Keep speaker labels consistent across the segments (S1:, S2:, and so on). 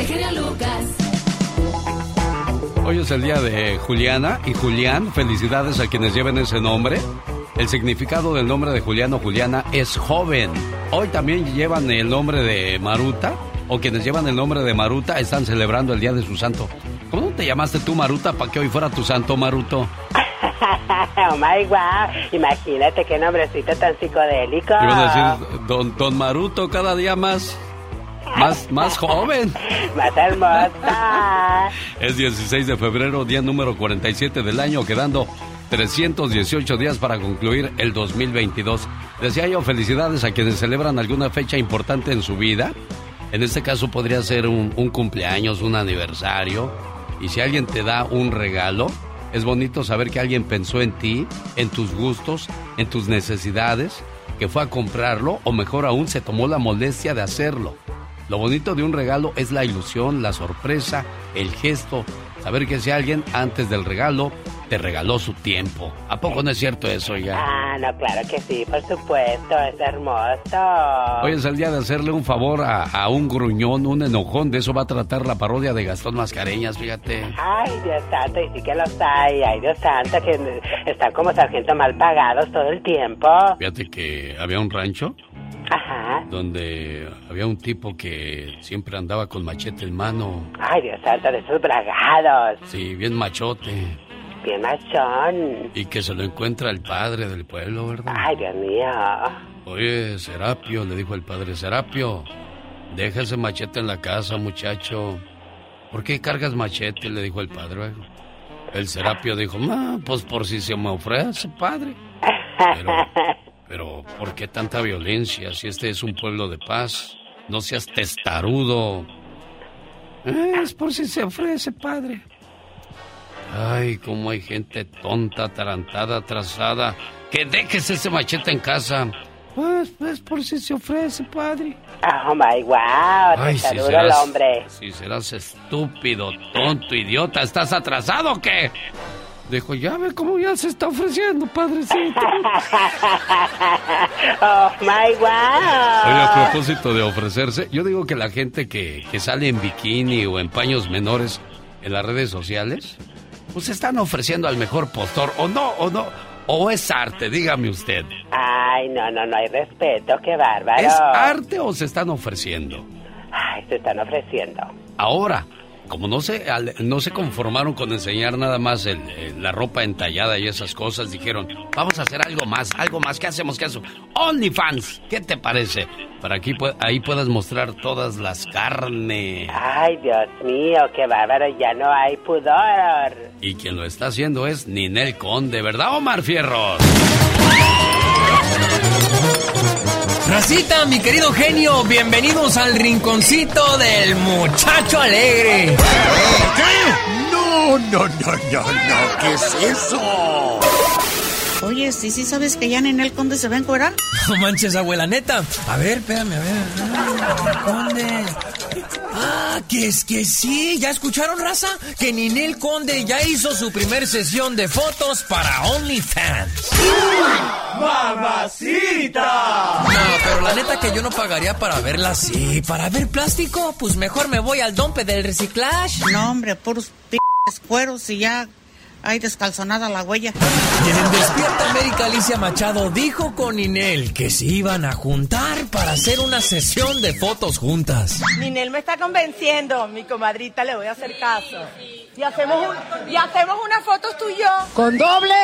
S1: El genio Lucas.
S2: Hoy es el día de Juliana y Julián. Felicidades a quienes lleven ese nombre. El significado del nombre de Julián o Juliana es joven. Hoy también llevan el nombre de Maruta o quienes llevan el nombre de Maruta están celebrando el día de su santo. ¿Cómo te llamaste tú Maruta para que hoy fuera tu santo Maruto?
S3: oh my wow, imagínate qué nombrecito tan psicodélico.
S2: Iba a decir don, don Maruto cada día más más, más joven.
S3: Más hermosa.
S2: Es 16 de febrero, día número 47 del año, quedando 318 días para concluir el 2022. Decía yo, felicidades a quienes celebran alguna fecha importante en su vida. En este caso podría ser un, un cumpleaños, un aniversario. Y si alguien te da un regalo, es bonito saber que alguien pensó en ti, en tus gustos, en tus necesidades, que fue a comprarlo o mejor aún se tomó la molestia de hacerlo. Lo bonito de un regalo es la ilusión, la sorpresa, el gesto, saber que si alguien antes del regalo te regaló su tiempo. ¿A poco no es cierto eso ya?
S3: Ah, no, claro que sí, por supuesto, es hermoso.
S2: Hoy es el día de hacerle un favor a, un gruñón, un enojón, de eso va a tratar la parodia de Gastón Mascareñas, fíjate.
S3: Ay, Dios santo, y sí que los hay, ay, Dios santo, que están como sargentos mal pagados todo el tiempo.
S2: Fíjate que había un rancho
S3: Ajá.
S2: Donde había un tipo que siempre andaba con machete en mano.
S3: Ay, Dios santo, de esos bragados.
S2: Sí, bien machote.
S3: Bien machón.
S2: Y que se lo encuentra el padre del pueblo, ¿verdad?
S3: Ay, Dios mío.
S2: Oye, Serapio, le dijo el padre, Serapio, deja ese machete en la casa, muchacho. ¿Por qué cargas machete? Le dijo el padre. El Serapio dijo, no, pues por si se me ofrece, padre. Pero pero, ¿por qué tanta violencia si este es un pueblo de paz? No seas testarudo. Es por si se ofrece, padre. Ay, cómo hay gente tonta, atarantada, atrasada. Que dejes ese machete en casa. Pues, pues, por si se ofrece, padre.
S3: Oh my wow, Ay, si serás, el hombre.
S2: Si serás estúpido, tonto, idiota, ¿estás atrasado o qué? Dijo, ya ve cómo ya se está ofreciendo, padrecito.
S3: oh my wow.
S2: Oye, a propósito de ofrecerse, yo digo que la gente que, que sale en bikini o en paños menores en las redes sociales, pues están ofreciendo al mejor postor, o no, o no, o es arte, dígame usted.
S3: Ay, no, no, no hay respeto, qué bárbaro.
S2: ¿Es arte o se están ofreciendo?
S3: Ay, se están ofreciendo.
S2: Ahora, como no se, no se conformaron con enseñar nada más la ropa entallada y esas cosas, dijeron, vamos a hacer algo más, algo más. ¿Qué hacemos? ¿Qué hacemos? OnlyFans, ¿qué te parece? Para aquí ahí puedas mostrar todas las carnes.
S3: Ay, Dios mío, qué bárbaro, ya no hay pudor.
S2: Y quien lo está haciendo es Ninel Conde, ¿verdad, Omar Fierros?
S4: Racita, mi querido genio, bienvenidos al rinconcito del muchacho alegre.
S5: ¿Qué? No, no, no, no, no, ¿qué es eso?
S6: Oye, ¿sí, sí sabes que ya en el conde se va a encuerar?
S4: No manches, abuela, neta. A ver, espérame, a ver. Ah, conde. Ah, que es que sí. ¿Ya escucharon, raza? Que Ninel Conde ya hizo su primer sesión de fotos para OnlyFans.
S5: ¡Mamacita!
S4: No, pero la neta que yo no pagaría para verla así. ¿Para ver plástico? Pues mejor me voy al dompe del reciclaje.
S6: No, hombre, puros p cueros y ya hay descalzonada la huella.
S4: Y en Despierta América, Alicia Machado dijo con Inel que se iban a juntar para hacer una sesión de fotos juntas.
S7: Ninel me está convenciendo, mi comadrita, le voy a hacer caso. Y hacemos, y hacemos unas fotos tú y yo.
S6: Con doble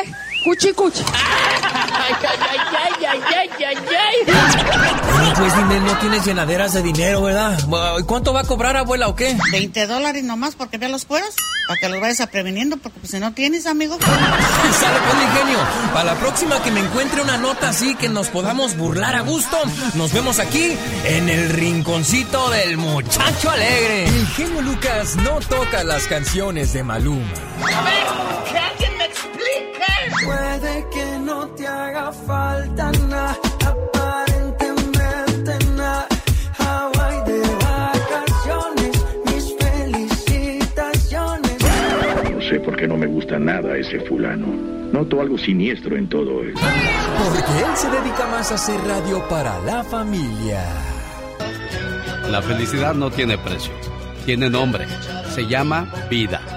S6: cuchi cuchi.
S7: ay, ay, ay, ay, ay, ay,
S4: ay. pues Ninel, no tienes llenaderas de dinero, ¿verdad? ¿Cuánto va a cobrar, abuela, o qué?
S6: 20 dólares nomás porque vea los cueros. Para que los vayas a preveniendo, porque pues, si no tienes, amigo.
S4: Sale pues, ingenio. Para la próxima que me encuentre una nota así que nos podamos burlar a gusto, nos vemos aquí en el rinconcito del muchacho alegre.
S8: El genio Lucas no toca las canciones de Maluma.
S7: A ver, que alguien me explique.
S9: Puede que no te haga falta nada
S10: sé por qué no me gusta nada ese fulano. Noto algo siniestro en todo esto.
S8: Porque él se dedica más a hacer radio para la familia.
S2: La felicidad no tiene precio. tiene nombre. Se llama vida.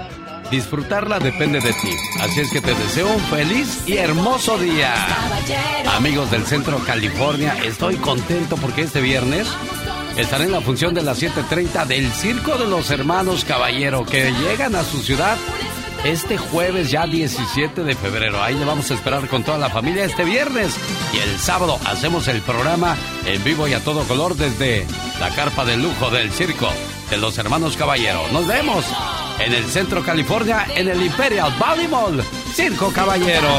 S2: Disfrutarla depende de ti. Así es que te deseo un feliz y hermoso día. Amigos del Centro California, estoy contento porque este viernes estaré en la función de las 7.30 del Circo de los Hermanos Caballero que llegan a su ciudad este jueves ya 17 de febrero. Ahí le vamos a esperar con toda la familia este viernes. Y el sábado hacemos el programa en vivo y a todo color desde la carpa de lujo del circo de los hermanos Caballero. Nos vemos en el centro California en el Imperial Valley Mall. Circo Caballero.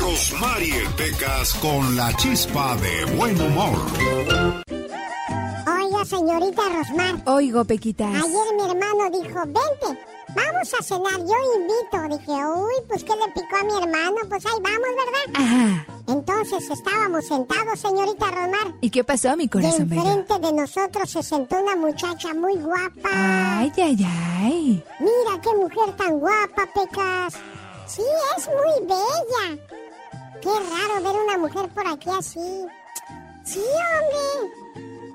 S1: Rosmarie Pecas con la chispa de buen humor
S11: señorita Rosmar.
S12: Oigo, Pequitas.
S11: Ayer mi hermano dijo, vente, vamos a cenar, yo invito. Dije, uy, pues ¿qué le picó a mi hermano? Pues ahí vamos, ¿verdad?
S12: Ajá.
S11: Entonces estábamos sentados, señorita Rosmar.
S12: ¿Y qué pasó, mi corazón
S11: de enfrente de nosotros se sentó una muchacha muy guapa.
S12: Ay, ay, ay.
S11: Mira qué mujer tan guapa, Pecas. Sí, es muy bella. Qué raro ver una mujer por aquí así. Sí, hombre.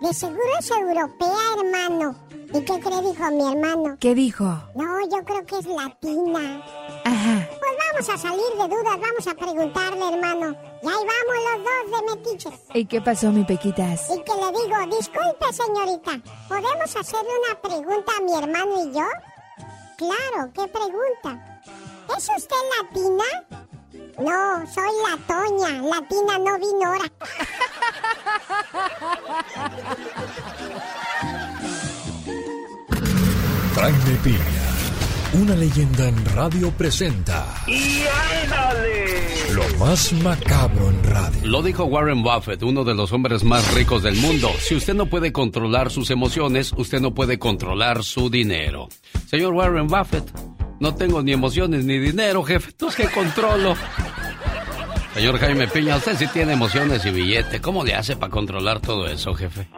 S11: De seguro es europea, hermano. ¿Y qué cree dijo mi hermano?
S12: ¿Qué dijo?
S11: No, yo creo que es latina.
S12: Ajá.
S11: Pues vamos a salir de dudas, vamos a preguntarle, hermano. Y ahí vamos los dos de metiches.
S12: ¿Y qué pasó, mi Pequitas?
S11: Y que le digo, disculpe, señorita, ¿podemos hacerle una pregunta a mi hermano y yo? Claro, ¿qué pregunta? ¿Es usted latina? No, soy la Toña. Latina no vino ahora.
S13: Jaime Piña, una leyenda en radio presenta.
S14: ¡Y ándale!
S13: Lo más macabro en radio.
S2: Lo dijo Warren Buffett, uno de los hombres más ricos del mundo. Si usted no puede controlar sus emociones, usted no puede controlar su dinero. Señor Warren Buffett, no tengo ni emociones ni dinero, jefe. Entonces, ¿qué controlo? Señor Jaime Piña, usted sí tiene emociones y billete. ¿Cómo le hace para controlar todo eso, jefe?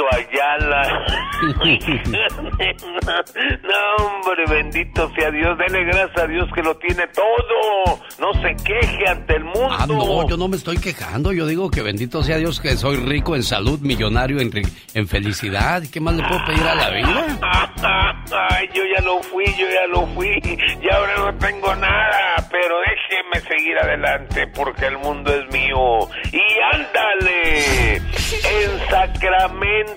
S14: Modesto Ayala. no, hombre, bendito sea Dios. Dele gracias a Dios que lo tiene todo. No se queje ante el mundo.
S2: Ah, no, yo no me estoy quejando. Yo digo que bendito sea Dios que soy rico en salud, millonario en, en felicidad. ¿Qué más le puedo pedir a la vida?
S14: Ay, yo ya lo fui, yo ya lo fui. Y ahora no tengo nada. Pero déjeme seguir adelante porque el mundo es mío. Y ándale, en Sacramento,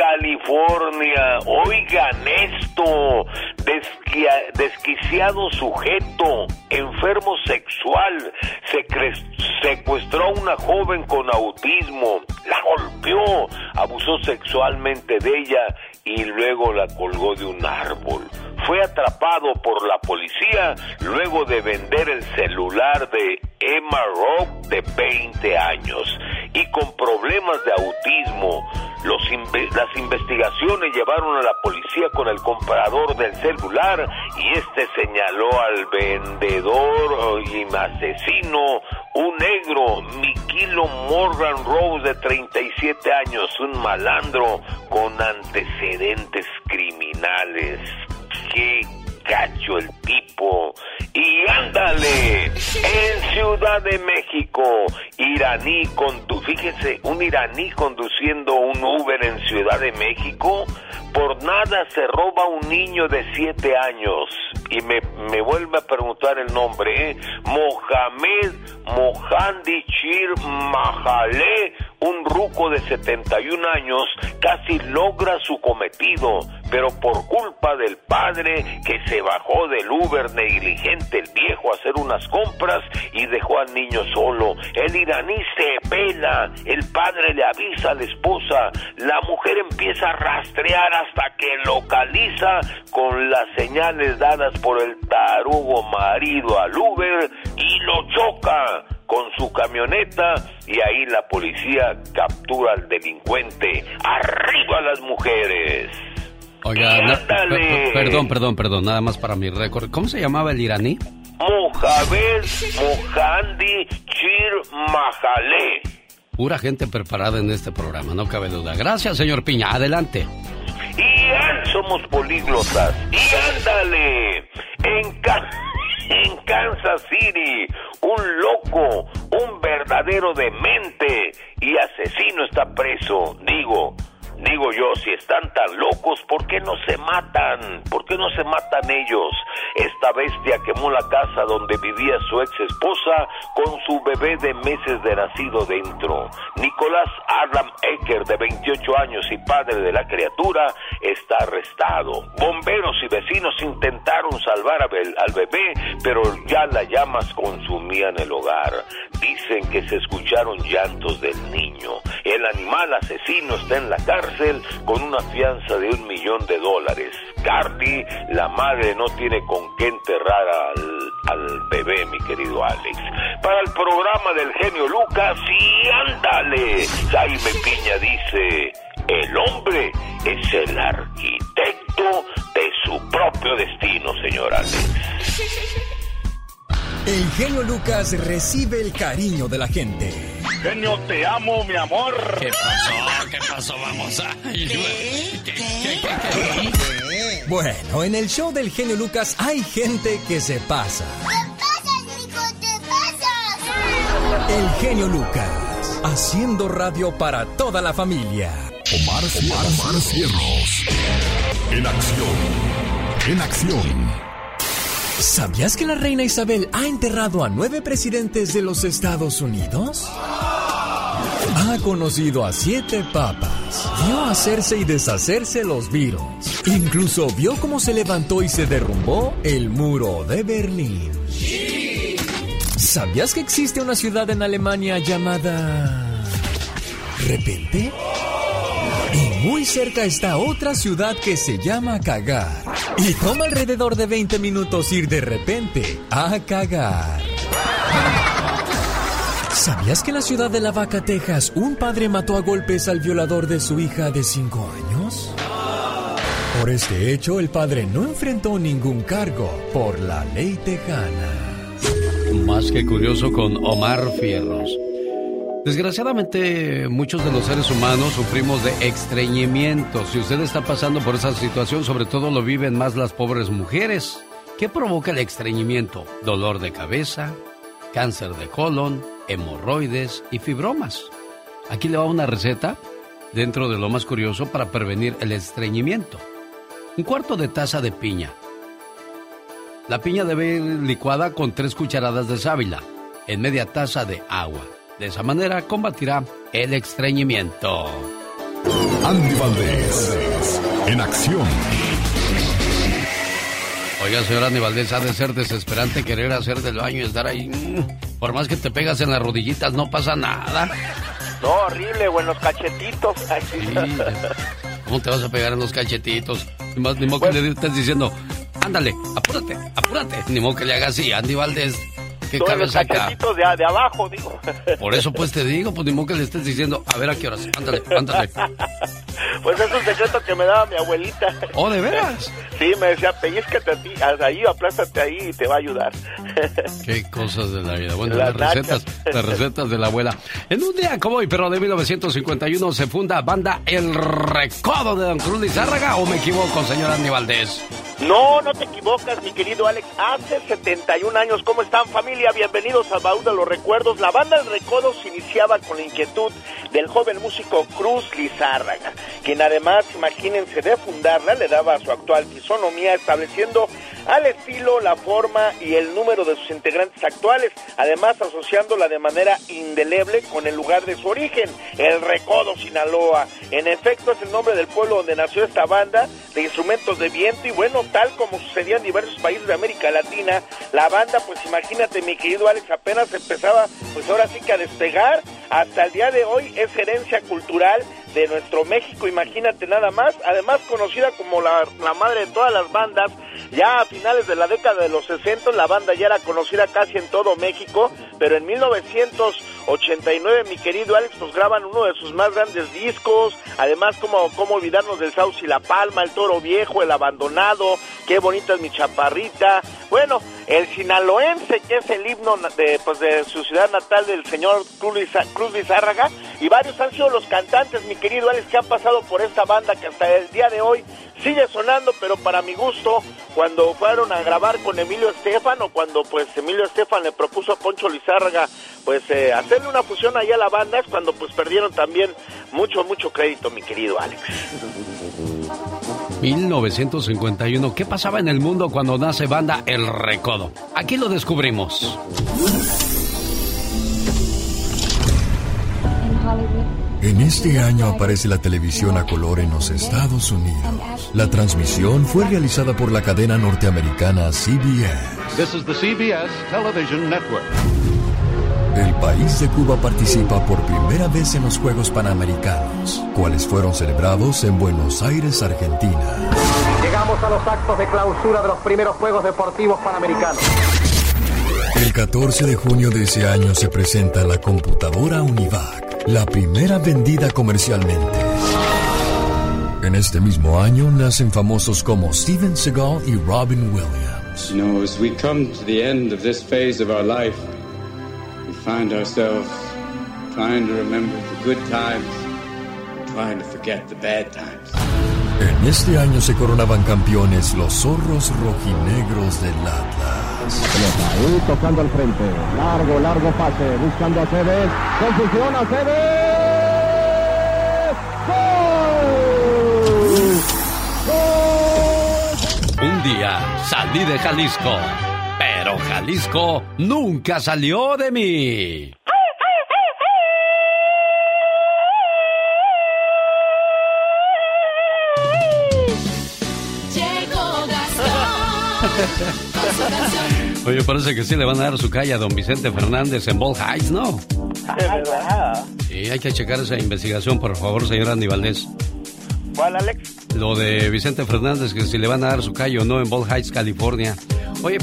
S14: California, oigan esto, desquiciado sujeto, enfermo sexual, secuestró a una joven con autismo, la golpeó, abusó sexualmente de ella y luego la colgó de un árbol. Fue atrapado por la policía luego de vender el celular de Emma Rock de 20 años y con problemas de autismo. Los las investigaciones llevaron a la policía con el comprador del celular y este señaló al vendedor y asesino, un negro, Mikilo Morgan Rose de 37 años, un malandro con antecedentes criminales. ¡Qué cacho el tipo! Y ándale, en Ciudad de México, iraní, condu fíjese, un iraní conduciendo un Uber en Ciudad de México, por nada se roba un niño de 7 años. Y me, me, vuelve a preguntar el nombre, ¿eh? Mohamed Mohandi Chir Mahale, un ruco de 71 años, casi logra su cometido, pero por culpa del padre que se bajó del Uber negligente el viejo a hacer unas compras y dejó al niño solo. El iraní se pela, el padre le avisa a la esposa, la mujer empieza a rastrear hasta que localiza con las señales dadas por el tarugo marido al Uber y lo choca con su camioneta y ahí la policía captura al delincuente. ¡Arriba las mujeres!
S2: Oiga, perdón, perdón, perdón, nada más para mi récord. ¿Cómo se llamaba el iraní?
S14: Mohamed Mohandi Chir Mahale.
S2: Pura gente preparada en este programa, no cabe duda. Gracias, señor Piña. Adelante.
S14: Y somos políglotas. Y ándale. En en Kansas City, un loco, un verdadero demente y asesino está preso. Digo, Digo yo, si están tan locos, ¿por qué no se matan? ¿Por qué no se matan ellos? Esta bestia quemó la casa donde vivía su ex esposa con su bebé de meses de nacido dentro. Nicolás Adam Ecker, de 28 años y padre de la criatura, está arrestado. Bomberos y vecinos intentaron salvar al bebé, pero ya las llamas consumían el hogar. Dicen que se escucharon llantos del niño. El animal asesino está en la cárcel con una fianza de un millón de dólares. Carly, la madre, no tiene con qué enterrar al, al bebé, mi querido Alex. Para el programa del genio Lucas, sí, ándale. Jaime Piña dice, el hombre es el arquitecto de su propio destino, señor Alex.
S13: El genio Lucas recibe el cariño de la gente.
S15: Genio, te amo, mi amor.
S2: ¿Qué pasó? ¿Qué pasó? Vamos a...
S13: Bueno, en el show del genio Lucas hay gente que se pasa.
S11: ¿Qué pasa, Nico? ¿Qué pasa?
S13: El genio Lucas, haciendo radio para toda la familia.
S1: Omar, Omar, Omar Cierros. En acción. En acción.
S13: ¿Sabías que la reina Isabel ha enterrado a nueve presidentes de los Estados Unidos? Ha conocido a siete papas. Vio hacerse y deshacerse los virus. Incluso vio cómo se levantó y se derrumbó el muro de Berlín. ¿Sabías que existe una ciudad en Alemania llamada... Repente? Muy cerca está otra ciudad que se llama Cagar. Y toma alrededor de 20 minutos ir de repente a cagar. ¿Sabías que en la ciudad de La Vaca, Texas, un padre mató a golpes al violador de su hija de 5 años? Por este hecho, el padre no enfrentó ningún cargo por la ley tejana.
S2: Más que curioso con Omar Fierros. Desgraciadamente, muchos de los seres humanos sufrimos de estreñimiento. Si usted está pasando por esa situación, sobre todo lo viven más las pobres mujeres. ¿Qué provoca el estreñimiento? Dolor de cabeza, cáncer de colon, hemorroides y fibromas. Aquí le va una receta dentro de lo más curioso para prevenir el estreñimiento. Un cuarto de taza de piña. La piña debe ir licuada con tres cucharadas de sábila en media taza de agua. De esa manera combatirá el estreñimiento.
S1: Andy Valdés, en acción.
S2: Oiga, señora Andy Valdés, ha de ser desesperante querer hacer del baño y estar ahí. Por más que te pegas en las rodillitas, no pasa nada.
S15: No, horrible, o en los cachetitos.
S2: ¿Cómo te vas a pegar en los cachetitos? Ni más, ni modo que le estés diciendo, ándale, apúrate, apúrate. Ni modo que le haga así, Andy Valdés. ¿Qué cabeza acá?
S15: De, de abajo, digo.
S2: Por eso, pues te digo, pues ni modo que le estés diciendo, a ver a qué horas, ándale, ándale.
S15: Pues es un secreto que me daba mi abuelita.
S2: ¿Oh, de veras?
S15: Sí, me decía, pellizcate a ti, ahí, aplástate ahí y te va a ayudar.
S2: Qué cosas de la vida. Bueno, las, recetas, las recetas de la abuela. En un día como hoy, pero de 1951, se funda banda El Recodo de Don Cruz Lizárraga, ¿o me equivoco, señor Andy Valdés?
S15: No, no te equivocas, mi querido Alex. Hace 71 años, ¿cómo están familia? Bienvenidos al Baúl de los Recuerdos. La banda El Recodo se iniciaba con la inquietud del joven músico Cruz Lizárraga, quien además, imagínense, de fundarla le daba su actual fisonomía, estableciendo al estilo, la forma y el número de sus integrantes actuales, además asociándola de manera indeleble con el lugar de su origen, el Recodo, Sinaloa. En efecto, es el nombre del pueblo donde nació esta banda de instrumentos de viento y bueno, tal como sucedía en diversos países de América Latina, la banda, pues imagínate, mi querido Alex, apenas empezaba, pues ahora sí que a despegar, hasta el día de hoy es herencia cultural de nuestro México, imagínate nada más, además conocida como la, la madre de todas las bandas, ya a finales de la década de los 60 la banda ya era conocida casi en todo México, pero en 1989 mi querido Alex pues graban uno de sus más grandes discos, además como cómo olvidarnos del Sauce y la Palma, el Toro Viejo, el Abandonado, qué bonita es mi chaparrita. Bueno, el sinaloense, que es el himno de, pues, de su ciudad natal del señor Cruz Lizárraga, y varios han sido los cantantes, mi querido Alex, que han pasado por esta banda que hasta el día de hoy sigue sonando, pero para mi gusto, cuando fueron a grabar con Emilio Estefan, o cuando pues Emilio Estefan le propuso a Poncho Lizárraga, pues eh, hacerle una fusión ahí a la banda, es cuando pues perdieron también mucho, mucho crédito, mi querido Alex.
S2: 1951. ¿Qué pasaba en el mundo cuando nace banda El Recodo? Aquí lo descubrimos.
S13: En este año aparece la televisión a color en los Estados Unidos. La transmisión fue realizada por la cadena norteamericana CBS.
S16: This is the CBS Television Network.
S13: El país de Cuba participa por primera vez en los Juegos Panamericanos, cuales fueron celebrados en Buenos Aires, Argentina.
S17: Llegamos a los actos de clausura de los primeros Juegos Deportivos Panamericanos.
S13: El 14 de junio de ese año se presenta la computadora Univac, la primera vendida comercialmente. En este mismo año nacen famosos como Steven Seagal y Robin Williams.
S18: You know, as we come to the end of this phase of our life, find ourselves trying to remember the good times, trying to forget the bad times.
S13: En este año se coronaban campeones los zorros rojinegros del Atlas.
S17: Ahí tocando al frente. Largo, largo pase. Buscando a Cebes. Confusión a Cebes. ¡Gol!
S2: Un día salí de Jalisco, pero Jalisco nunca salió de mí. Oye, parece que sí le van a dar su calle a don Vicente Fernández en Ball Heights, ¿no? Sí, hay que checar esa investigación, por favor, señor Andy Valdés.
S15: ¿Cuál, Alex?
S2: Lo de Vicente Fernández, que si le van a dar su calle o no en Ball Heights, California. Oye,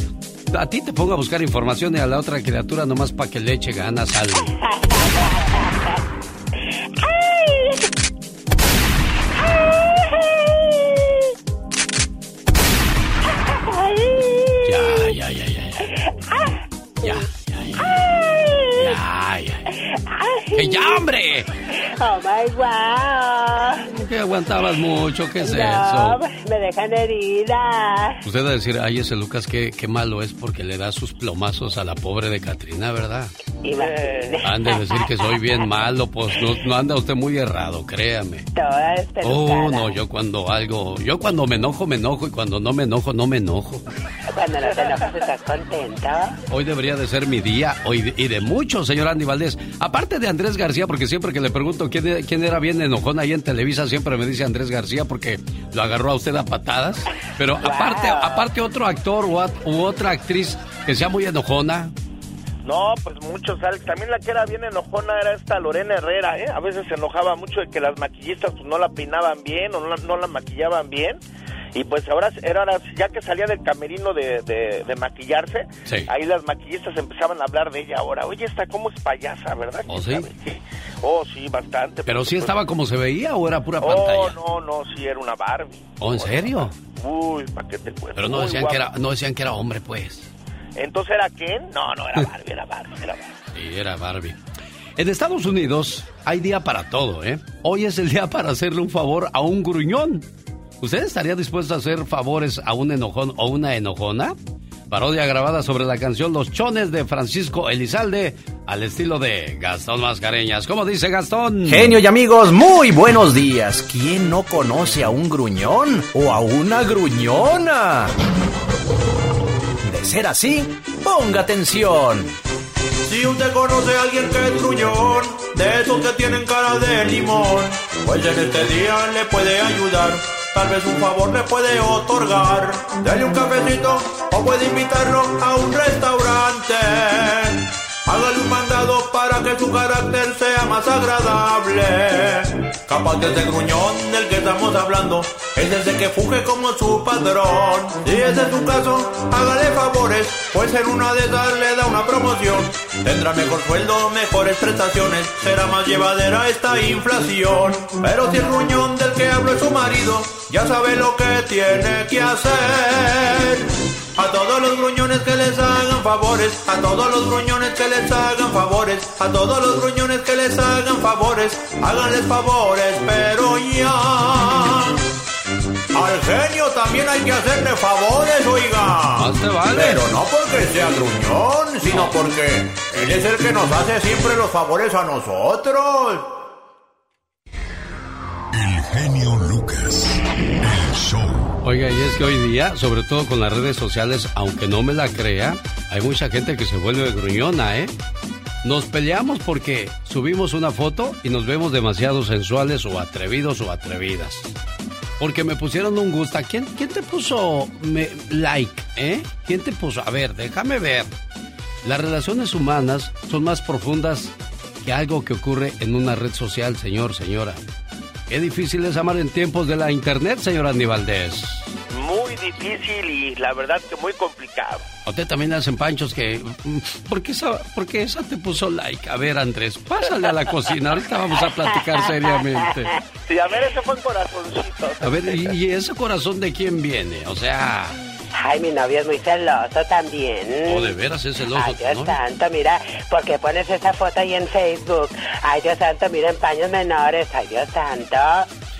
S2: a ti te pongo a buscar información y a la otra criatura nomás para que le eche ganas al... Ya, ya, ya, ya. Ya, ya, ya. Ya, ya. ¡Que ya, hombre!
S3: Oh my wow.
S2: Que aguantabas mucho, ¿qué es
S3: no,
S2: eso?
S3: me dejan herida.
S2: Usted va a decir, ay, ese Lucas, qué, qué malo es porque le da sus plomazos a la pobre de Katrina, ¿verdad?
S3: Imagínate.
S2: Han de decir que soy bien malo, pues no, no anda usted muy errado, créame.
S3: Toda
S2: Oh, no, yo cuando algo, yo cuando me enojo, me enojo y cuando no me enojo, no me enojo.
S3: Cuando no te enojas, estás contento.
S2: Hoy debería de ser mi día, hoy y de mucho, señor Andy Valdés. Aparte de Andrés García, porque siempre que le pregunto quién, quién era bien enojón ahí en Televisa, siempre me dice Andrés García porque lo agarró a usted a patadas. Pero aparte, aparte otro actor u, at- u otra actriz que sea muy enojona.
S15: No, pues muchos, Alex. También la que era bien enojona era esta Lorena Herrera, ¿eh? A veces se enojaba mucho de que las maquillistas pues, no la peinaban bien o no la, no la maquillaban bien. Y pues ahora, era, ahora, ya que salía del camerino de, de- de maquillarse,
S2: Sí.
S15: ahí las maquillistas empezaban a hablar de ella ahora. Oye, esta cómo es payasa, ¿verdad?
S2: ¿Oh,
S15: ¿Quién
S2: sí?
S15: Oh, sí, bastante.
S2: Pero sí
S15: pues,
S2: estaba como se veía o era pura
S15: Oh,
S2: pantalla.
S15: no, no, sí era una Barbie.
S2: ¿Oh, en serio?
S15: Uy, ¿para qué te cuento?
S2: Pero no
S15: Muy
S2: decían que era, no decían que era hombre, pues.
S15: ¿Entonces era quién? No, no, era Barbie, era Barbie, era Barbie.
S2: Sí, era Barbie. En Estados Unidos hay día para todo, ¿eh? Hoy es el día para hacerle un favor a un gruñón. ¿Usted estaría dispuesto a hacer favores a un enojón o una enojona? Parodia grabada sobre la canción Los Chones de Francisco Elizalde al estilo de Gastón Mascareñas. ¿Cómo dice Gastón?
S19: Genio y amigos, muy buenos días. ¿Quién no conoce a un gruñón o a una gruñona? De ser así, ponga atención.
S20: Si usted conoce a alguien que es gruñón, de esos que tienen cara de limón, pues en este día le puede ayudar. Tal vez un favor le puede otorgar. Dale un cafecito o puede invitarlo a un restaurante. Hágale un para que su carácter sea más agradable. Capaz que ese gruñón del que estamos hablando es ese que fuge como su padrón. Si ese es su caso, hágale favores, pues en una de esas le da una promoción. Tendrá mejor sueldo, mejores prestaciones, será más llevadera esta inflación. Pero si el gruñón del que hablo es su marido, ya sabe lo que tiene que hacer. A todos los gruñones que les hagan favores, a todos los gruñones que les hagan favores, a todos los gruñones que les hagan favores, háganles favores, pero ya. Al genio también hay que hacerle favores, oiga.
S2: Más te vale.
S20: Pero no porque sea gruñón, sino porque él es el que nos hace siempre los favores a nosotros.
S1: El genio Lucas. El show.
S2: Oiga, y es que hoy día, sobre todo con las redes sociales, aunque no me la crea, hay mucha gente que se vuelve gruñona, ¿eh? Nos peleamos porque subimos una foto y nos vemos demasiado sensuales o atrevidos o atrevidas. Porque me pusieron un gusta. ¿Quién, quién te puso me- like, eh? ¿Quién te puso? A ver, déjame ver. Las relaciones humanas son más profundas que algo que ocurre en una red social, señor, señora. Qué difícil es amar en tiempos de la internet, señor Andy Valdés.
S15: Muy difícil y la verdad que muy complicado.
S2: A usted también hacen panchos que... ¿Por qué, esa, ¿Por qué esa te puso like? A ver, Andrés, pásale a la cocina. Ahorita vamos a platicar seriamente.
S15: Sí, a ver, ese fue un corazoncito.
S2: A ver, ¿y, y ese corazón de quién viene? O sea...
S3: Ay, mi novio es muy celoso también.
S2: ¿O de veras es celoso
S3: Ay, Dios
S2: novio?
S3: santo, mira, ¿por qué pones esa foto ahí en Facebook? Ay, Dios santo, mira, en paños menores. Ay, Dios santo.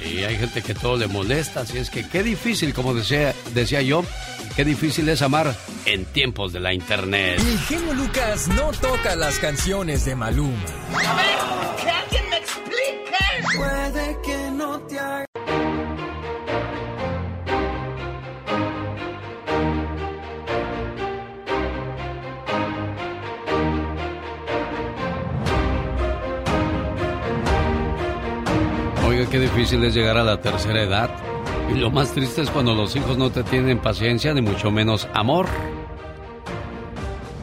S2: Sí, hay gente que todo le molesta, así es que qué difícil, como decía, decía yo, qué difícil es amar en tiempos de la internet.
S8: El genio Lucas no toca las canciones de Maluma.
S9: A ver, que alguien me explique. Puede que no te haga.
S2: Oiga, qué difícil es llegar a la tercera edad. Y lo más triste es cuando los hijos no te tienen paciencia, ni mucho menos amor.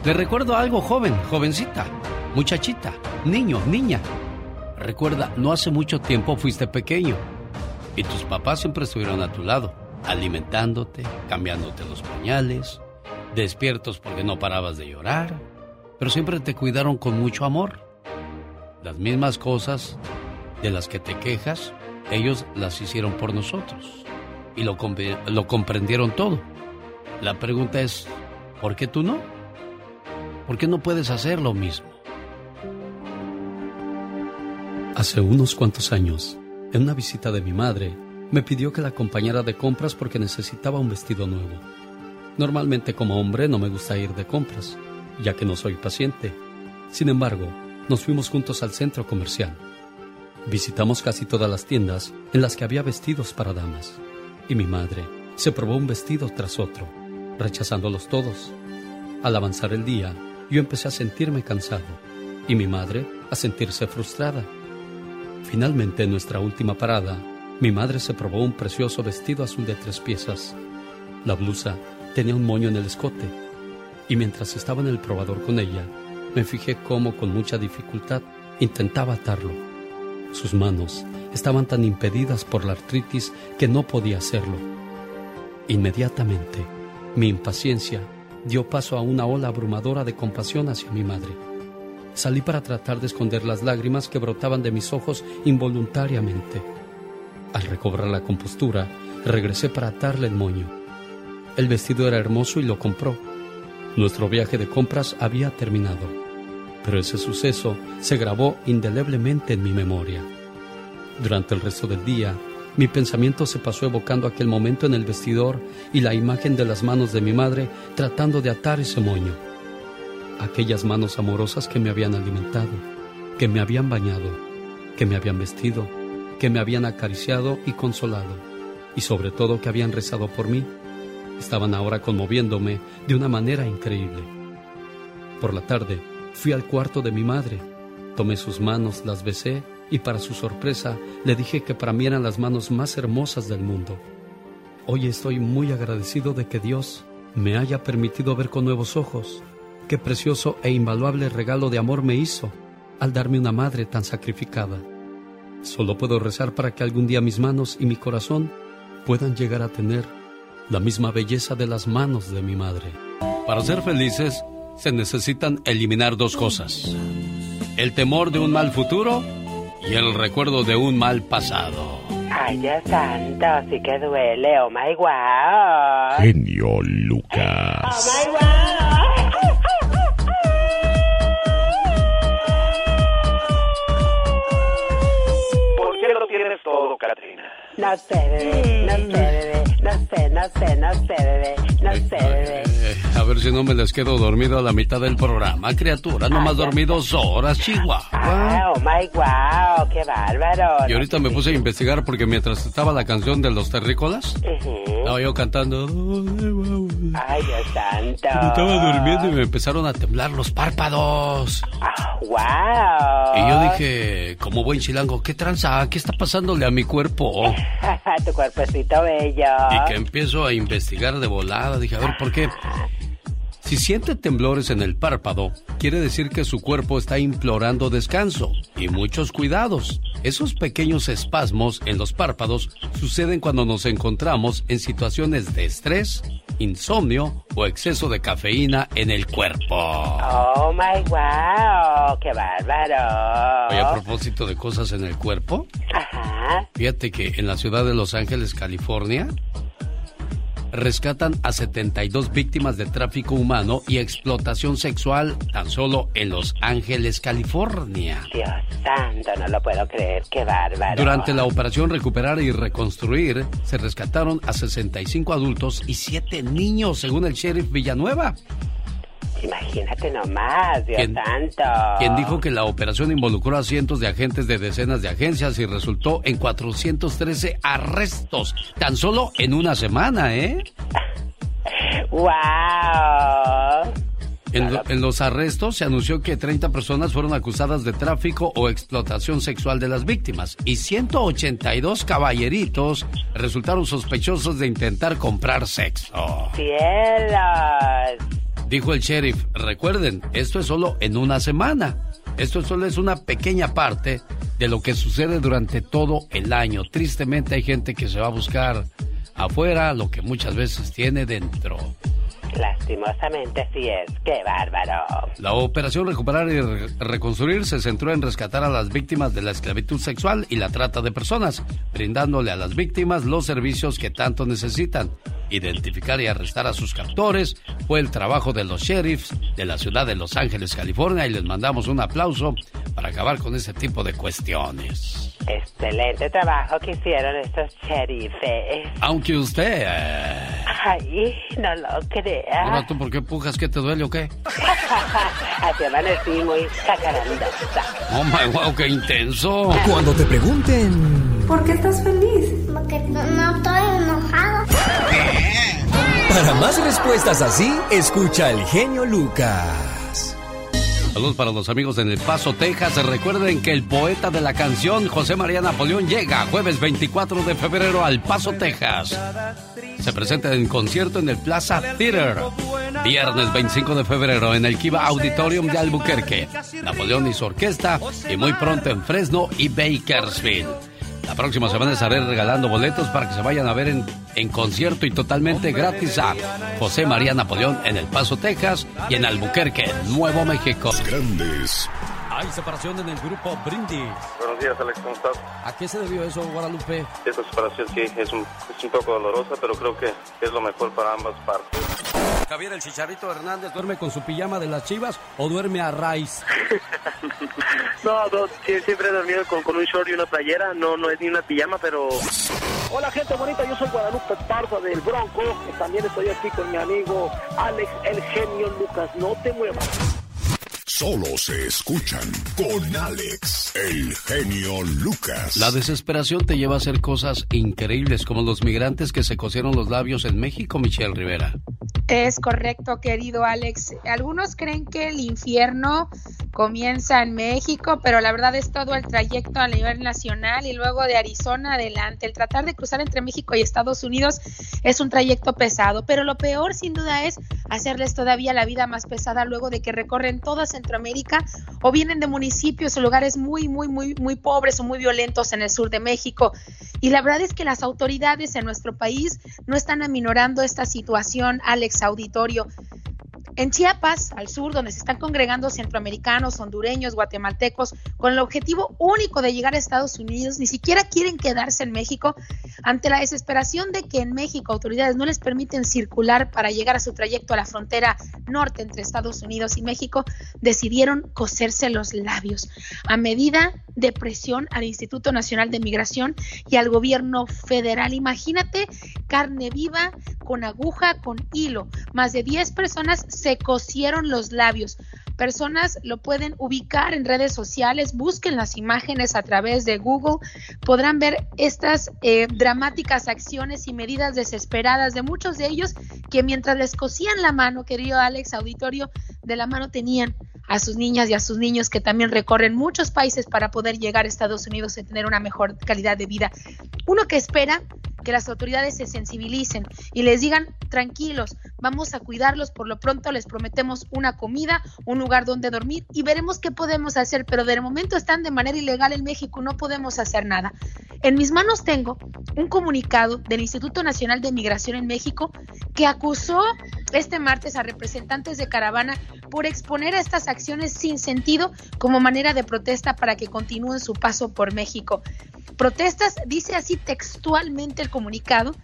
S2: Te recuerdo algo joven, jovencita, muchachita, niño, niña. Recuerda, no hace mucho tiempo fuiste pequeño y tus papás siempre estuvieron a tu lado, alimentándote, cambiándote los pañales, despiertos porque no parabas de llorar, pero siempre te cuidaron con mucho amor. Las mismas cosas de las que te quejas, ellos las hicieron por nosotros y lo, lo comprendieron todo. La pregunta es, ¿por qué tú no? ¿Por qué no puedes hacer lo mismo? Hace unos cuantos años, en una visita de mi madre, me pidió que la acompañara de compras porque necesitaba un vestido nuevo. Normalmente como hombre no me gusta ir de compras, ya que no soy paciente. Sin embargo, nos fuimos juntos al centro comercial. Visitamos casi todas las tiendas en las que había vestidos para damas. Y mi madre se probó un vestido tras otro, rechazándolos todos. Al avanzar el día, yo empecé a sentirme cansado y mi madre a sentirse frustrada. Finalmente, en nuestra última parada, mi madre se probó un precioso vestido azul de tres piezas. La blusa tenía un moño en el escote y mientras estaba en el probador con ella, me fijé cómo con mucha dificultad intentaba atarlo. Sus manos estaban tan impedidas por la artritis que no podía hacerlo. Inmediatamente, mi impaciencia dio paso a una ola abrumadora de compasión hacia mi madre. Salí para tratar de esconder las lágrimas que brotaban de mis ojos involuntariamente. Al recobrar la compostura, regresé para atarle el moño. El vestido era hermoso y lo compró. Nuestro viaje de compras había terminado, pero ese suceso se grabó indeleblemente en mi memoria. Durante el resto del día, mi pensamiento se pasó evocando aquel momento en el vestidor y la imagen de las manos de mi madre tratando de atar ese moño. Aquellas manos amorosas que me habían alimentado, que me habían bañado, que me habían vestido, que me habían acariciado y consolado, y sobre todo que habían rezado por mí, estaban ahora conmoviéndome de una manera increíble. Por la tarde, fui al cuarto de mi madre, tomé sus manos, las besé y para su sorpresa le dije que para mí eran las manos más hermosas del mundo. Hoy estoy muy agradecido de que Dios me haya permitido ver con nuevos ojos qué precioso e invaluable regalo de amor me hizo al darme una madre tan sacrificada. Solo puedo rezar para que algún día mis manos y mi corazón puedan llegar a tener la misma belleza de las manos de mi madre. Para ser felices se necesitan eliminar dos cosas. El temor de un mal futuro y el recuerdo de un mal pasado.
S21: Ay, Dios santo, sí que duele. Oh my wow.
S1: Genio Lucas.
S21: Oh my wow.
S22: ¿Por qué lo tienes todo, Katrina?
S21: No sé, bebé, no sé, bebé, no sé, no sé, no sé, bebé, no sé, bebé.
S2: A ver si no me les quedo dormido a la mitad del programa, criatura. Nomás dormí dos horas, Chihuahua.
S21: Ah, oh my wow, qué bárbaro.
S2: Y ahorita me puse a investigar porque mientras estaba la canción de los terrícolas, estaba yo cantando.
S21: Ay, Dios santo.
S2: Estaba durmiendo y me empezaron a temblar los párpados.
S21: Wow.
S2: Y yo dije, como buen chilango, ¿qué tranza? ¿Qué está pasándole a mi cuerpo?
S21: tu cuerpecito bello.
S2: Y que empiezo a investigar de volada. Dije, a ver, ¿por qué? Si siente temblores en el párpado, quiere decir que su cuerpo está implorando descanso y muchos cuidados. Esos pequeños espasmos en los párpados suceden cuando nos encontramos en situaciones de estrés, insomnio o exceso de cafeína en el cuerpo.
S21: Oh my wow, qué bárbaro.
S2: Oye, a propósito de cosas en el cuerpo,
S21: Ajá.
S2: fíjate que en la ciudad de Los Ángeles, California, rescatan a 72 víctimas de tráfico humano y explotación sexual tan solo en Los Ángeles, California.
S21: Dios santo, no lo puedo creer, qué bárbaro.
S2: Durante la operación Recuperar y Reconstruir, se rescataron a 65 adultos y 7 niños, según el sheriff Villanueva,
S21: Imagínate nomás, Dios
S2: ¿Quién-
S21: santo.
S2: quien dijo que la operación involucró a cientos de agentes de decenas de agencias y resultó en 413 arrestos, tan solo en una semana, ¿eh?
S21: Wow.
S2: En, lo- en los arrestos se anunció que 30 personas fueron acusadas de tráfico o explotación sexual de las víctimas y 182 caballeritos resultaron sospechosos de intentar comprar sexo.
S21: Cielos.
S2: Dijo el sheriff, recuerden, esto es solo en una semana. Esto solo es una pequeña parte de lo que sucede durante todo el año. Tristemente hay gente que se va a buscar afuera lo que muchas veces tiene dentro.
S21: Lastimosamente así es, qué bárbaro.
S2: La operación Recuperar y Re- Reconstruir se centró en rescatar a las víctimas de la esclavitud sexual y la trata de personas, brindándole a las víctimas los servicios que tanto necesitan. Identificar y arrestar a sus captores fue el trabajo de los sheriffs de la ciudad de Los Ángeles, California, y les mandamos un aplauso para acabar con ese tipo de cuestiones.
S21: Excelente trabajo que hicieron estos sheriffes.
S2: Aunque usted... eh,
S21: Ay, no lo
S2: ahora
S21: crea.
S2: tú por qué pujas? ¿Qué te duele o qué?
S21: Así amanecí muy cacarandosa.
S2: Oh my wow, qué intenso.
S13: Cuando te pregunten
S11: ¿Por qué estás feliz? Porque no, no estoy enojado.
S13: para más respuestas así, escucha el genio Lucas.
S2: Saludos para los amigos en El Paso, Texas. Recuerden que el poeta de la canción, José María Napoleón, llega jueves 24 de febrero al Paso, Texas. Se presenta en concierto en el Plaza Theater. Viernes 25 de febrero en el Kiva Auditorium de Albuquerque. Napoleón y su orquesta. Y muy pronto en Fresno y Bakersfield. Próxima semana estaré regalando boletos para que se vayan a ver en, en concierto y totalmente gratis a José María Napoleón en El Paso, Texas y en Albuquerque, Nuevo México.
S1: Grandes
S2: Hay separación en el grupo Brindis.
S23: Buenos días, Alex, ¿cómo estás?
S2: ¿A qué se debió eso, Guadalupe?
S23: Esta separación sí es un, es un poco dolorosa, pero creo que es lo mejor para ambas partes.
S2: Javier el Chicharito Hernández duerme con su pijama de las chivas o duerme a raíz.
S15: No, no, siempre he dormido con, con un short y una playera, no, no es ni una pijama, pero... Hola gente bonita, yo soy Guadalupe Pardo del Bronco, también estoy aquí con mi amigo Alex el genio Lucas, no te muevas.
S1: Solo se escuchan con Alex, el genio Lucas.
S2: La desesperación te lleva a hacer cosas increíbles como los migrantes que se cosieron los labios en México, Michelle Rivera.
S24: Es correcto, querido Alex. Algunos creen que el infierno comienza en México, pero la verdad es todo el trayecto a nivel nacional y luego de Arizona adelante. El tratar de cruzar entre México y Estados Unidos es un trayecto pesado, pero lo peor sin duda es hacerles todavía la vida más pesada luego de que recorren toda Centroamérica o vienen de municipios o lugares muy, muy, muy, muy pobres o muy violentos en el sur de México. Y la verdad es que las autoridades en nuestro país no están aminorando esta situación, Alex Auditorio. En Chiapas, al sur, donde se están congregando centroamericanos, hondureños, guatemaltecos, con el objetivo único de llegar a Estados Unidos, ni siquiera quieren quedarse en México, ante la desesperación de que en México autoridades no les permiten circular para llegar a su trayecto a la frontera norte entre Estados Unidos y México, decidieron coserse los labios a medida de presión al Instituto Nacional de Migración y al gobierno federal. Imagínate carne viva con aguja, con hilo. Más de 10 personas se cosieron los labios. Personas lo pueden ubicar en redes sociales, busquen las imágenes a través de Google, podrán ver estas eh, dramáticas acciones y medidas desesperadas de muchos de ellos que mientras les cosían la mano, querido Alex Auditorio, de la mano tenían a sus niñas y a sus niños que también recorren muchos países para poder llegar a Estados Unidos y tener una mejor calidad de vida. Uno que espera que las autoridades se sensibilicen y les digan, tranquilos, vamos a cuidarlos, por lo pronto les prometemos una comida, un lugar donde dormir y veremos qué podemos hacer, pero de momento están de manera ilegal en México, no podemos hacer nada. En mis manos tengo un comunicado del Instituto Nacional de Migración en México que acusó este martes a representantes de caravana por exponer a estas acciones sin sentido como manera de protesta para que continúen su paso por México. Protestas, dice así textualmente el comunicado,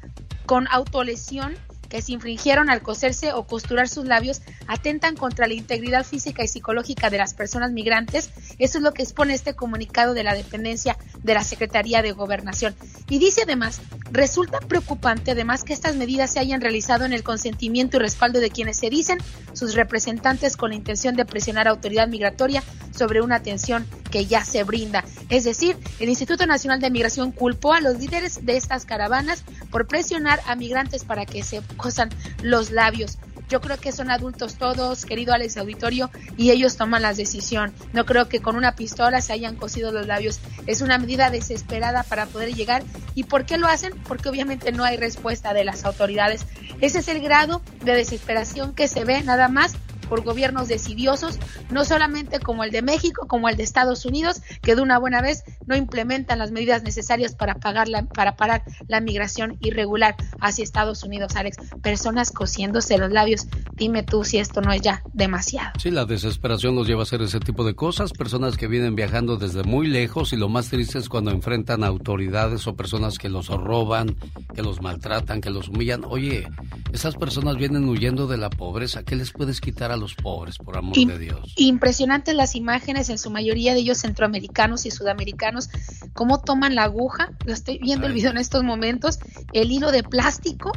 S24: con autolesión que se infringieron al coserse o costurar sus labios atentan contra la integridad física y psicológica de las personas migrantes. Eso es lo que expone este comunicado de la dependencia de la Secretaría de Gobernación. Y dice además, resulta preocupante además que estas medidas se hayan realizado en el consentimiento y respaldo de quienes se dicen sus representantes con la intención de presionar a autoridad migratoria sobre una atención que ya se brinda. Es decir, el Instituto Nacional de Migración culpó a los líderes de estas caravanas por presionar a migrantes para que se cosan los labios. Yo creo que son adultos todos, querido Alex Auditorio, y ellos toman la decisión. No creo que con una pistola se hayan cosido los labios. Es una medida desesperada para poder llegar. ¿Y por qué lo hacen? Porque obviamente no hay respuesta de las autoridades. Ese es el grado de desesperación que se ve nada más por gobiernos decidiosos, no solamente como el de México, como el de Estados Unidos, que de una buena vez no implementan las medidas necesarias para, pagar la, para parar la migración irregular hacia Estados Unidos, Alex. Personas cosiéndose los labios. Dime tú si esto no es ya demasiado.
S2: Sí, la desesperación nos lleva a hacer ese tipo de cosas. Personas que vienen viajando desde muy lejos y lo más triste es cuando enfrentan a autoridades o personas que los roban, que los maltratan, que los humillan. Oye, esas personas vienen huyendo de la pobreza. ¿Qué les puedes quitar a los pobres, por amor de Dios?
S24: Impresionantes las imágenes, en su mayoría de ellos centroamericanos y sudamericanos, cómo toman la aguja, lo estoy viendo el video en estos momentos, el hilo de plástico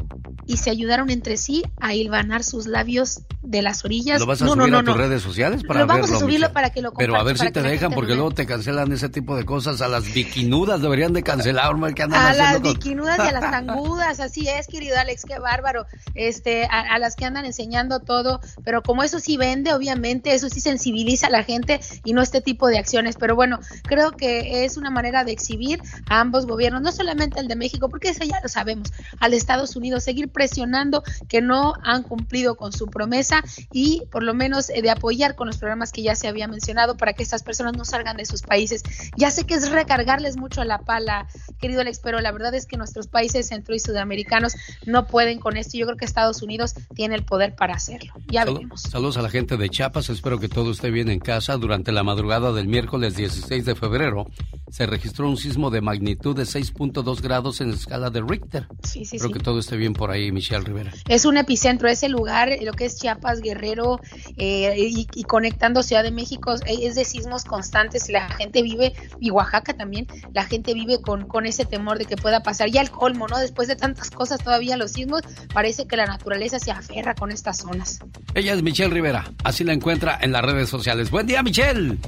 S24: y se ayudaron entre sí a hilvanar sus labios de las orillas.
S2: ¿Lo vas a subir a tus redes sociales para
S24: Lo vamos
S2: verlo,
S24: a subirlo
S2: Michelle?
S24: para que lo
S2: Pero a ver si te dejan, porque luego te cancelan ese tipo de cosas. A las bikinudas deberían de cancelar, que andan
S24: a las
S2: con-
S24: bikinudas y a las tangudas, así es, querido Alex, qué bárbaro. Este, a, a las que andan enseñando todo, pero como eso sí vende, obviamente, eso sí sensibiliza a la gente y no este tipo de acciones. Pero bueno, creo que es una manera de exhibir a ambos gobiernos, no solamente el de México, porque eso ya lo sabemos, al de Estados Unidos, seguir presionando que no han cumplido con su promesa y por lo menos eh, de apoyar con los programas que ya se había mencionado para que estas personas no salgan de sus países. Ya sé que es recargarles mucho a la pala, querido Alex, pero la verdad es que nuestros países centro y sudamericanos no pueden con esto. Yo creo que Estados Unidos tiene el poder para hacerlo. Ya
S2: Sal-
S24: veremos.
S2: Saludos a la gente de Chiapas, espero que todo esté bien en casa. Durante la madrugada del miércoles 16 de febrero se registró un sismo de magnitud de 6.2 grados en escala de Richter.
S24: Sí, sí.
S2: que todo esté bien por ahí, Michelle Rivera.
S24: Es un epicentro, ese lugar, lo que es Chiapas, Guerrero eh, y, y conectando Ciudad de México, eh, es de sismos constantes. La gente vive, y Oaxaca también, la gente vive con, con ese temor de que pueda pasar. Ya el colmo, ¿no? Después de tantas cosas, todavía los sismos, parece que la naturaleza se aferra con estas zonas.
S2: Ella es Michelle Rivera, así la encuentra en las redes sociales. Buen día, Michelle.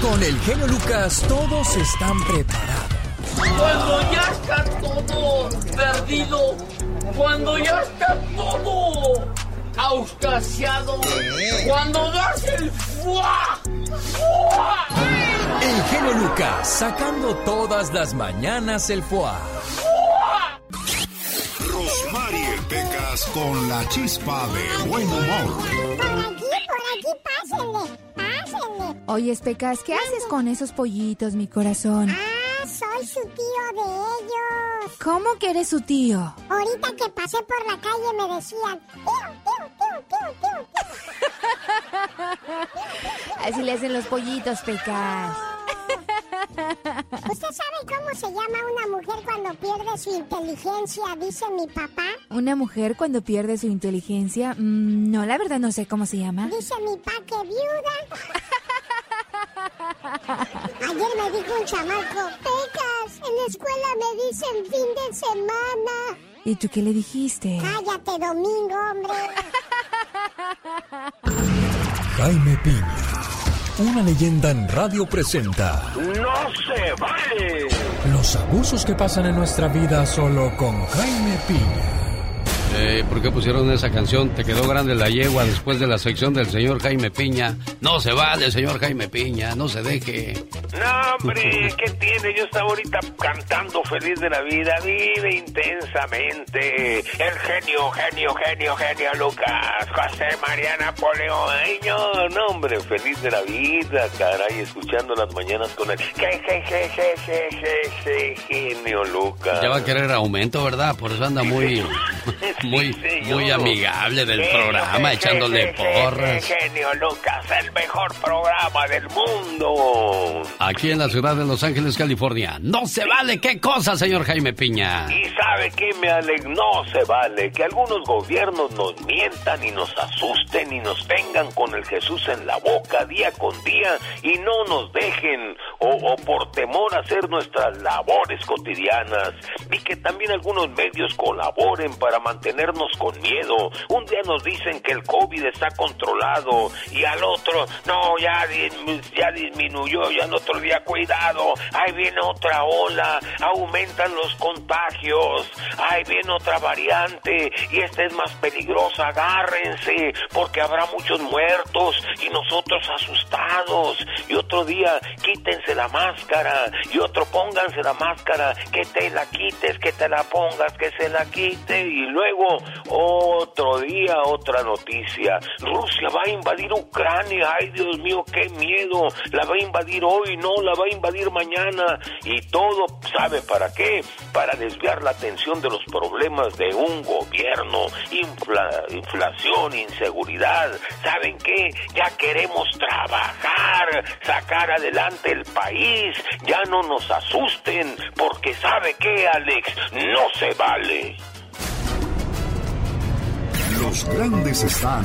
S8: Con el genio Lucas todos están preparados.
S9: Cuando ya está todo perdido, cuando ya está todo auscasiado, cuando das el fuá, fuá,
S8: El genio Lucas sacando todas las mañanas el foie.
S1: Rosmarie Pecas con la chispa de buen humor.
S11: Por aquí, por aquí, pásenle, pásenle.
S12: Oye, Pecas, ¿qué haces con esos pollitos, mi corazón?
S11: Ah, soy su tío de ellos.
S12: ¿Cómo que eres su tío?
S11: Ahorita que pasé por la calle me decían, tío, tío, tío,
S12: Así le hacen los pollitos, Pecas.
S11: ¿Usted sabe cómo se llama una mujer cuando pierde su inteligencia? Dice mi papá.
S12: ¿Una mujer cuando pierde su inteligencia? Mm, no, la verdad no sé cómo se llama.
S11: Dice mi papá que viuda. Ayer me dijo un chamaco, Pecas, en la escuela me dicen fin de semana.
S12: ¿Y tú qué le dijiste?
S11: Cállate, domingo, hombre.
S13: Jaime Piña, una leyenda en radio presenta
S14: ¡No se vale!
S13: los abusos que pasan en nuestra vida solo con Jaime Piña.
S2: Eh, ¿Por qué pusieron esa canción? Te quedó grande la yegua después de la sección del señor Jaime Piña. No se vale, señor Jaime Piña, no se deje.
S14: No, hombre, ¿qué tiene? Yo estaba ahorita cantando feliz de la vida, vive intensamente. El genio, genio, genio, genio Lucas, José María Napoleón. No, no, hombre, feliz de la vida, caray, escuchando las mañanas con el je, je, je, je, je, je, je, genio Lucas.
S2: Ya va a querer aumento, ¿verdad? Por eso anda muy, muy, muy amigable del programa, echándole porras.
S14: Genio Lucas, el mejor programa del mundo.
S2: Aquí en la ciudad de Los Ángeles, California. No se vale, ¿qué cosa, señor Jaime Piña?
S14: Y sabe que me aleg no se vale que algunos gobiernos nos mientan y nos asusten y nos tengan con el Jesús en la boca día con día y no nos dejen o, o por temor a hacer nuestras labores cotidianas y que también algunos medios colaboren para mantenernos con miedo. Un día nos dicen que el COVID está controlado y al otro no ya ya disminuyó ya al otro día cuidado ahí viene otra ola aumentan los contagios ahí viene otra variante y esta es más peligrosa agárrense porque habrá muchos muertos y nosotros asustados y otro día quítense la máscara y otro pónganse la máscara que te la quites que te la pongas que se la quite y luego otro día otra noticia. Rusia va a invadir Ucrania. Ay Dios mío qué miedo. La va a invadir hoy no la va a invadir mañana. Y todo sabe para qué para desviar la atención de los problemas de un gobierno. Infla- inflación inseguridad. Saben qué ya queremos trabajar sacar adelante el país. Ya no nos asusten porque sabe qué Alex no se vale
S1: Los grandes están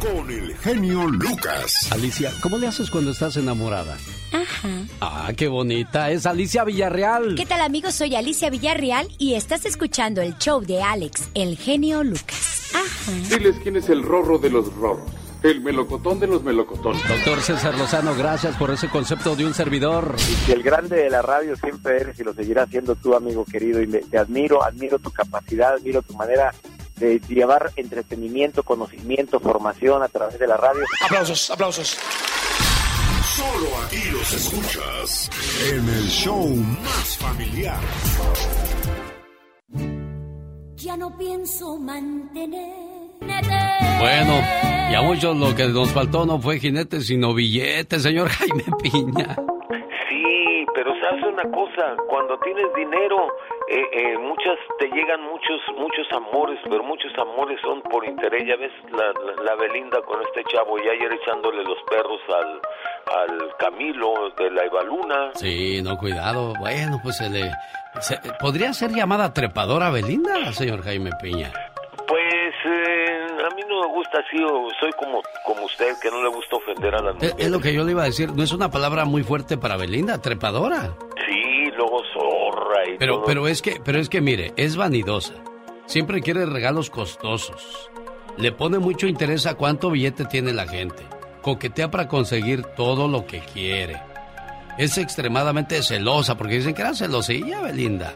S1: con el genio Lucas.
S2: Alicia, ¿cómo le haces cuando estás enamorada?
S25: Ajá.
S2: Ah, qué bonita. Es Alicia Villarreal.
S25: ¿Qué tal amigos? Soy Alicia Villarreal y estás escuchando el show de Alex, el genio Lucas. Ajá.
S16: Diles quién es el rorro de los rorros. El melocotón de los melocotones.
S2: Doctor César Lozano, gracias por ese concepto de un servidor.
S26: Y el grande de la radio siempre eres y lo seguirás siendo tú, amigo querido. Y me- te admiro, admiro tu capacidad, admiro tu manera de llevar entretenimiento, conocimiento, formación a través de la radio.
S1: Aplausos, aplausos. Solo aquí los escuchas en el show más familiar.
S27: Ya no pienso mantener.
S2: Bueno, y a muchos lo que nos faltó no fue jinete, sino billete, señor Jaime Piña.
S14: Sí, pero sabes una cosa, cuando tienes dinero, eh, eh, muchas te llegan muchos muchos amores, pero muchos amores son por interés. Ya ves la, la, la Belinda con este chavo y ayer echándole los perros al, al Camilo de la Evaluna.
S2: Sí, no, cuidado. Bueno, pues se le... se- ¿Podría ser llamada trepadora Belinda, señor Jaime Piña?
S14: Pues eh, a mí no me gusta así, o soy como, como usted, que no le gusta ofender a las
S2: Es,
S14: mujeres.
S2: es lo que yo le iba a decir. ¿No es una palabra muy fuerte para Belinda, trepadora?
S14: Sí, luego zorra y
S2: Pero,
S14: todo.
S2: pero es que, pero es que mire, es vanidosa. Siempre quiere regalos costosos. Le pone mucho interés a cuánto billete tiene la gente. Coquetea para conseguir todo lo que quiere. Es extremadamente celosa porque dicen que era celosilla, Belinda.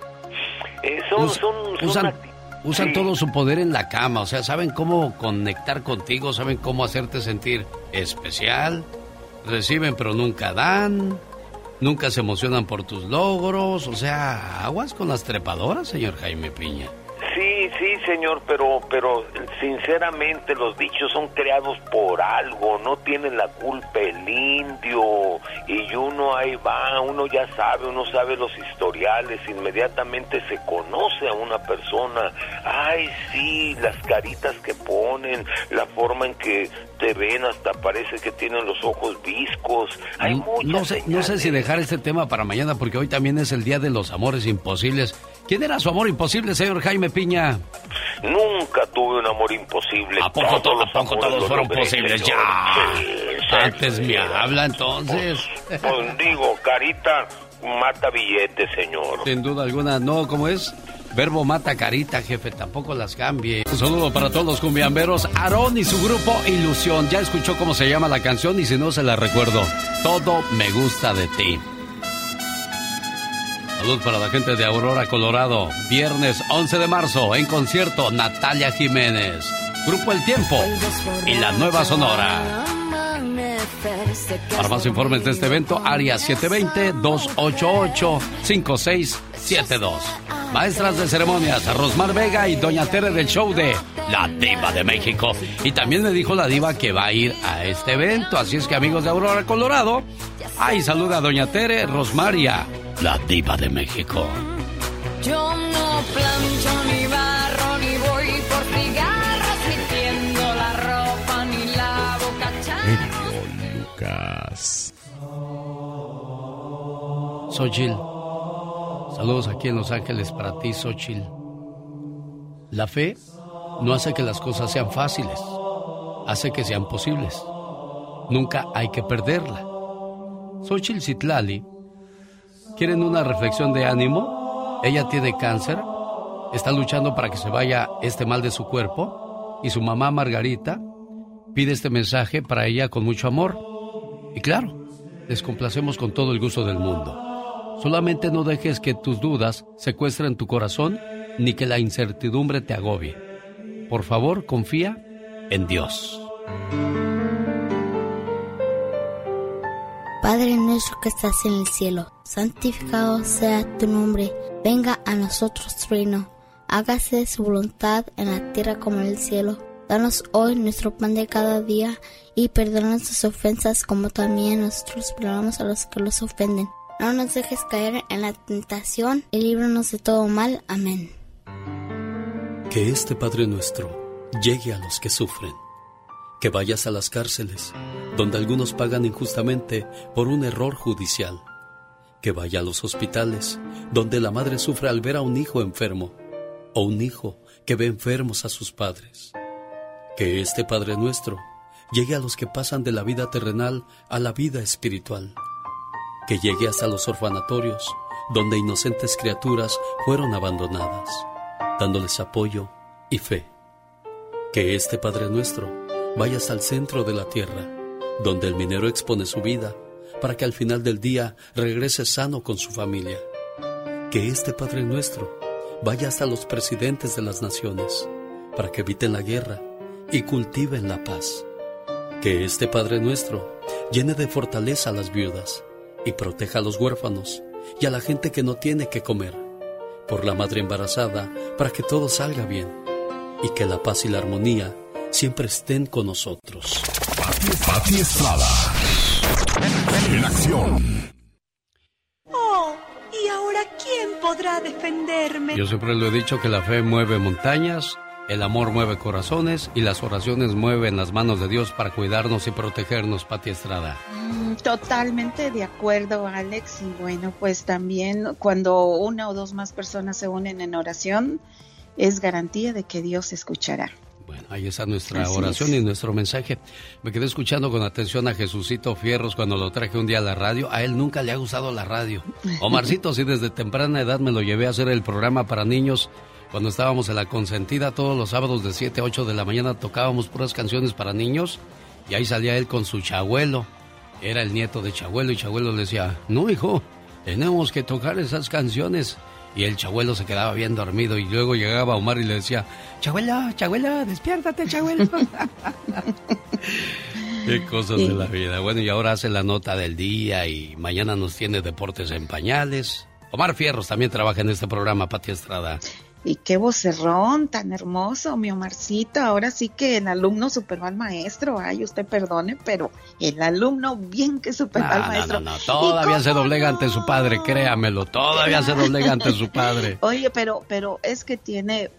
S14: Eh, son,
S2: Us-
S14: son, son
S2: usan usan todo su poder en la cama, o sea, saben cómo conectar contigo, saben cómo hacerte sentir especial, reciben pero nunca dan, nunca se emocionan por tus logros, o sea, aguas con las trepadoras, señor Jaime Piña.
S14: Sí, sí, señor, pero, pero sinceramente los dichos son creados por algo, no tienen la culpa el indio y uno ahí va, uno ya sabe, uno sabe los historiales, inmediatamente se conoce a una persona. Ay, sí, las caritas que ponen, la forma en que te ven, hasta parece que tienen los ojos viscos. Hay
S2: no sé, no sé si dejar este tema para mañana porque hoy también es el día de los amores imposibles. ¿Quién era su amor imposible, señor Jaime Piña?
S14: Nunca tuve un amor imposible.
S2: ¿A poco todos, todos fueron posibles? Ya. Antes me habla entonces.
S14: Pues, pues, digo, carita mata billetes, señor.
S2: Sin duda alguna, no, ¿cómo es? Verbo mata carita, jefe, tampoco las cambie. Un saludo para todos los cumbiamberos. Aarón y su grupo Ilusión. Ya escuchó cómo se llama la canción y si no se la recuerdo. Todo me gusta de ti. Salud para la gente de Aurora, Colorado. Viernes 11 de marzo, en concierto, Natalia Jiménez. Grupo El Tiempo y la Nueva Sonora. Para más informes de este evento, área 720-288-5672. Maestras de ceremonias, Rosmar Vega y Doña Tere del show de La Diva de México. Y también me dijo la Diva que va a ir a este evento. Así es que, amigos de Aurora, Colorado, ahí saluda a Doña Tere, Rosmaria la diva de México.
S28: Yo no plancho ni barro
S2: Xochil. Saludos aquí en Los Ángeles para ti, Xochil. La fe no hace que las cosas sean fáciles, hace que sean posibles. Nunca hay que perderla. Xochil Citlali ¿Quieren una reflexión de ánimo? Ella tiene cáncer, está luchando para que se vaya este mal de su cuerpo y su mamá Margarita pide este mensaje para ella con mucho amor. Y claro, les complacemos con todo el gusto del mundo. Solamente no dejes que tus dudas secuestren tu corazón ni que la incertidumbre te agobie. Por favor, confía en Dios.
S29: Padre nuestro que estás en el cielo, santificado sea tu nombre, venga a nosotros tu reino, hágase su voluntad en la tierra como en el cielo. Danos hoy nuestro pan de cada día y perdona nuestras ofensas como también nosotros perdonamos a los que los ofenden. No nos dejes caer en la tentación y líbranos de todo mal. Amén.
S30: Que este Padre nuestro llegue a los que sufren que vayas a las cárceles, donde algunos pagan injustamente por un error judicial, que vaya a los hospitales, donde la madre sufre al ver a un hijo enfermo, o un hijo que ve enfermos a sus padres. Que este Padre nuestro llegue a los que pasan de la vida terrenal a la vida espiritual, que llegue hasta los orfanatorios, donde inocentes criaturas fueron abandonadas, dándoles apoyo y fe. Que este Padre nuestro vayas al centro de la tierra, donde el minero expone su vida para que al final del día regrese sano con su familia. Que este Padre nuestro vaya hasta los presidentes de las naciones para que eviten la guerra y cultiven la paz. Que este Padre nuestro llene de fortaleza a las viudas y proteja a los huérfanos y a la gente que no tiene que comer. Por la madre embarazada, para que todo salga bien y que la paz y la armonía siempre estén con nosotros.
S1: Pati, Estrada. En acción.
S31: Oh, ¿y ahora quién podrá defenderme?
S2: Yo siempre lo he dicho que la fe mueve montañas, el amor mueve corazones y las oraciones mueven las manos de Dios para cuidarnos y protegernos, Pati Estrada.
S31: Mm, totalmente de acuerdo, Alex. Y bueno, pues también cuando una o dos más personas se unen en oración, es garantía de que Dios escuchará.
S2: Bueno, ahí está nuestra oración y nuestro mensaje. Me quedé escuchando con atención a Jesucito Fierros cuando lo traje un día a la radio. A él nunca le ha gustado la radio. Omarcito, sí, desde temprana edad me lo llevé a hacer el programa para niños. Cuando estábamos en la consentida, todos los sábados de 7 a 8 de la mañana tocábamos puras canciones para niños. Y ahí salía él con su chabuelo. Era el nieto de Chabuelo y Chabuelo le decía, no, hijo, tenemos que tocar esas canciones. Y el chabuelo se quedaba bien dormido y luego llegaba Omar y le decía, chabuelo, chabuelo, despiértate, chabuelo. Qué cosas de la vida. Bueno, y ahora hace la nota del día y mañana nos tiene deportes en pañales. Omar Fierros también trabaja en este programa, Pati Estrada.
S31: Y qué vocerrón tan hermoso, mi Omarcito. Ahora sí que el alumno superó al maestro. Ay, usted perdone, pero el alumno bien que superó al maestro.
S2: No, no, no, todavía se doblega ante su padre, créamelo. Todavía se doblega ante su padre.
S31: Oye, pero, pero es que tiene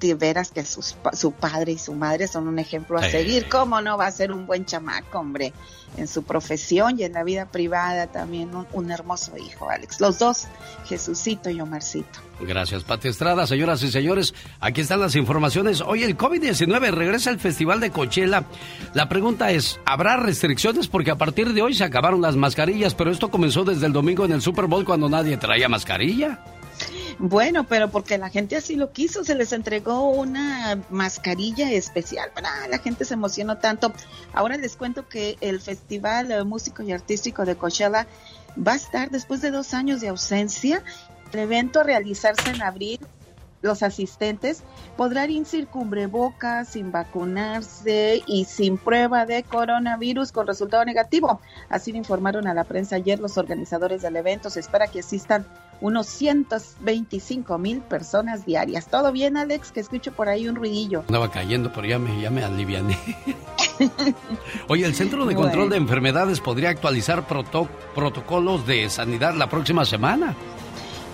S31: de veras que sus, su padre y su madre son un ejemplo a
S2: Sí.
S31: seguir. ¿Cómo no va a ser un buen chamaco, hombre? En su profesión y en la vida privada también un, hermoso hijo, Alex. Los dos, Jesucito y Omarcito.
S2: Gracias, Pati Estrada. Señoras y señores, aquí están las informaciones. Hoy el COVID-19 regresa al Festival de Coachella. La pregunta es, ¿habrá restricciones? Porque a partir de hoy se acabaron las mascarillas, pero esto comenzó desde el domingo en el Super Bowl cuando nadie traía mascarilla.
S31: Bueno, pero porque la gente así lo quiso, se les entregó una mascarilla especial. Para la gente se emocionó tanto. Ahora les cuento que el Festival Músico y Artístico de Coachella va a estar después de dos años de ausencia. El evento a realizarse en abril. Los asistentes podrán ir sin sin vacunarse y sin prueba de coronavirus con resultado negativo. Así lo informaron a la prensa ayer los organizadores del evento. Se espera que asistan unos 125 mil personas diarias. ¿Todo bien, Alex? Que escucho por ahí un ruidillo.
S2: Andaba cayendo, pero ya me, ya me aliviané. Oye, el Centro de Control
S31: Bueno.
S2: de Enfermedades podría actualizar proto- protocolos de sanidad la próxima semana.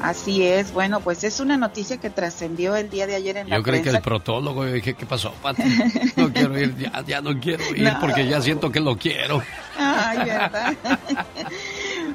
S31: Así es. Bueno, pues es una noticia que trascendió el día de ayer en la
S2: Yo creí que el protólogo, yo dije, ¿qué pasó, Pati? No quiero ir, ya, ya no quiero ir
S31: No.
S2: porque ya siento que lo quiero.
S31: Ay, ¿verdad?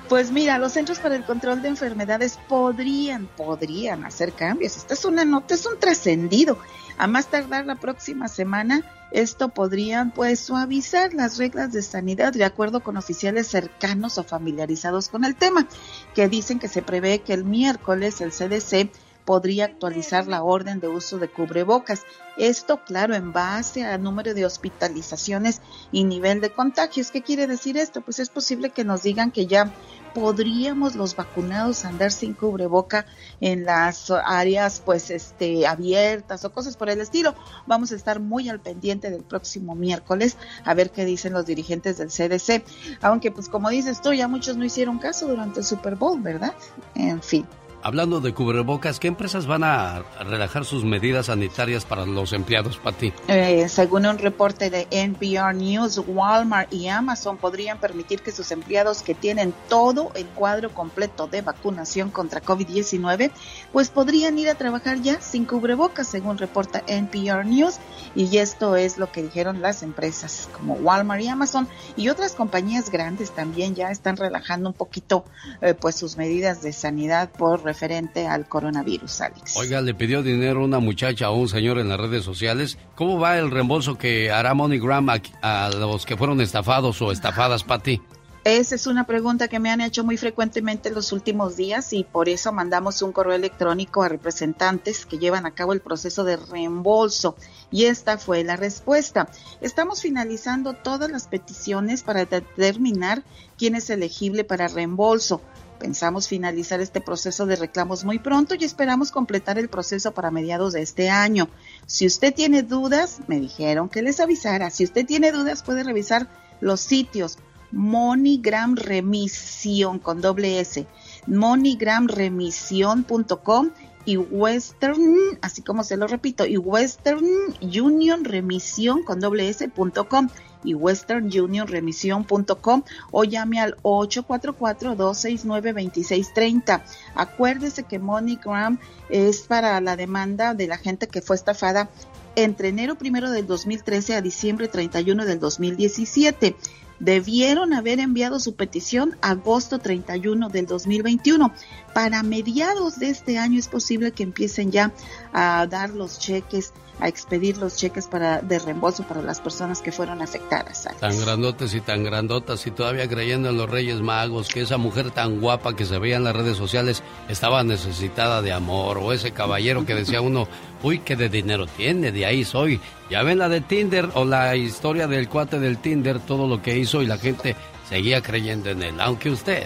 S31: Pues mira, los Centros para el Control de Enfermedades podrían, podrían hacer cambios. Esta es una nota, es un trascendido. A más tardar la próxima semana, esto podrían pues suavizar las reglas de sanidad de acuerdo con oficiales cercanos o familiarizados con el tema, que dicen que se prevé que el miércoles el CDC podría actualizar la orden de uso de cubrebocas. Esto, claro, en base al número de hospitalizaciones y nivel de contagios. ¿Qué quiere decir esto? Pues es posible que nos digan que ya podríamos los vacunados andar sin cubreboca en las áreas pues este abiertas o cosas por el estilo. Vamos a estar muy al pendiente del próximo miércoles a ver qué dicen los dirigentes del CDC. Aunque pues como dices tú, ya muchos no hicieron caso durante el Super Bowl, ¿verdad? En fin.
S2: Hablando de cubrebocas, ¿qué empresas van a relajar sus medidas sanitarias para los empleados, Pati?
S31: Eh, según un reporte de NPR News, Walmart y Amazon podrían permitir que sus empleados que tienen todo el cuadro completo de vacunación contra COVID-19, pues podrían ir a trabajar ya sin cubrebocas, según reporta NPR News. Y esto es lo que dijeron las empresas como Walmart y Amazon y otras compañías grandes también ya están relajando un poquito eh, pues sus medidas de sanidad por referente al coronavirus, Alex.
S2: Oiga, le pidió dinero una muchacha o un señor en las redes sociales. ¿Cómo va el reembolso que hará MoneyGram a, a los que fueron estafados o estafadas, Pati?
S31: Esa es una pregunta que me han hecho muy frecuentemente en los últimos días y por eso mandamos un correo electrónico a representantes que llevan a cabo el proceso de reembolso. Y esta fue la respuesta. Estamos finalizando todas las peticiones para determinar quién es elegible para reembolso. Pensamos finalizar este proceso de reclamos muy pronto y esperamos completar el proceso para mediados de este año. Si usted tiene dudas, me dijeron que les avisara. Si usted tiene dudas, puede revisar los sitios MoneyGram Remisión con doble S, MoneyGramRemisión.com y Western, así como se lo repito, y Western Union Remisión con doble S.com y westernunionremisión.com o llame al 844-269-2630. Acuérdese que MoneyGram es para la demanda de la gente que fue estafada entre enero primero del 2013 a diciembre 31 del 2017 debieron haber enviado su petición agosto 31 del 2021. Para mediados de este año es posible que empiecen ya a dar los cheques, a expedir los cheques para de reembolso para las personas que fueron afectadas. Alex.
S2: Tan grandotes y tan grandotas y todavía creyendo en los Reyes Magos, que esa mujer tan guapa que se veía en las redes sociales estaba necesitada de amor, o ese caballero que decía uno, uy, que de dinero tiene, de ahí soy. Ya ven la de Tinder o la historia del cuate del Tinder, todo lo que hizo y la gente seguía creyendo en él, aunque usted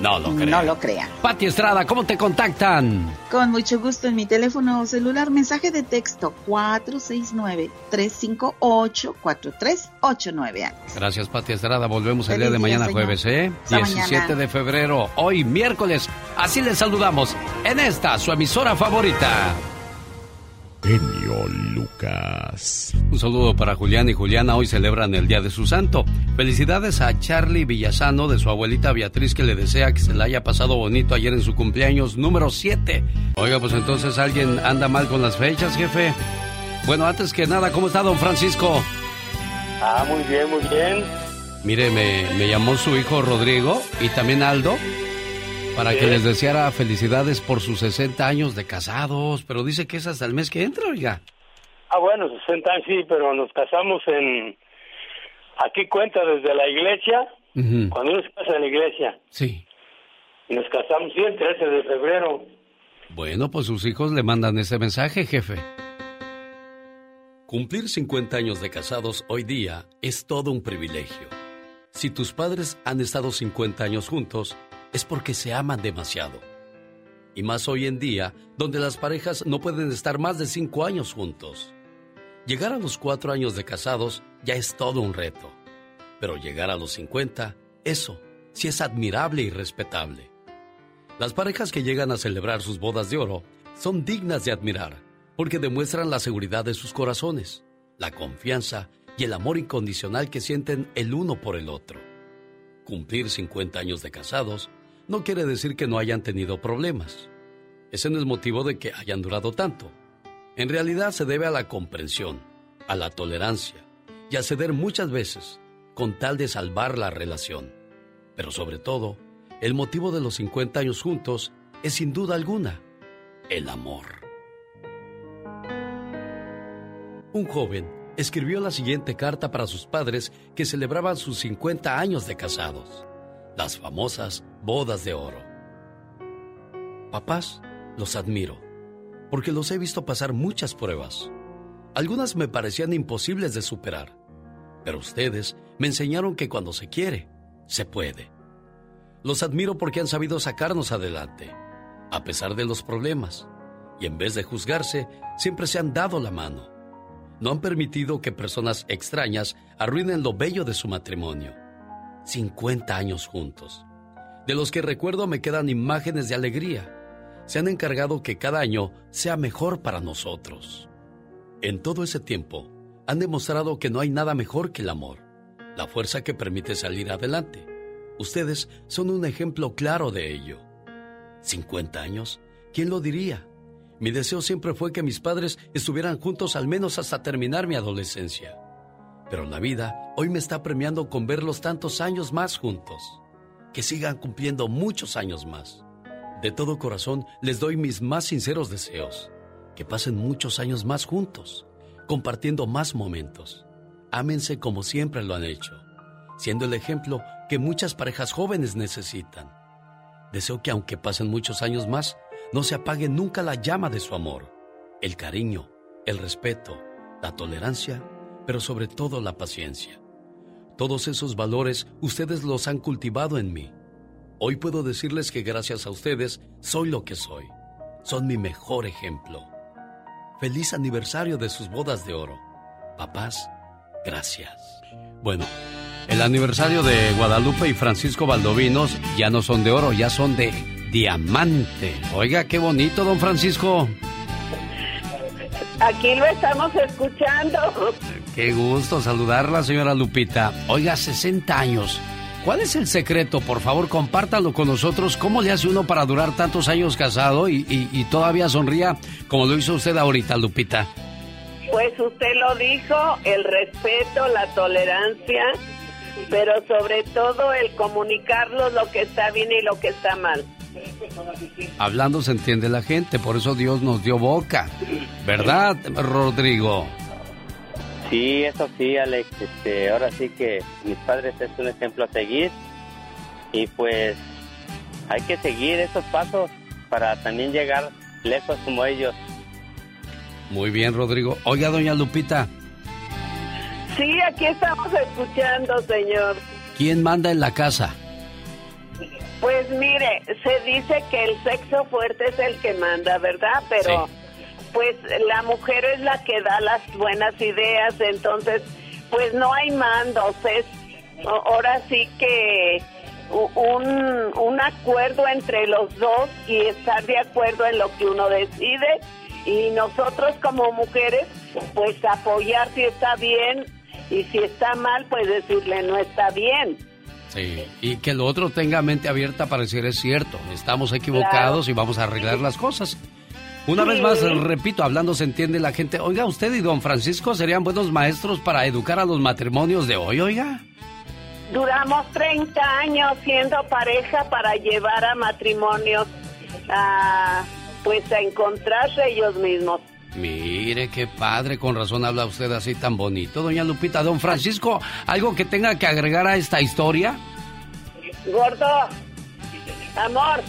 S2: no lo crea.
S31: No lo crea.
S2: Pati Estrada, ¿cómo te contactan?
S31: Con mucho gusto en mi teléfono celular, mensaje de texto 469-358-4389.
S2: Gracias, Pati Estrada. Volvemos el día de mañana
S31: señor.
S2: jueves, ¿eh?
S31: Hasta
S2: 17
S31: mañana.
S2: de febrero, hoy miércoles. Así les saludamos en esta, su emisora favorita.
S32: Genio Lucas.
S33: Un saludo para Julián y Juliana. Hoy celebran el Día de su Santo. Felicidades a Charlie Villasano de su abuelita Beatriz que le desea que se le haya pasado bonito ayer en su cumpleaños número 7. Oiga, pues entonces alguien anda mal con las fechas, jefe. Bueno, antes que nada, ¿cómo está don Francisco?
S34: Ah, muy bien, muy bien.
S33: Mire, me, me llamó su hijo Rodrigo y también Aldo para que les deseara felicidades por sus 60 años de casados, pero dice que es hasta el mes que entra, oiga.
S34: Ah, bueno, 60 años sí, pero nos casamos en... Aquí cuenta desde la iglesia, cuando uno se casa en la iglesia.
S33: Sí.
S34: Y nos casamos, sí, el 13 de febrero.
S33: Bueno, pues sus hijos le mandan ese mensaje, jefe.
S2: Cumplir 50 años de casados hoy día es todo un privilegio. Si tus padres han estado 50 años juntos, es porque se aman demasiado. Y más hoy en día, donde las parejas no pueden estar más de cinco años juntos. Llegar a los cuatro años de casados ya es todo un reto. Pero llegar a los 50, eso sí es admirable y respetable. Las parejas que llegan a celebrar sus bodas de oro son dignas de admirar porque demuestran la seguridad de sus corazones, la confianza y el amor incondicional que sienten el uno por el otro. Cumplir 50 años de casados no quiere decir que no hayan tenido problemas. Ese no es motivo de que hayan durado tanto. En realidad se debe a la comprensión, a la tolerancia y a ceder muchas veces con tal de salvar la relación. Pero sobre todo, el motivo de los 50 años juntos es sin duda alguna el amor. Un joven escribió la siguiente carta para sus padres que celebraban sus 50 años de casados las famosas bodas de oro. Papás, los admiro, porque los he visto pasar muchas pruebas. Algunas me parecían imposibles de superar, pero ustedes me enseñaron que cuando se quiere, se puede. Los admiro porque han sabido sacarnos adelante, a pesar de los problemas, y en vez de juzgarse, siempre se han dado la mano. No han permitido que personas extrañas arruinen lo bello de su matrimonio 50 años juntos, de los que recuerdo me quedan imágenes de alegría. Se han encargado que cada año sea mejor para nosotros. En todo ese tiempo, han demostrado que no hay nada mejor que el amor, la fuerza que permite salir adelante. Ustedes son un ejemplo claro de ello. 50 años, ¿quién lo diría? Mi deseo siempre fue que mis padres estuvieran juntos al menos hasta terminar mi adolescencia. Pero la vida hoy me está premiando con verlos tantos años más juntos. Que sigan cumpliendo muchos años más. De todo corazón les doy mis más sinceros deseos. Que pasen muchos años más juntos, compartiendo más momentos. Ámense como siempre lo han hecho, siendo el ejemplo que muchas parejas jóvenes necesitan. Deseo que aunque pasen muchos años más, no se apague nunca la llama de su amor, el cariño, el respeto, la tolerancia pero sobre todo la paciencia. Todos esos valores ustedes los han cultivado en mí. Hoy puedo decirles que gracias a ustedes soy lo que soy. Son mi mejor ejemplo. Feliz aniversario de sus bodas de oro. Papás, gracias.
S33: Bueno, el aniversario de Guadalupe y Francisco Valdovinos ya no son de oro, ya son de diamante. Oiga, qué bonito, don Francisco.
S3: Aquí lo estamos escuchando.
S33: Qué gusto saludarla, señora Lupita. Oiga, 60 años. ¿Cuál es el secreto? Por favor, compártalo con nosotros. ¿Cómo le hace uno para durar tantos años casado y, todavía sonría como lo hizo usted ahorita, Lupita?
S3: Pues usted lo dijo, el respeto, la tolerancia, pero sobre todo el comunicarlo lo que está bien y lo que está mal.
S33: Hablando se entiende la gente, por eso Dios nos dio boca. ¿Verdad, Rodrigo?
S35: Sí, eso sí, Alex. Este, ahora sí que mis padres es un ejemplo a seguir y pues hay que seguir esos pasos para también llegar lejos como ellos.
S33: Muy bien, Rodrigo. Oiga, doña Lupita.
S3: Sí, aquí estamos escuchando, señor.
S33: ¿Quién manda en la casa?
S3: Pues mire, se dice que el sexo fuerte es el que manda, ¿verdad? Pero pues la mujer es la que da las buenas ideas, entonces pues no hay mandos, es ahora sí que un, un acuerdo entre los dos y estar de acuerdo en lo que uno decide Y nosotros como mujeres, pues apoyar si está bien y si está mal, pues decirle no está bien.
S2: Sí, y que el otro tenga mente abierta para decir es cierto, estamos equivocados y vamos a arreglar las cosas. Una vez más, repito, hablando se entiende la gente. Oiga, usted y don Francisco serían buenos maestros para educar a los matrimonios de hoy, oiga.
S3: Duramos 30 años siendo pareja para llevar a matrimonios a, pues a encontrarse ellos mismos.
S2: Mire, qué padre, con razón habla usted así tan bonito, doña Lupita. Don Francisco, ¿algo que tenga que agregar a esta historia?
S3: Gordo, amor.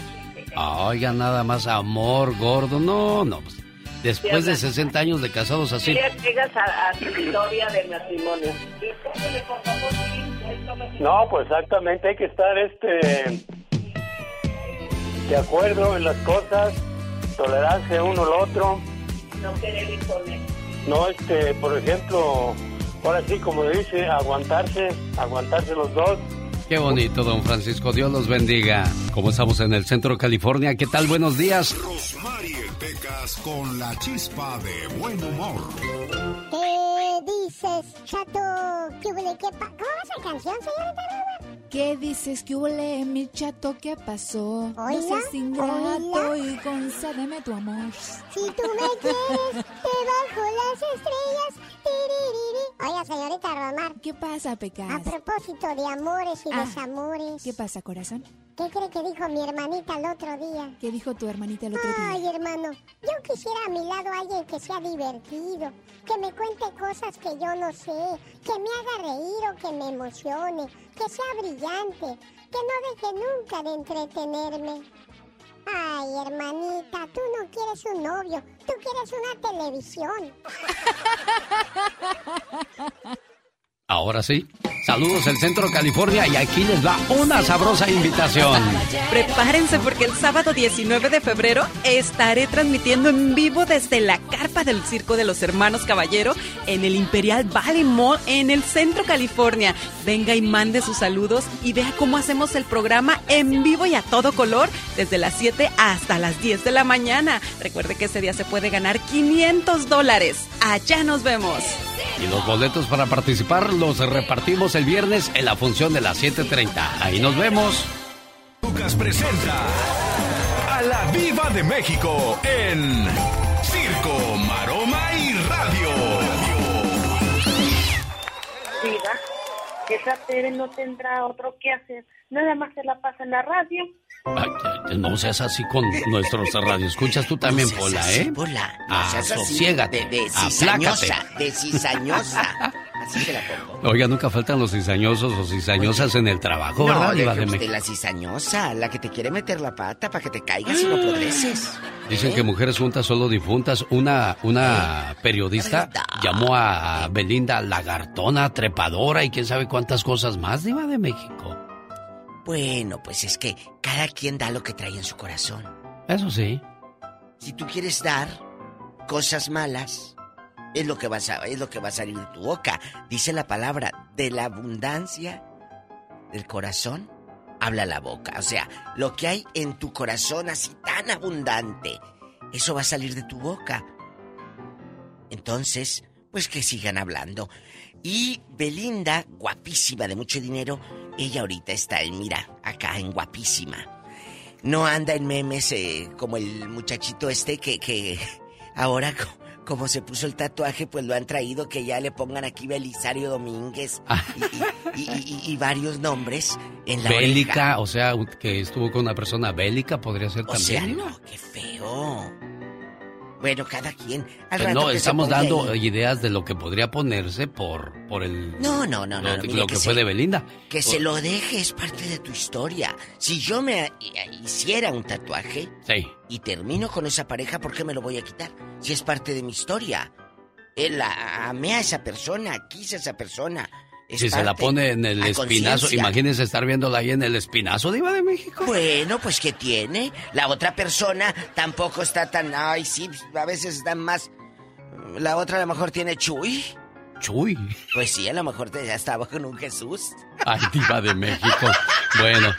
S2: Oiga, nada más amor, gordo. No, no. pues, Después de 60 años de casados así.
S3: Ya llegas a, a tu historia del matrimonio.
S34: No, pues exactamente, hay que estar este de acuerdo en las cosas, tolerarse uno al otro.
S3: No querer imponer.
S34: No, este, por ejemplo, ahora sí, como dice, aguantarse, aguantarse los dos.
S2: Qué bonito, don Francisco. Dios los bendiga. Como estamos en el centro de California, ¿qué tal? Buenos días.
S1: Rosmarie Pecas con la chispa de buen humor.
S11: ¿Qué dices, chato? ¿Qué huele? ¿Qué ¿Cómo va esa canción, señorita Roma?
S12: ¿Qué dices que huele mi chato? ¿Qué pasó? No
S11: Oila,
S12: seas ingrato
S11: oila.
S12: y concédeme tu amor.
S11: Si tú me quieres, debajo las estrellas. Oiga, señorita Romar.
S12: ¿Qué pasa,
S11: A
S12: Pecas?
S11: propósito de amores y
S12: Ah,
S11: desamores.
S12: ¿Qué pasa, corazón?
S11: ¿Qué cree que dijo mi hermanita el otro día?
S12: ¿Qué dijo tu hermanita el otro día?
S11: Ay, hermano, yo quisiera a mi lado alguien que sea divertido, que me cuente cosas que yo no sé, que me haga reír o que me emocione, que sea brillante, que no deje nunca de entretenerme. Ay, hermanita, tú no quieres un novio, tú quieres una televisión.
S2: Ahora sí. Saludos el centro California y aquí les va una sabrosa invitación.
S36: Prepárense porque el sábado 19 de febrero estaré transmitiendo en vivo desde la carpa del Circo de los Hermanos Caballero en el Imperial Valley Mall en el centro California. Venga y mande sus saludos y vea cómo hacemos el programa en vivo y a todo color desde las 7 hasta las 10 de la mañana. Recuerde que ese día se puede ganar 500 dólares. Allá nos vemos.
S2: Y los boletos para participar los repartimos el viernes en la función de las 7.30. Ahí nos vemos.
S1: Lucas presenta a la Viva de México en Circo, Maroma y Radio.
S37: Diva, esa Tere no tendrá otro que hacer. Nada más se la pasa en la radio.
S2: Ay, no seas así con nuestros radioescuchas tú también, Pola,
S38: así,
S2: ¿eh?
S38: Pola, no
S2: Ah,
S38: seas así,
S2: sosiégate,
S38: de- de cizañosa, de cizañosa. Así te la pongo.
S2: Oiga, nunca faltan los cizañosos o cizañosas en el trabajo,
S38: no,
S2: ¿verdad, Diva de
S38: usted la cizañosa, la que te quiere meter la pata para que te caigas y no progreses.
S2: Dicen
S38: ¿Eh?
S2: que mujeres juntas solo difuntas. Una, una periodista llamó a Belinda lagartona, trepadora y quién sabe cuántas cosas más, Diva de México.
S38: Bueno, pues es que cada quien da lo que trae en su corazón.
S2: Eso sí.
S38: Si tú quieres dar cosas malas, es lo que vas a, es lo que va a salir de tu boca. Dice la palabra, de la abundancia del corazón habla la boca. O sea, lo que hay en tu corazón así tan abundante, eso va a salir de tu boca. Entonces, pues que sigan hablando. Y Belinda, guapísima, de mucho dinero, ella ahorita está en, mira, acá en guapísima. No anda en memes eh, como el muchachito este que, que ahora co- como se puso el tatuaje, pues lo han traído que ya le pongan aquí Belisario Domínguez y, y- y- y- y varios nombres en la
S2: bélica,
S38: oreja.
S2: o sea, que estuvo con una persona bélica, podría ser
S38: O sea,
S2: también.
S38: no, qué feo. Bueno, cada quien. Al
S2: Eh,
S38: rato
S2: no,
S38: que se
S2: estamos dando
S38: ahí.
S2: ideas de lo que podría ponerse por, por el...
S38: No, no, no, no,
S2: Lo,
S38: no,
S2: lo
S38: mire
S2: que,
S38: que
S2: fue
S38: se-
S2: de Belinda.
S38: Que se lo deje, es parte de tu historia. Si yo me hiciera un tatuaje
S2: Sí.
S38: y termino con esa pareja, ¿por qué me lo voy a quitar? Si es parte de mi historia. Él a- amé a esa persona, quise a esa persona. Es
S2: Si se la pone en el
S38: A
S2: espinazo, imagínese estar viéndola ahí en el espinazo, Diva de México.
S38: Bueno, pues ¿qué tiene? La otra persona tampoco está tan... Ay, sí, a veces están más... La otra a lo mejor tiene chuy.
S2: Chuy.
S38: Pues sí, a lo mejor ya estaba con un Jesús.
S2: Ay, diva de México. Bueno.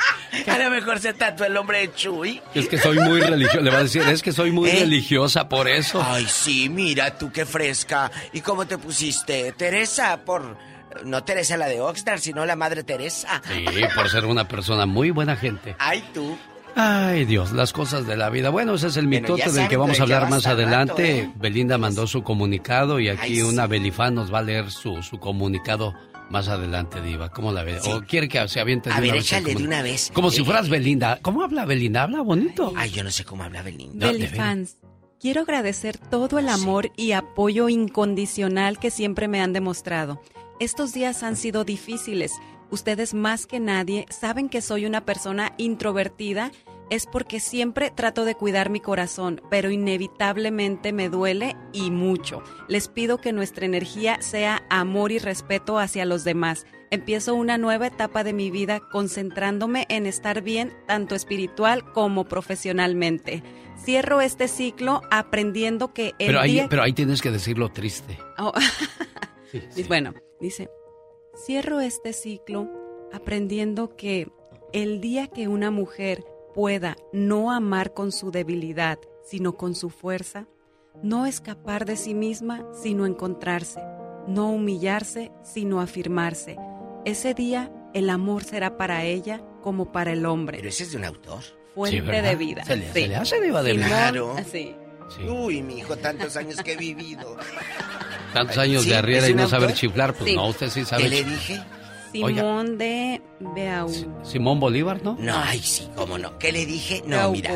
S38: A lo mejor se tatuó el nombre de Chuy.
S2: Es que soy muy religiosa. Le va a decir, es que soy muy
S38: ¿Eh?
S2: religiosa por eso.
S38: Ay, sí, mira tú qué fresca. ¿Y cómo te pusiste? Teresa, por... No Teresa la de Oxnard, sino la Madre Teresa.
S2: Sí, por ser una persona muy buena gente.
S38: Ay, tú.
S2: Ay, Dios, las cosas de la vida. Bueno, ese es el mitote del que vamos a hablar más adelante.
S38: rato, ¿eh?
S2: Belinda mandó su comunicado y aquí
S38: Ay, sí.
S2: una Belifán nos va a leer su, su comunicado más adelante, Diva. ¿Cómo la ve?
S38: Sí.
S2: ¿O quiere que se aviente de
S38: A
S2: una
S38: ver,
S2: vez
S38: échale de una vez.
S2: Como si
S38: Eh,
S2: fueras Belinda. ¿Cómo habla Belinda? ¿Habla bonito?
S38: Ay, yo no sé cómo habla Belinda.
S2: No,
S36: Belifans, quiero agradecer todo el amor y apoyo incondicional que siempre me han demostrado. Estos días han sido difíciles. Ustedes más que nadie saben que soy una persona introvertida. Es porque siempre trato de cuidar mi corazón, pero inevitablemente me duele y mucho. Les pido que nuestra energía sea amor y respeto hacia los demás. Empiezo una nueva etapa de mi vida concentrándome en estar bien tanto espiritual como profesionalmente. Cierro este ciclo aprendiendo que el
S2: Pero ahí,
S36: día...
S2: pero ahí tienes que decirlo triste.
S36: Oh. Bueno, dice, cierro este ciclo aprendiendo que el día que una mujer pueda no amar con su debilidad, sino con su fuerza, no escapar de sí misma, sino encontrarse, no humillarse, sino afirmarse. Ese día el amor será para ella como para el hombre.
S38: Pero ese es de un autor.
S36: Fuente de vida.
S2: Se le-
S36: Sí.
S2: se le hace diva de
S36: Simón,
S38: Claro. Uy, mi hijo, tantos años que he vivido.
S2: Tantos años
S38: Sí,
S2: de arriera
S38: ¿es
S2: y no saber chiflar, pues
S36: Sí.
S2: no, usted sí sabe.
S38: ¿Qué le dije?
S2: Oiga.
S36: Simón de Beauvoir.
S2: Simón Bolívar, ¿no?
S38: No, ay, sí, cómo no. ¿Qué le dije? No, mira.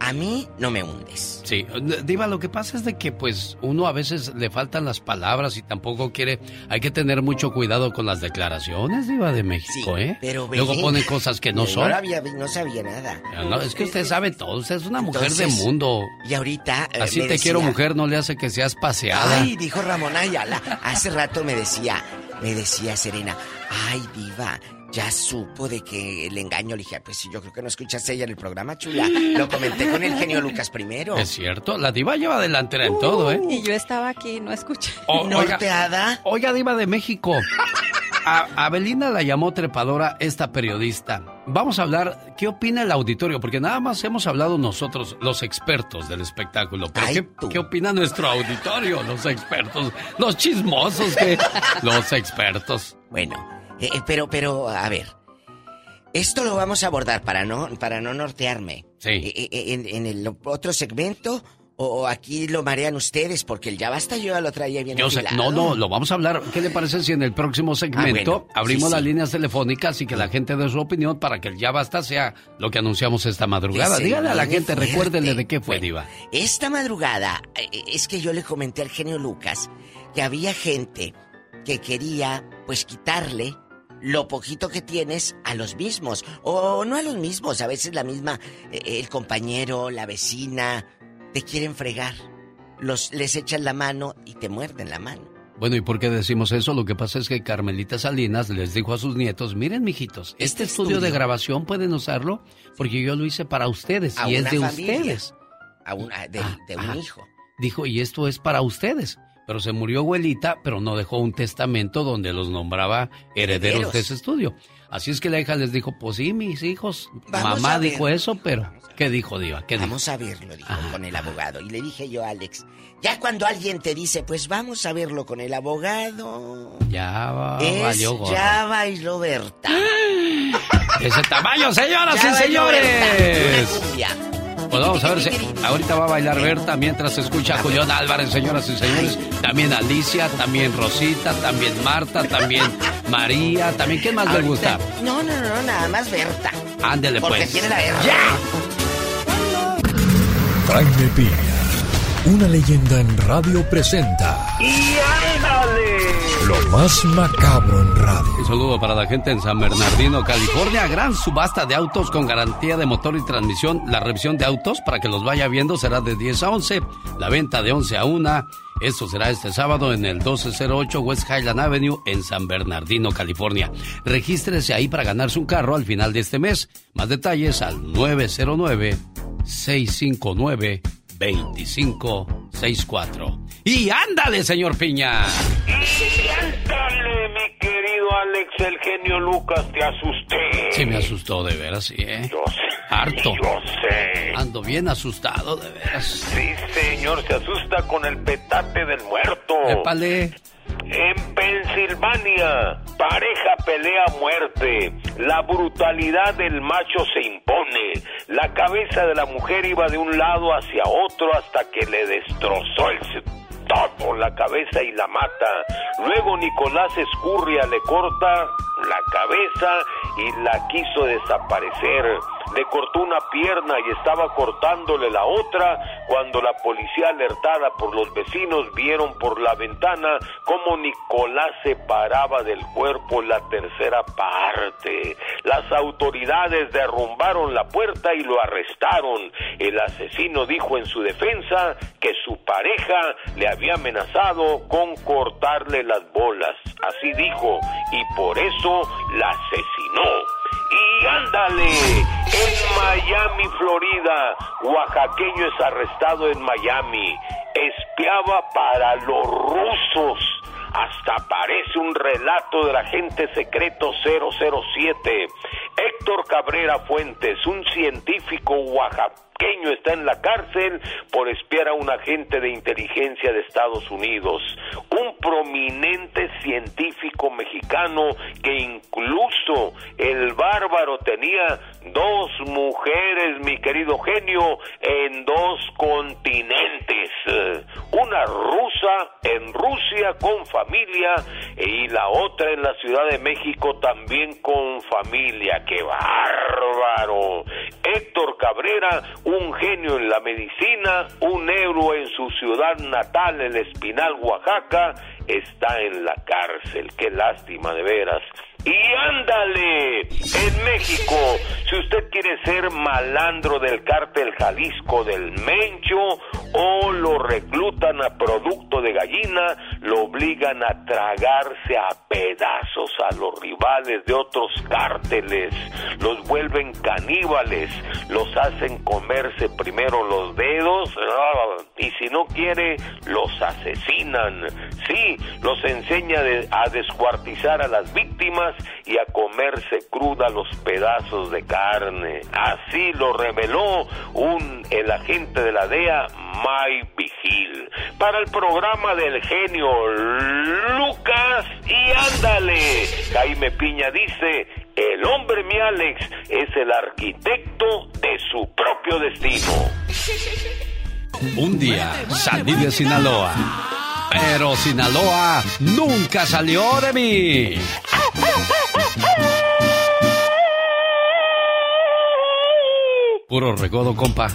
S38: A mí no me hundes.
S2: Sí, Diva, lo que pasa es de que pues uno a veces le faltan las palabras y tampoco quiere, hay que tener mucho cuidado con las declaraciones, Diva de México, ¿eh?
S38: Pero
S2: Luego
S38: Belén-
S2: pone cosas que no son.
S38: No, había- no sabía nada.
S2: No, es que usted sabe todo, usted es una mujer
S38: Entonces,
S2: de mundo.
S38: Y ahorita. eh,
S2: Así te
S38: decía-
S2: quiero mujer no le hace que seas paseada.
S38: Ay, dijo Ramón Ayala. Hace rato me decía, me decía Serena, ay, diva, ya supo de que el engaño. Le dije, pues sí, yo creo que no escuchaste ella en el programa, chula. Lo comenté con el genio Lucas primero.
S2: Es cierto, la diva lleva delantera en todo, ¿eh?
S36: Y yo estaba aquí, no escuché.
S2: O-
S38: ¿Norteada?
S2: Oiga, diva de México. A, a Belinda la llamó trepadora esta periodista. Vamos a hablar, ¿qué opina el auditorio? Porque nada más hemos hablado nosotros, los expertos del espectáculo. Pero ¿qué, qué opina nuestro auditorio? Los expertos, los chismosos, que los expertos.
S38: Bueno, eh, eh, pero, pero, a ver. Esto lo vamos a abordar para no, para no nortearme.
S2: Sí.
S38: Eh, eh, en, en el otro segmento, o, o aquí lo marean ustedes, porque el ya basta yo ya lo traía bien
S2: Yo sé- no, no, lo vamos a hablar. ¿Qué le parece si en el próximo segmento
S38: Ah, bueno.
S2: abrimos
S38: Sí,
S2: las
S38: sí.
S2: líneas telefónicas y que la gente dé su opinión para que el ya basta sea lo que anunciamos esta madrugada? Dígale a la gente,
S38: fuerte.
S2: recuérdele de qué fue, Diva.
S38: Esta madrugada, es que yo le comenté al genio Lucas que había gente que quería, pues, quitarle lo poquito que tienes a los mismos. O no a los mismos, a veces la misma, eh, el compañero, la vecina, te quieren fregar. Los, les echan la mano y te muerden la mano.
S2: Bueno, ¿y por qué decimos eso? Lo que pasa es que Carmelita Salinas les dijo a sus nietos, miren, mijitos, este,
S38: Este
S2: estudio, de grabación pueden usarlo porque yo lo hice para ustedes
S38: A
S2: y es de
S38: familia.
S2: ustedes.
S38: A un, a- de, de un hijo.
S2: Dijo, y esto es para ustedes. Pero se murió abuelita, pero no dejó un testamento donde los nombraba herederos,
S38: Herederos.
S2: de ese estudio. Así es que la hija les dijo, pues sí, mis hijos,
S38: Vamos
S2: mamá dijo eso, pero ¿qué dijo Diva? ¿Qué dijo?
S38: Vamos a verlo, dijo con el abogado. Y le dije yo, Alex, ya cuando alguien te dice, pues vamos a verlo con el abogado.
S2: Ya va,
S38: es
S2: valió gorro.
S38: ya bailó Berta.
S2: Ese tamaño, señoras
S38: Ya
S2: y señores.
S38: Una cumbia.
S2: Pues vamos a ver si ahorita va a bailar Berta mientras se escucha a Julián Álvarez, señoras y señores. También Alicia, también Rosita, también Marta, también María, también ¿quién más le gusta?
S38: No, no, no, nada más Berta.
S2: Ándele
S38: Porque
S2: pues.
S38: tiene la R.
S13: Jaime Piña, una leyenda en radio presenta
S34: ¡Y ándale!
S13: lo más macabro en radio.
S2: Un saludo para la gente en San Bernardino, California. Gran subasta de autos con garantía de motor y transmisión. La revisión de autos, para que los vaya viendo, será de 10 a 11. La venta de 11 a 1. Esto será este sábado en el 1208 West Highland Avenue en San Bernardino, California. Regístrese ahí para ganarse un carro al final de este mes. Más detalles al 909 659 2564. Y ándale, señor Piña.
S14: Y ándale, mi querido Alex, el genio Lucas, te asusté.
S2: Sí, me asustó de veras, sí, ¿eh?
S14: Yo sé.
S2: Harto.
S14: Yo sé.
S2: Ando bien asustado, de veras.
S14: Sí, señor, se asusta con el petate del muerto.
S2: Épale.
S14: En Pensilvania, pareja pelea muerte. La brutalidad del macho se impone. La cabeza de la mujer iba de un lado hacia otro hasta que le destrozó el todo la cabeza y la mata. Luego Nicolás Escurria le corta la cabeza y la quiso desaparecer. Le cortó una pierna y estaba cortándole la otra cuando la policía alertada por los vecinos vieron por la ventana cómo Nicolás separaba del cuerpo la tercera parte. Las autoridades derrumbaron la puerta y lo arrestaron. El asesino dijo en su defensa que su pareja le había amenazado con cortarle las bolas. Así dijo, y por eso la asesinó. Y ándale, en Miami, Florida, oaxaqueño es arrestado en Miami. Espiaba para los rusos. Hasta parece un relato del agente secreto 007. Héctor Cabrera Fuentes, un científico oaxaqueño, está en la cárcel por espiar a un agente de inteligencia de Estados Unidos. Un prominente científico mexicano que incluso el bárbaro tenía dos mujeres, mi querido genio, en dos continentes. Una rusa en Rusia con familia y la otra en la Ciudad de México también con familia. ¡Qué bárbaro! Héctor Cabrera, un genio en la medicina, un héroe en su ciudad natal, el Espinal, Oaxaca, está en la cárcel. ¡Qué lástima de veras! Y ándale, en México, si usted quiere ser malandro del cártel Jalisco del Mencho o lo reclutan a producto de gallina, lo obligan a tragarse a pedazos a los rivales de otros cárteles, los vuelven caníbales, los hacen comerse primero los dedos ah, y si no quiere, los asesinan. Sí, los enseña a descuartizar a las víctimas y a comerse cruda los pedazos de carne. Así lo reveló un el agente de la DEA, Mike Vigil, para el programa del genio Lucas y ándale. Jaime Piña dice, el hombre mi Alex es el arquitecto de su propio destino.
S2: Un día salí de Sinaloa. Pero Sinaloa nunca salió de mí. Puro recodo, compa.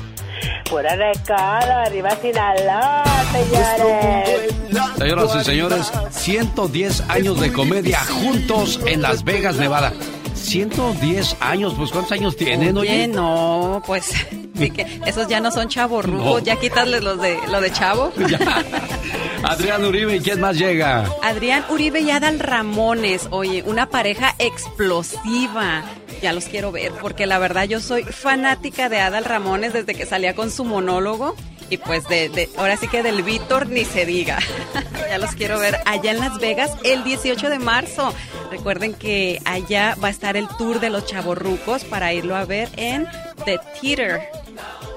S21: Pura recada, arriba Sinaloa, señores.
S2: Señoras y señores, 110 años de comedia juntos en Las Vegas, Nevada. 110 años, pues ¿cuántos años tienen,
S36: Oye,
S2: oye?
S36: no, pues que esos ya no son chavos
S2: No.
S36: ya quitarles los de lo de chavo.
S2: Adrián Uribe, ¿y quién más llega?
S36: Adrián Uribe y Adal Ramones, oye, una pareja explosiva. Ya los quiero ver, porque la verdad yo soy fanática de Adal Ramones desde que salía con su monólogo. Y pues de, ahora sí que del Víctor ni se diga. ya los quiero ver allá en Las Vegas el 18 de marzo. Recuerden que allá va a estar el tour de los chavorrucos para irlo a ver en The Theater.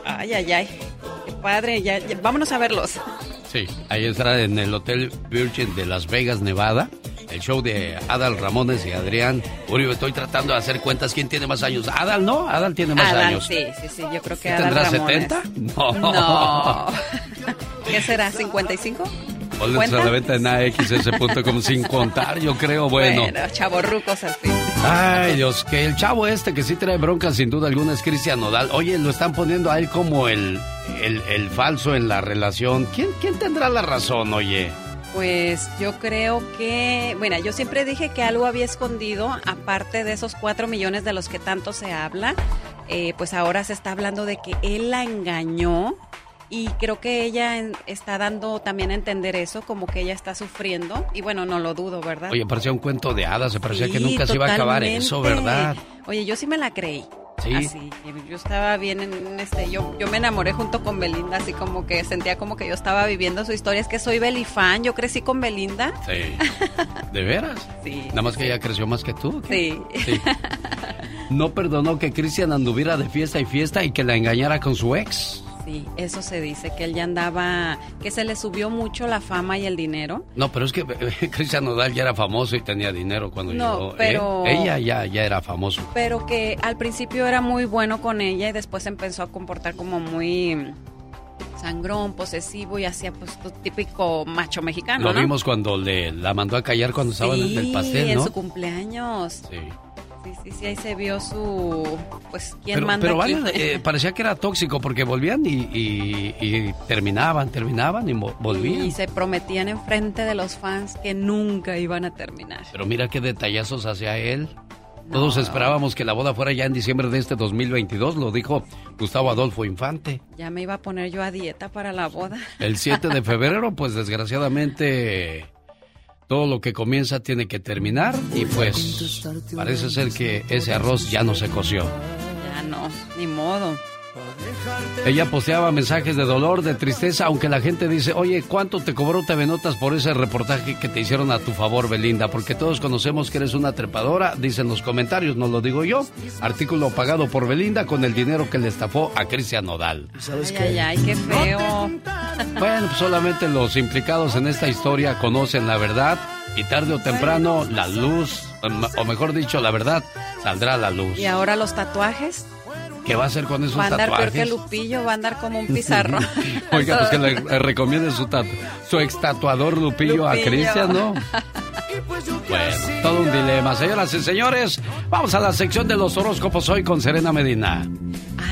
S36: Ay, ay, ay. Padre, ya, ya- vámonos a verlos.
S2: Sí, ahí estará en el Hotel Virgin de Las Vegas, Nevada. El show de Adal Ramones y Adrián Uribe. Estoy tratando de hacer cuentas. ¿Quién tiene más años? Adal, ¿no? Adal tiene más
S36: Adal,
S2: años.
S36: sí, sí, sí, yo creo que
S2: ¿Qué
S36: Adal
S2: tendrá,
S36: Ramones.
S2: 70? No.
S36: No. ¿Qué será? ¿55?
S2: Boletos a la venta en AXS.com sin contar, yo creo. Bueno.
S36: Bueno, chavorrucos al fin.
S2: Ay, Dios, que el chavo este que sí trae bronca sin duda alguna es Cristian Nodal. Oye, lo están poniendo a él como el, el, el falso en la relación. ¿Quién, ¿Quién tendrá la razón, oye?
S36: Pues yo creo que, bueno, yo siempre dije que algo había escondido, aparte de esos cuatro millones de los que tanto se habla, eh, pues ahora se está hablando de que él la engañó y creo que ella está dando también a entender eso, como que ella está sufriendo y bueno, no lo dudo, ¿verdad?
S2: Oye, parecía un cuento de hadas, se parecía que nunca se iba a acabar eso. ¿verdad?
S36: Oye, yo sí me la creí.
S2: Sí.
S36: Así, yo estaba bien en este, yo, yo me enamoré junto con Belinda, así como que sentía como que yo estaba viviendo su historia. Es que soy Belifan, yo crecí con Belinda.
S2: Sí. ¿De veras?
S36: Sí.
S2: Nada más que ella creció más que tú.
S36: Sí.
S2: Sí. No perdonó que Cristian anduviera de fiesta y fiesta y que la engañara con su ex.
S36: Sí, eso se dice, que él ya andaba, que se le subió mucho la fama y el dinero.
S2: No, pero es que eh, Cristian Nodal ya era famoso y tenía dinero cuando
S36: No,
S2: llegó. ¿eh?
S36: pero-
S2: Ella ya, ya era famoso.
S36: Pero que al principio era muy bueno con ella y después empezó a comportar como muy sangrón, posesivo y hacía pues tu típico macho mexicano,
S2: Lo
S36: ¿no?
S2: vimos cuando le la mandó a callar cuando estaba en el
S36: Sí,
S2: pastel,
S36: en
S2: ¿no?
S36: su cumpleaños.
S2: Sí.
S36: Sí, sí, sí, ahí se vio su, pues, ¿quién
S2: Pero,
S36: manda
S2: pero eh, parecía que era tóxico porque volvían y, y- y terminaban, terminaban y volvían.
S36: Y se prometían enfrente de los fans que nunca iban a terminar.
S2: Pero mira qué detallazos hacía él. Todos esperábamos que la boda fuera ya en diciembre de este 2022, lo dijo Gustavo Adolfo Infante.
S36: Ya me iba a poner yo a dieta para la boda.
S2: El 7 de febrero, pues desgraciadamente todo lo que comienza tiene que terminar y pues parece ser que ese arroz ya no se coció.
S36: Ya no, ni modo.
S2: Ella posteaba mensajes de dolor, de tristeza, aunque la gente dice, oye, ¿cuánto te cobró TV Notas por ese reportaje que te hicieron a tu favor, Belinda? Porque todos conocemos que eres una trepadora, dicen los comentarios, no lo digo yo. Artículo pagado por Belinda con el dinero que le estafó a Cristian Nodal.
S36: Ay, ay, ay, qué feo.
S2: Bueno, pues solamente los implicados en esta historia conocen la verdad y tarde o temprano la luz, o mejor dicho, la verdad, saldrá a la luz.
S36: Y ahora los tatuajes.
S2: ¿Qué va a hacer con esos
S36: Va a andar peor que
S2: tatuajes?
S36: Lupillo, va a andar como un pizarrón.
S2: Oiga, pues que le, le recomiende su, tatu- su ex tatuador Lupillo, a. Cristian, ¿no? Bueno, todo un dilema. Señoras y señores, vamos a la sección de los horóscopos hoy con Serena Medina.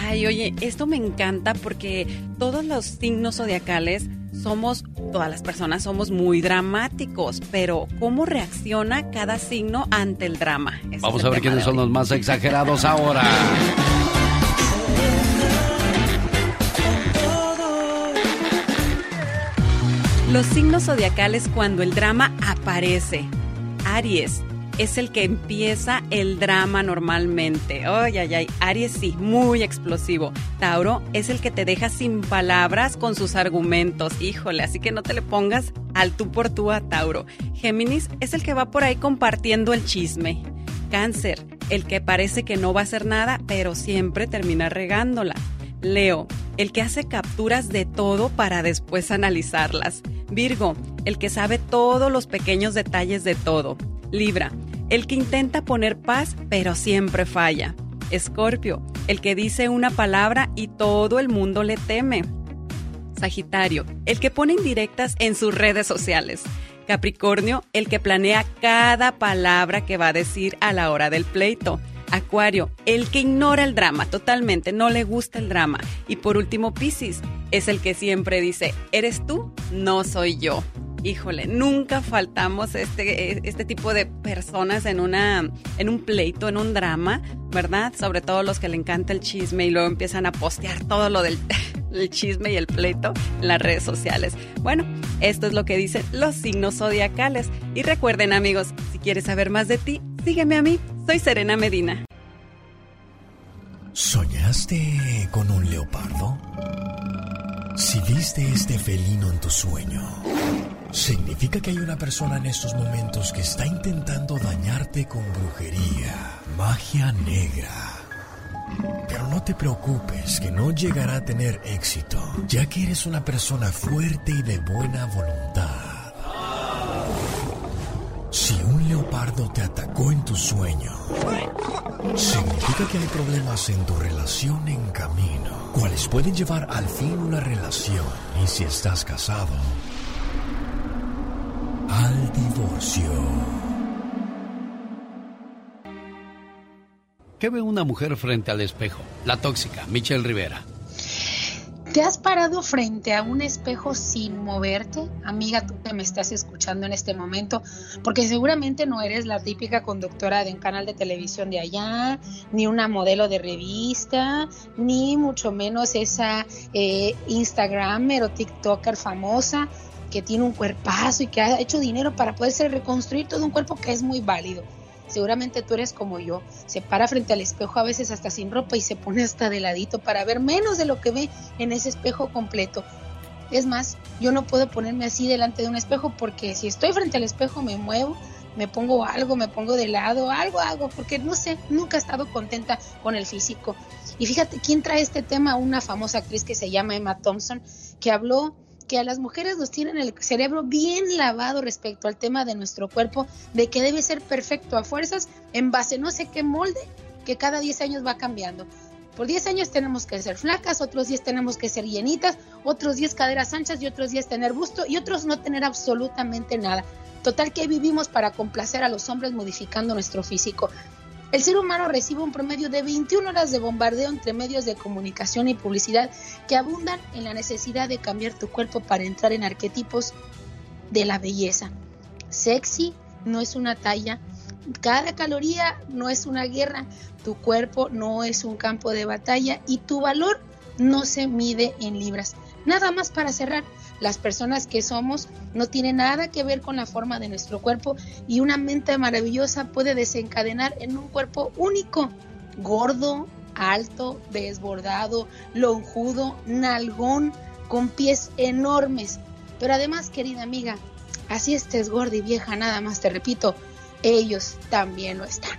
S36: Ay, oye, esto me encanta porque todos los signos zodiacales somos, todas las personas somos muy dramáticos, pero ¿cómo reacciona cada signo ante el drama?
S2: Vamos a ver quiénes son los más exagerados ahora.
S36: Los signos zodiacales cuando el drama aparece. Aries es el que empieza el drama normalmente. Ay, ay, ay. Aries sí, muy explosivo. Tauro es el que te deja sin palabras con sus argumentos. Híjole, así que no te le pongas al tú por tú a Tauro. Géminis es el que va por ahí compartiendo el chisme. Cáncer, el que parece que no va a hacer nada, pero siempre termina regándola. Leo, el que hace capturas de todo para después analizarlas. Virgo, el que sabe todos los pequeños detalles de todo. Libra, el que intenta poner paz pero siempre falla. Escorpio, el que dice una palabra y todo el mundo le teme. Sagitario, el que pone indirectas en sus redes sociales. Capricornio, el que planea cada palabra que va a decir a la hora del pleito. Acuario, el que ignora el drama totalmente, no le gusta el drama. Y por último, Piscis, es el que siempre dice, ¿eres tú? No soy yo. Híjole, nunca faltamos este, este tipo de personas en, una, en un pleito, en un drama, ¿verdad? Sobre todo los que le encanta el chisme y luego empiezan a postear todo lo del el chisme y el pleito en las redes sociales. Bueno, esto es lo que dicen los signos zodiacales. Y recuerden amigos, si quieres saber más de ti, sígueme a mí. Soy Serena Medina.
S13: ¿Soñaste con un leopardo? Si viste este felino en tu sueño, significa que hay una persona en estos momentos que está intentando dañarte con brujería, magia negra. Pero no te preocupes, que no llegará a tener éxito, ya que eres una persona fuerte y de buena voluntad. Si un leopardo te atacó en tu sueño, significa que hay problemas en tu relación en camino, cuales pueden llevar al fin una relación. Y si estás casado, al divorcio.
S2: ¿Qué ve una mujer frente al espejo? La tóxica, Michelle Rivera.
S39: ¿Te has parado frente a un espejo sin moverte? Amiga, tú que me estás escuchando en este momento, porque seguramente no eres la típica conductora de un canal de televisión de allá, ni una modelo de revista, ni mucho menos esa eh, Instagramer o TikToker famosa que tiene un cuerpazo y que ha hecho dinero para poderse reconstruir todo un cuerpo que es muy válido.
S24: Seguramente tú eres como yo. Se para frente al espejo a veces hasta sin ropa y se pone hasta de ladito para ver menos de lo que ve en ese espejo completo. Es más, yo no puedo ponerme así delante de un espejo porque si estoy frente al espejo me muevo, me pongo algo, me pongo de lado, algo hago, porque no sé, nunca he estado contenta con el físico. Y fíjate, ¿quién trae este tema? Una famosa actriz que se llama Emma Thompson, que habló que a las mujeres nos tienen el cerebro bien lavado respecto al tema de nuestro cuerpo, de que debe ser perfecto a fuerzas en base no sé qué molde que cada 10 años va cambiando. Por 10 años tenemos que ser flacas, otros 10 tenemos que ser llenitas, otros 10 caderas anchas y otros 10 tener busto y otros no tener absolutamente nada. Total que vivimos para complacer a los hombres modificando nuestro físico. El ser humano recibe un promedio de 21 horas de bombardeo entre medios de comunicación y publicidad que abundan en la necesidad de cambiar tu cuerpo para entrar en arquetipos de la belleza. Sexy no es una talla, cada caloría no es una guerra, tu cuerpo no es un campo de batalla y tu valor no se mide en libras. Nada más para cerrar, las personas que somos no tiene nada que ver con la forma de nuestro cuerpo y una mente maravillosa puede desencadenar en un cuerpo único, gordo, alto, desbordado, lonjudo, nalgón, con pies enormes. Pero además, querida amiga, así estés gorda y vieja, nada más te repito, ellos también lo están.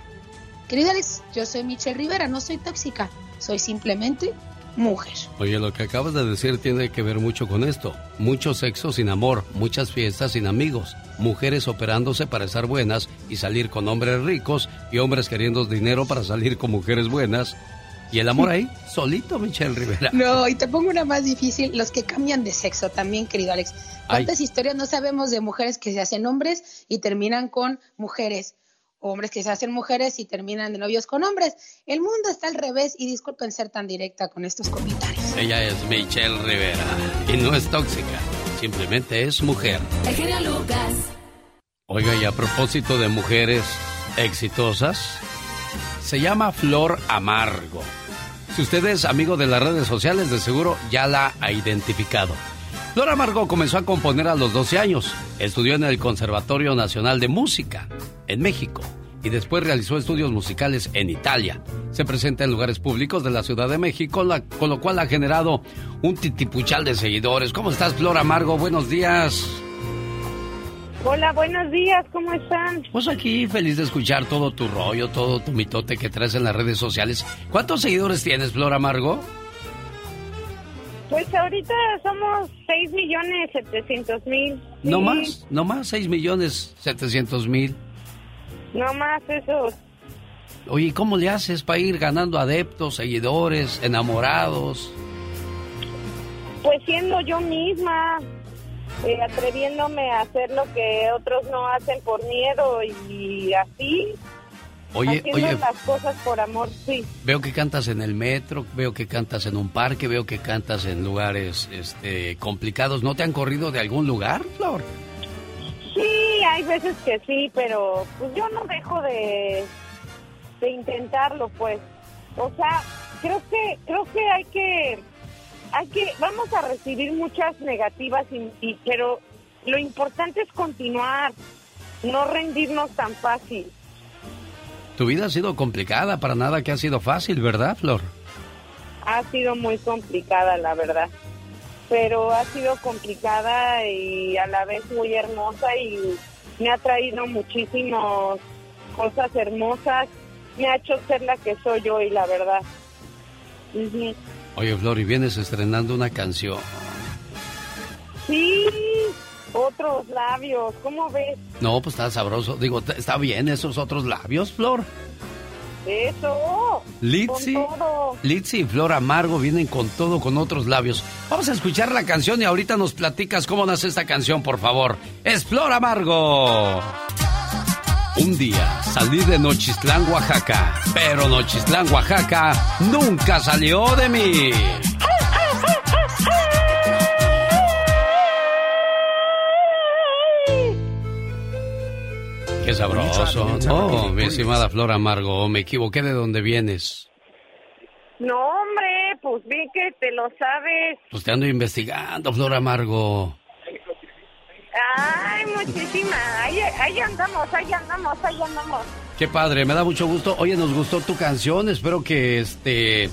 S24: Querida Alex, yo soy Michelle Rivera, no soy tóxica, soy simplemente mujer.
S2: Oye, lo que acabas de decir tiene que ver mucho con esto. Mucho sexo sin amor, muchas fiestas sin amigos, mujeres operándose para estar buenas y salir con hombres ricos y hombres queriendo dinero para salir con mujeres buenas. Y el amor ahí, solito, Michelle Rivera.
S24: No, y te pongo una más difícil, los que cambian de sexo también, querido Alex. ¿Cuántas historias no sabemos de mujeres que se hacen hombres y terminan con mujeres? Hombres que se hacen mujeres y terminan de novios con hombres. El mundo está al revés y disculpen ser tan directa con estos comentarios.
S2: Ella es Michelle Rivera y no es tóxica, simplemente es mujer.
S28: El Lucas.
S2: Oiga, y a propósito de mujeres exitosas, se llama Flor Amargo. Si usted es amigo de las redes sociales, de seguro ya la ha identificado. Flor Amargo comenzó a componer a los 12 años. Estudió en el Conservatorio Nacional de Música, en México, y después realizó estudios musicales en Italia. Se presenta en lugares públicos de la Ciudad de México, con lo cual ha generado un titipuchal de seguidores. ¿Cómo estás, Flor Amargo? Buenos días.
S37: Hola, buenos días, ¿cómo están?
S2: Pues aquí feliz de escuchar todo tu rollo, todo tu mitote que traes en las redes sociales. ¿Cuántos seguidores tienes, Flor Amargo?
S37: Pues ahorita somos 6 millones 700 mil.
S2: No más, no más, 6 millones 700 mil.
S37: No más eso.
S2: Oye, ¿cómo le haces para ir ganando adeptos, seguidores, enamorados?
S37: Pues siendo yo misma, eh, atreviéndome a hacer lo que otros no hacen por miedo y así
S2: Oye,
S37: Haciendo las cosas por amor, sí.
S2: Veo que cantas en el metro, veo que cantas en un parque, veo que cantas en lugares este, complicados. ¿No te han corrido de algún lugar, Flor?
S37: Sí, hay veces que sí, pero pues yo no dejo de, de intentarlo, pues. O sea, creo que creo que hay que hay que vamos a recibir muchas negativas, y, pero lo importante es continuar, no rendirnos tan fácil.
S2: Tu vida ha sido complicada, para nada que ha sido fácil, ¿verdad, Flor?
S37: Ha sido muy complicada, la verdad. Pero ha sido complicada y a la vez muy hermosa y me ha traído muchísimas cosas hermosas. Me ha hecho ser la que soy hoy, la verdad.
S2: Oye, Flor, y vienes estrenando una canción.
S37: Sí, otros labios, ¿cómo ves?
S2: No, pues está sabroso. Digo, está bien esos otros labios, Flor.
S37: Eso.
S2: Litzy, Litzy y Flor Amargo vienen con todo, con otros labios. Vamos a escuchar la canción y ahorita nos platicas cómo nace esta canción, por favor. Es Flor Amargo. Un día salí de Nochistlán, Oaxaca, pero Nochistlán, Oaxaca nunca salió de mí. Sabroso. Oh, mi estimada Flor Amargo, me equivoqué de dónde vienes.
S37: No, hombre, pues vi que te lo sabes.
S2: Pues te ando investigando, Flor Amargo.
S37: Ay, muchísima. Ahí, ahí andamos, ahí andamos, ahí andamos.
S2: Qué padre, me da mucho gusto. Oye, nos gustó tu canción. Espero que este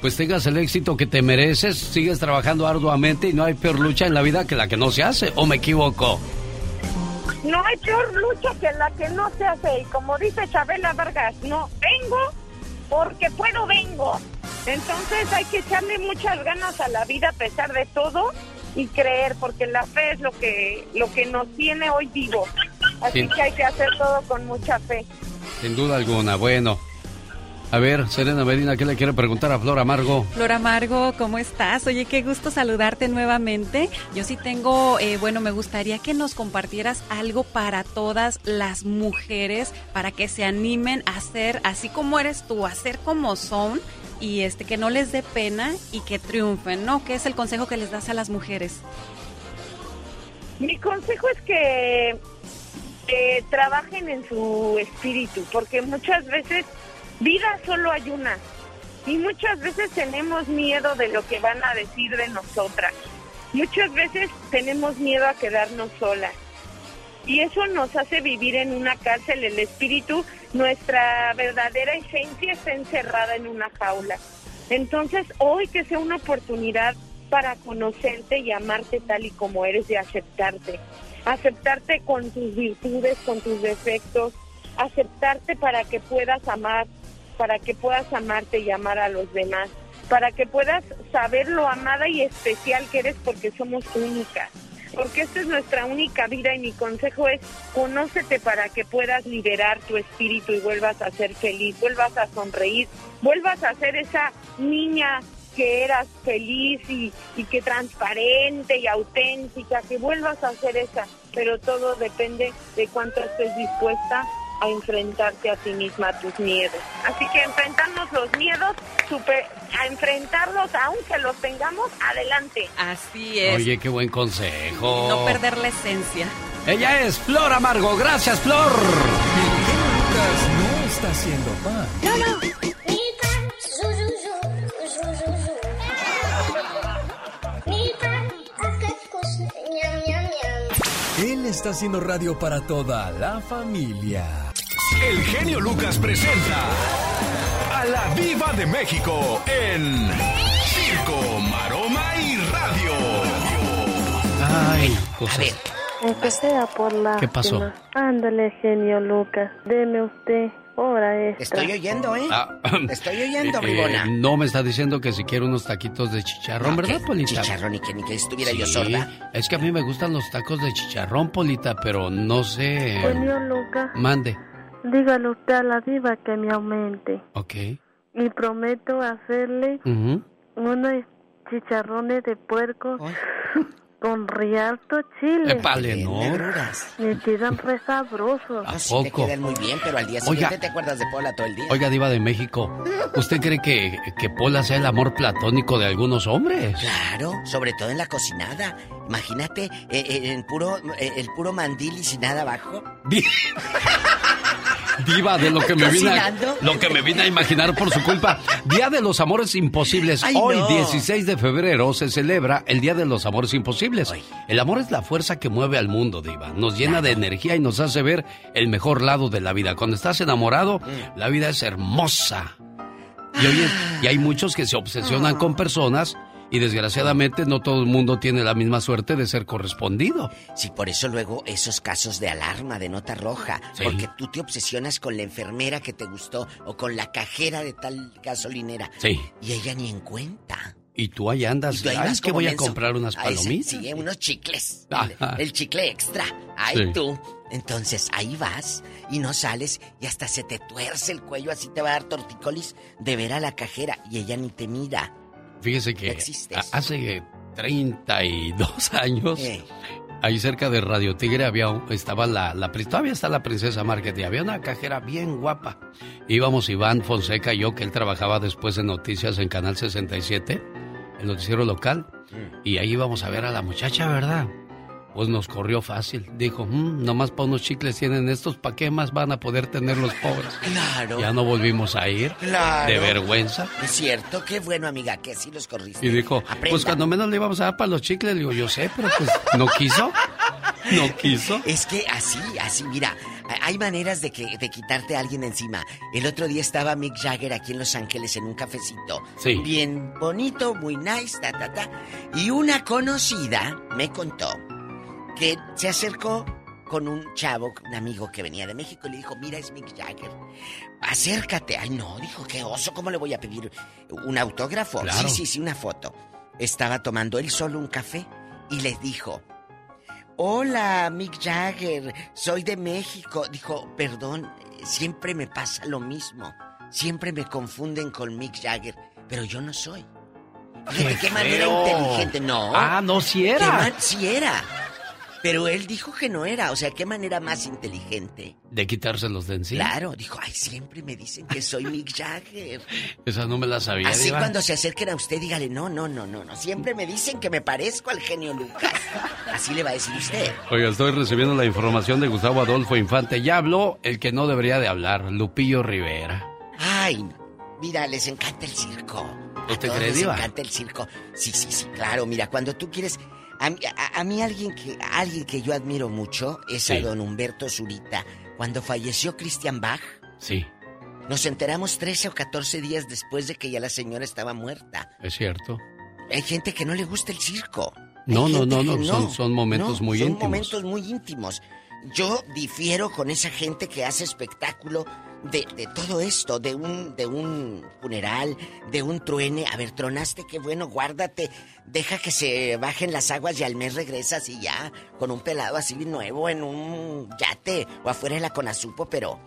S2: pues tengas el éxito que te mereces, sigues trabajando arduamente y no hay peor lucha en la vida que la que no se hace, ¿o me equivoco?
S37: No hay peor lucha que la que no se hace. Y como dice Chabela Vargas, no vengo porque puedo, vengo. Entonces hay que echarle muchas ganas a la vida a pesar de todo y creer, porque la fe es lo que, lo que nos tiene hoy vivos. Así
S2: Sí.
S37: que hay que hacer todo con mucha fe.
S2: Sin duda alguna, bueno. A ver, Serena Medina, ¿qué le quiere preguntar a Flor Amargo?
S36: Flor Amargo, ¿cómo estás? Oye, qué gusto saludarte nuevamente. Yo sí tengo, eh, bueno, me gustaría que nos compartieras algo para todas las mujeres, para que se animen a ser así como eres tú, a ser como son y este que no les dé pena y que triunfen, ¿no? ¿Qué es el consejo que les das a las mujeres?
S37: Mi consejo es que eh, trabajen en su espíritu, porque muchas veces vida solo hay una y muchas veces tenemos miedo de lo que van a decir de nosotras. Muchas veces tenemos miedo a quedarnos solas y eso nos hace vivir en una cárcel. El espíritu, nuestra verdadera esencia está encerrada en una jaula. Entonces, hoy que sea una oportunidad para conocerte y amarte tal y como eres y aceptarte. Aceptarte con tus virtudes, con tus defectos, aceptarte para que puedas amar, para que puedas amarte y amar a los demás, para que puedas saber lo amada y especial que eres porque somos únicas. Porque esta es nuestra única vida y mi consejo es conócete para que puedas liberar tu espíritu y vuelvas a ser feliz, vuelvas a sonreír, vuelvas a ser esa niña que eras feliz y, y que transparente y auténtica, que vuelvas a ser esa, pero todo depende de cuánto estés dispuesta a enfrentarte a ti misma, a tus miedos. Así que enfrentarnos los miedos, super- a enfrentarlos aunque los tengamos, adelante.
S36: Así es.
S2: Oye, qué buen consejo.
S36: No perder la esencia.
S2: Ella es Flor Amargo. Gracias, Flor.
S40: No está haciendo pan. Él está haciendo radio para toda la familia.
S1: El genio Lucas presenta a la Viva de México en Circo, Maroma y Radio.
S2: Ay, cosas.
S41: Aunque sea por la.
S2: ¿Qué pasó?
S41: Ándale, genio Lucas. Deme usted hora extra.
S38: Estoy oyendo, ¿eh?
S2: Ah,
S38: Estoy oyendo,
S2: eh,
S38: bribona.
S2: no me está diciendo que si quiere unos taquitos de chicharrón, ¿verdad, Polita?
S38: Chicharrón y que ni que estuviera yo sorda.
S2: Es que a mí me gustan los tacos de chicharrón, Polita, pero no sé.
S41: Genio Lucas,
S2: Mande.
S41: Dígale usted a la diva que me aumente.
S2: Ok.
S41: Y prometo hacerle unos chicharrones de puerco con rialto chile.
S2: Épale, no.
S41: Me quedan re sabrosos.
S2: ¿A
S38: Sí te
S2: poco?
S38: quedan muy bien, pero al día
S2: Oiga.
S38: siguiente te acuerdas de Pola todo el día.
S2: Oiga, Diva de México, ¿usted cree que, que Pola sea el amor platónico de algunos hombres?
S38: Claro, sobre todo en la cocinada. Imagínate, eh, eh, en puro, eh, el puro mandil y sin nada abajo.
S2: Diva, de lo que me vine a, lo que me vine a imaginar por su culpa. Día de los Amores Imposibles.
S38: Ay,
S2: Hoy,
S38: no.
S2: 16 de febrero, se celebra el Día de los Amores Imposibles. El amor es la fuerza que mueve al mundo, Diva. Nos llena de energía y nos hace ver el mejor lado de la vida. Cuando estás enamorado,
S38: Mm.
S2: la vida es hermosa. Y, hay muchos que se obsesionan con personas y desgraciadamente no todo el mundo tiene la misma suerte de ser correspondido.
S38: Sí, por eso luego esos casos de alarma, de nota roja,
S2: Sí.
S38: porque tú te obsesionas con la enfermera que te gustó o con la cajera de tal gasolinera.
S2: Sí.
S38: Y ella ni en cuenta.
S2: Y tú ahí andas,
S38: Y tú ahí
S2: "Ay,
S38: vas
S2: es que voy a comprar unas palomitas.
S38: Sí, unos chicles.
S2: Ajá.
S38: El, el chicle extra. Ay,
S2: Sí.
S38: tú. Entonces ahí vas y no sales y hasta se te tuerce el cuello, así te va a dar torticolis de ver a la cajera y ella ni te mira.
S2: Fíjese que
S38: existes.
S2: hace 32 años,
S38: Eh.
S2: ahí cerca de Radio Tigre había estaba la, la todavía está la princesa Market y había una cajera bien guapa. Íbamos Iván Fonseca y yo, que él trabajaba después en noticias en Canal 67, el noticiero local, y ahí íbamos a ver a la muchacha, ¿verdad? Pues nos corrió fácil. Dijo, "Mm, nomás para unos chicles tienen estos, ¿para qué más van a poder tener los pobres?
S38: Claro.
S2: Ya no volvimos a ir.
S38: Claro.
S2: De vergüenza.
S38: Es cierto, qué bueno, amiga, que así los corriste.
S2: Y dijo,
S38: Aprenda.
S2: pues cuando menos le íbamos a dar para los chicles, le digo, yo sé, pero pues no quiso. ¿No quiso?
S38: Es que así, así, mira, hay maneras de, que, de quitarte a alguien encima. El otro día estaba Mick Jagger aquí en Los Ángeles en un cafecito.
S2: Sí.
S38: Bien bonito, muy nice, ta, ta, ta. Y una conocida me contó que se acercó con un chavo, un amigo que venía de México, y le dijo, mira, es Mick Jagger. Acércate. Ay, no, dijo, qué oso, ¿cómo le voy a pedir un autógrafo?
S2: Claro.
S38: Sí, sí, sí, una foto. Estaba tomando él solo un café y les dijo, Hola, Mick Jagger, soy de México. Dijo, perdón, siempre me pasa lo mismo. Siempre me confunden con Mick Jagger, pero yo no soy. Fíjate qué, manera inteligente. No.
S2: Ah, no,
S38: Qué
S2: era.
S38: sí era. Pero él dijo que no era. O sea, qué manera más inteligente.
S2: De quitárselos de encima.
S38: Claro, dijo, ay, siempre me dicen que soy Mick Jagger.
S2: Esa no me la sabía.
S38: Así
S2: Diva.
S38: cuando se acerquen a usted, dígale, no, no, no, no, no. Siempre me dicen que me parezco al genio Lucas. Así le va a decir usted.
S2: Oiga, estoy recibiendo la información de Gustavo Adolfo Infante. Ya habló el que no debería de hablar, Lupillo Rivera.
S38: Ay, mira, les encanta el circo. A
S2: ¿Usted
S38: todos
S2: cree,
S38: les
S2: Diva?
S38: encanta el circo. Sí, sí, sí, claro. Mira, cuando tú quieres... A, mí- a- a mí alguien que, alguien que yo admiro mucho es a don Humberto Zurita. Cuando falleció Christian Bach,
S2: Sí,
S38: nos enteramos 13 o 14 días después de que ya la señora estaba muerta.
S2: es cierto.
S38: Hay gente que no le gusta el circo.
S2: No, no, no, no, son, son momentos
S38: No,
S2: muy
S38: son
S2: íntimos.
S38: momentos muy íntimos. Yo difiero con esa gente que hace espectáculo de, de todo esto, de un, de un funeral, de un truene. A ver, tronaste, qué bueno, guárdate. Deja que se bajen las aguas y al mes regresas y ya, con un pelado así nuevo en un yate o afuera de la Conazupo, pero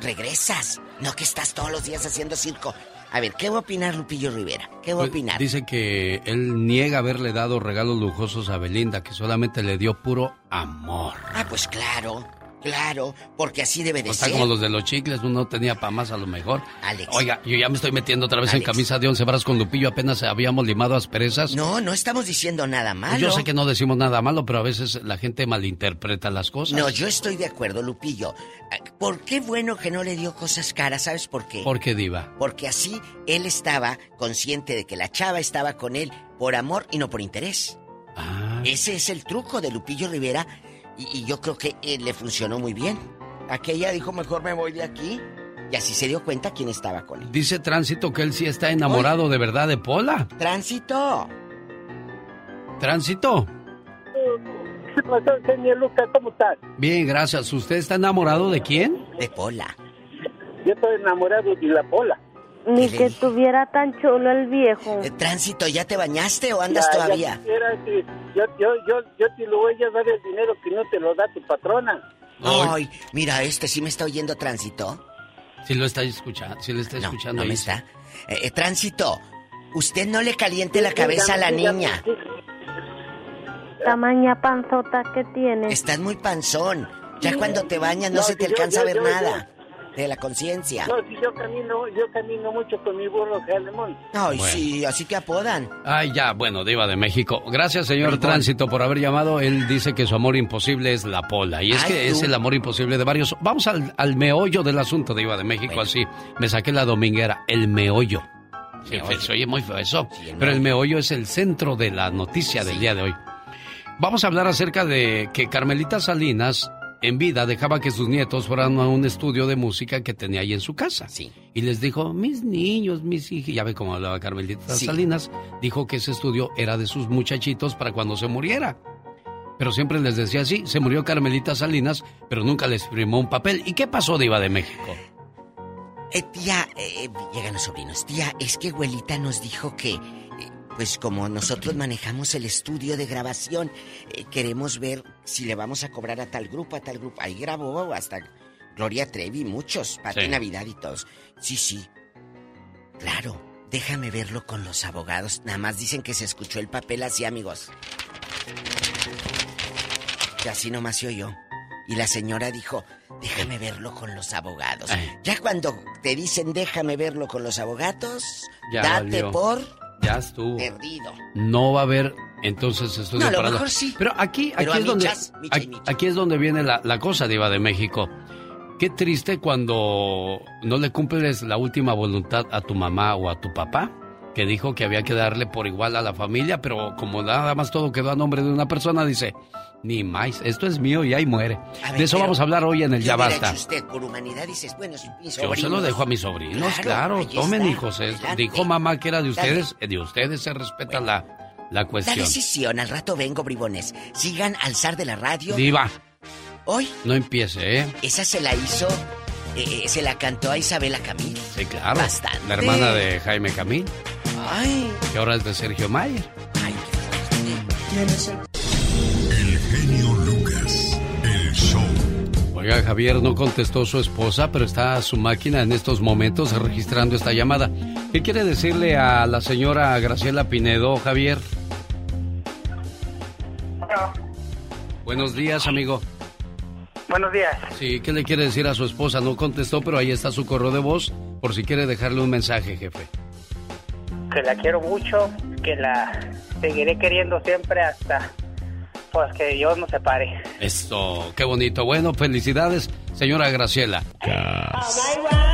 S38: regresas. No que estás todos los días haciendo circo. A ver, ¿qué va a opinar Lupillo Rivera? ¿Qué va a
S2: Pues,
S38: opinar?
S2: Dice que él niega haberle dado regalos lujosos a Belinda, que solamente le dio puro amor.
S38: Ah, pues claro, claro, porque así debe de
S2: O sea,
S38: ser.
S2: como los de los chicles, uno tenía para más a lo mejor.
S38: Alex.
S2: Oiga, yo ya me estoy metiendo otra vez en camisa de once varas con Lupillo, apenas habíamos limado asperezas.
S38: No, no estamos diciendo nada malo.
S2: Yo sé que no decimos nada malo, pero a veces la gente malinterpreta las cosas.
S38: No, yo estoy de acuerdo, Lupillo. Ah, ¿Por qué bueno que no le dio cosas caras? ¿Sabes por qué?
S2: ¿Por qué, Diva?
S38: Porque así él estaba consciente de que la chava estaba con él por amor y no por interés.
S2: Ah.
S38: Ese es el truco de Lupillo Rivera y, y yo creo que eh, le funcionó muy bien. Aquella dijo, mejor me voy de aquí. Y así se dio cuenta quién estaba con él.
S2: Dice Tránsito que él sí está enamorado de verdad de Pola.
S38: Tránsito.
S2: Tránsito.
S34: ¿Qué pasó, señor Lucas? ¿Cómo estás?
S2: Bien, gracias. ¿Usted está enamorado de quién?
S38: De Pola.
S34: Yo estoy enamorado de la pola.
S41: Ni que tuviera tan chulo el viejo.
S38: Eh, Tránsito, ¿ya te bañaste o andas
S34: Ya, ya
S38: todavía?
S34: quisiera que yo, yo, yo, yo te lo voy a dar el dinero que no te lo da tu patrona.
S38: Ay, mira, este sí me está oyendo Tránsito.
S2: Sí lo está escuchando, sí le está escuchando.
S38: No me está. Eh, eh, Tránsito, usted no le caliente la cabeza a la niña.
S41: Tamaña panzota que tiene.
S38: Estás muy panzón. Ya cuando te bañas no,
S34: No,
S38: se te
S34: yo-
S38: alcanza a
S34: yo-
S38: ver
S34: yo-
S38: nada. De la conciencia.
S34: No, si yo camino, yo camino mucho con mi burro alemán.
S38: Ay,
S2: Bueno.
S38: sí, así te apodan.
S2: Ay, ya, bueno, Diva de México. Gracias, señor. Tránsito, por haber llamado. Él dice que su amor imposible es la Pola. Y es
S38: Ay,
S2: que
S38: tú.
S2: es el amor imposible de varios. Vamos al, al meollo del asunto, Diva de México, así. Me saqué la dominguera, el meollo. Sí, se oye muy feo eso.
S38: Sí, el
S2: pero el
S38: meollo.
S2: meollo es el centro de la noticia del día de hoy. Vamos a hablar acerca de que Carmelita Salinas, en vida, dejaba que sus nietos fueran a un estudio de música que tenía ahí en su casa.
S38: Sí.
S2: Y les dijo, mis niños, mis hijos, ya ve cómo hablaba Carmelita
S38: Sí.
S2: Salinas, dijo que ese estudio era de sus muchachitos para cuando se muriera. Pero siempre les decía así, se murió Carmelita Salinas, pero nunca les firmó un papel. ¿Y qué pasó, Diva de México?
S38: Eh, tía, eh, llegan los sobrinos. Tía, es que abuelita nos dijo que, eh, pues como nosotros manejamos el estudio de grabación, eh, queremos ver si le vamos a cobrar a tal grupo, a tal grupo. Ahí grabó hasta Gloria Trevi, muchos, Pati
S2: Sí.
S38: Navidad y todos. Sí, sí. Claro, déjame verlo con los abogados. Nada más dicen que se escuchó el papel así, amigos. Que así nomás se oyó. Y la señora dijo, déjame verlo con los abogados.
S2: Ay.
S38: Ya cuando te dicen déjame verlo con los abogados,
S2: Ya
S38: date
S2: valió.
S38: por
S2: Ya estuvo.
S38: perdido.
S2: No va a haber entonces estudio
S38: No, a lo mejor sí.
S2: Pero aquí, aquí es donde
S38: michas,
S2: aquí, es donde viene la, la cosa, Diva de México. Qué triste cuando no le cumples la última voluntad a tu mamá o a tu papá, que dijo que había que darle por igual a la familia, pero como nada más todo quedó a nombre de una persona, dice, ni más. Esto es mío y ahí muere.
S38: Ver,
S2: de eso vamos a hablar hoy en el
S38: ¿qué
S2: Ya Basta.
S38: usted por humanidad dices, bueno, mis
S2: Yo se lo dejo a mis sobrinos, claro. tomen, hijos. dijo mamá que era de ustedes. De ustedes se respeta la La cuestión.
S38: decisión, al rato vengo, bribones. Sigan al zar de la radio.
S2: Diva,
S38: Hoy,
S2: no empiece, ¿eh?
S38: esa se la hizo, eh, eh, se la cantó a Isabela Camil.
S2: Sí, claro.
S38: Bastante.
S2: La hermana de Jaime Camil,
S38: Ay,
S2: que ahora es de Sergio Mayer.
S13: El genio Lucas. El show.
S2: Oiga, Javier no contestó su esposa, pero está su máquina en estos momentos registrando esta llamada. ¿Qué quiere decirle a la señora Graciela Pinedo, Javier? Buenos días, amigo.
S42: Buenos días.
S2: Sí, ¿qué le quiere decir a su esposa? No contestó, pero ahí está su correo de voz por si quiere dejarle un mensaje, jefe.
S42: Que la quiero mucho, que la seguiré queriendo siempre hasta pues que Dios nos separe.
S2: Esto, qué bonito. Bueno, felicidades, señora Graciela.
S34: ¿Por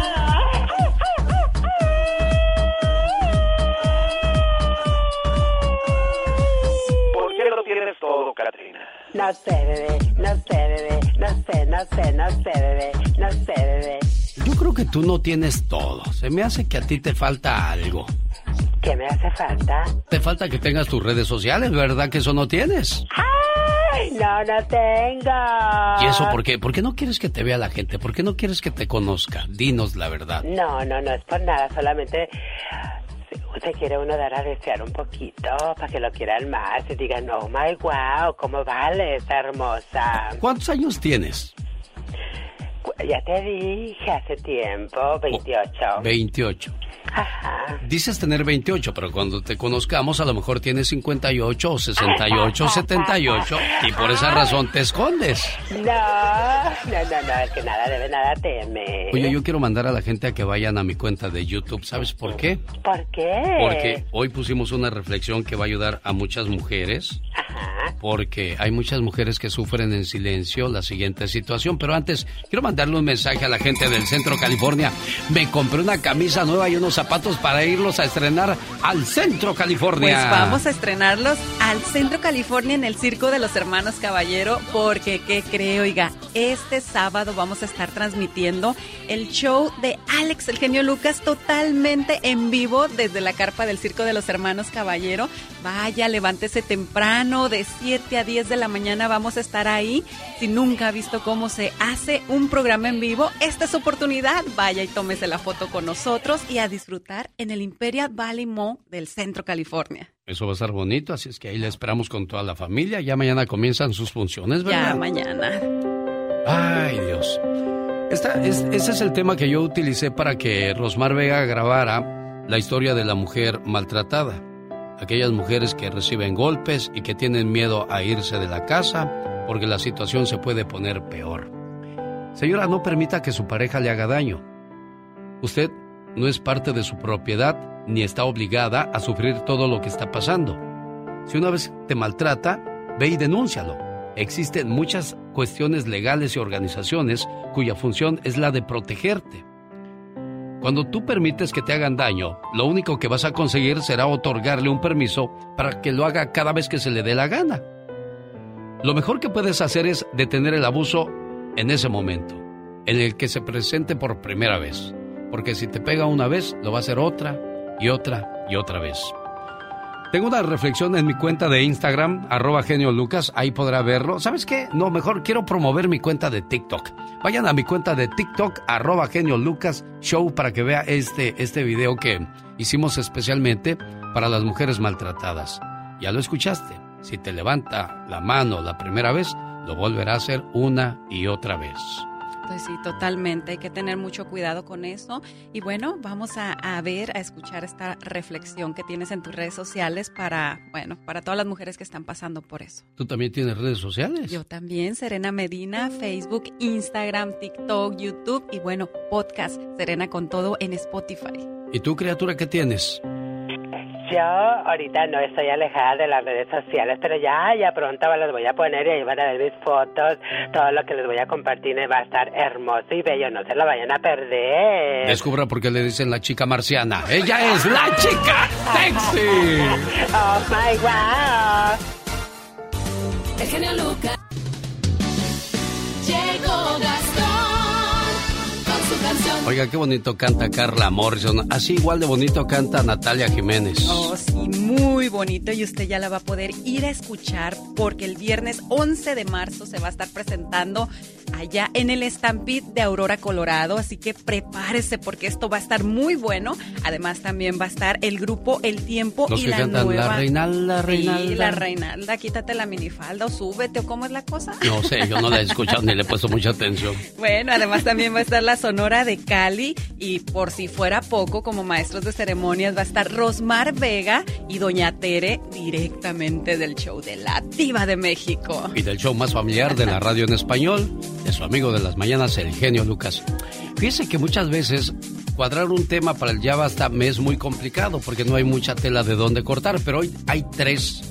S21: No sé, bebé, no sé, bebé, no sé, no sé, no sé, bebé, no sé, bebé.
S2: Yo creo que tú no tienes todo. Se me hace que a ti te falta algo.
S21: ¿Qué me hace falta?
S2: Te falta que tengas tus redes sociales, ¿verdad que eso no tienes?
S21: Ay, no, no tengo.
S2: ¿Y eso por qué? ¿Por qué no quieres que te vea la gente? ¿Por qué no quieres que te conozca? Dinos la verdad.
S21: No, no, no es por nada, solamente se quiere uno dar a desear un poquito para que lo quieran más y digan, oh my wow, cómo vale esta hermosa.
S2: ¿Cuántos años tienes?
S21: Ya te dije hace tiempo, 28.
S2: 28.
S21: Ajá.
S2: Dices tener 28, pero cuando te conozcamos a lo mejor tienes 58 o 68 o 78 y por esa razón te escondes.
S21: No, no, no, no, el que nada debe, nada teme.
S2: Oye, yo quiero mandar a la gente a que vayan a mi cuenta de YouTube. ¿Sabes por qué?
S21: ¿Por qué?
S2: Porque hoy pusimos una reflexión que va a ayudar a muchas mujeres. Porque hay muchas mujeres que sufren en silencio la siguiente situación. Pero antes, quiero mandarle un mensaje a la gente del Centro California. Me compré una camisa nueva y unos zapatos para irlos a estrenar al Centro California.
S36: Pues vamos a estrenarlos al Centro California en el Circo de los Hermanos Caballero, porque, ¿qué creo? Oiga, este sábado vamos a estar transmitiendo el show de Alex, el genio Lucas, totalmente en vivo desde la carpa del Circo de los Hermanos Caballero. Vaya, levántese temprano, de 7 a 10 de la mañana vamos a estar ahí. Si nunca ha visto cómo se hace un programa en vivo, esta es su oportunidad. Vaya y tómese la foto con nosotros y a en el Imperial Valley Mall del Centro California.
S2: Eso va a estar bonito, así es que ahí le esperamos con toda la familia. Ya mañana comienzan sus funciones, ¿verdad?
S36: Ya mañana.
S2: Ay, Dios. Esta, es, ese es el tema que yo utilicé para que Rosmar Vega grabara la historia de la mujer maltratada. Aquellas mujeres que reciben golpes y que tienen miedo a irse de la casa porque la situación se puede poner peor. Señora, no permita que su pareja le haga daño. Usted no es parte de su propiedad ni está obligada a sufrir todo lo que está pasando. Si una vez te maltrata, ve y denúncialo. Existen muchas cuestiones legales y organizaciones cuya función es la de protegerte. Cuando tú permites que te hagan daño, lo único que vas a conseguir será otorgarle un permiso para que lo haga cada vez que se le dé la gana. Lo mejor que puedes hacer es detener el abuso en ese momento, en el que se presente por primera vez. Porque si te pega una vez, lo va a hacer otra y otra y otra vez. Tengo una reflexión en mi cuenta de Instagram, arroba genio Lucas, ahí podrá verlo. ¿Sabes qué? No, mejor quiero promover mi cuenta de TikTok. Vayan a mi cuenta de TikTok, arroba genio Lucas Show, para que vea este, este video que hicimos especialmente para las mujeres maltratadas. Ya lo escuchaste. Si te levanta la mano la primera vez, lo volverá a hacer una y otra vez.
S36: Pues sí, totalmente. Hay que tener mucho cuidado con eso. Y bueno, vamos a, a, ver, a escuchar esta reflexión que tienes en tus redes sociales para, bueno, para todas las mujeres que están pasando por eso.
S2: ¿Tú también tienes redes sociales?
S36: Yo también, Serena Medina, Facebook, Instagram, TikTok, YouTube y bueno, podcast Serena con todo en Spotify.
S2: ¿Y tú, criatura, qué tienes?
S21: Yo ahorita no estoy alejada de las redes sociales, pero ya, ya pronto las voy a poner y ahí van a ver mis fotos. Todo lo que les voy a compartir va a estar hermoso y bello, no se lo vayan a perder.
S2: Descubra por qué le dicen la chica marciana. ¡Ella es la chica sexy!
S21: ¡Oh, my wow!
S28: El genio Lucas.
S2: Oiga, qué bonito canta Carla Morrison. Así igual de bonito canta Natalia Jiménez.
S36: Oh, sí, muy bonito y usted ya la va a poder ir a escuchar porque el viernes 11 de marzo se va a estar presentando allá en el Stampede de Aurora, Colorado, así que prepárese porque esto va a estar muy bueno. Además también va a estar el grupo El Tiempo
S2: Los
S36: y
S2: que
S36: la
S2: cantan
S36: nueva
S2: La Reinalda,
S36: Sí,
S2: Reinalda.
S36: la Reinalda, quítate la minifalda o súbete o cómo es la cosa.
S2: No sé, yo no la he escuchado ni le he puesto mucha atención.
S36: Bueno, además también va a estar la Sonora de Cali y por si fuera poco, como maestros de ceremonias va a estar Rosmar Vega y Doña Tere directamente del show de la Diva de México.
S2: Y del show más familiar de la radio en español, de su amigo de las mañanas, el genio Lucas. Fíjese que muchas veces cuadrar un tema para el ya basta me es muy complicado porque no hay mucha tela de dónde cortar, pero hoy hay tres.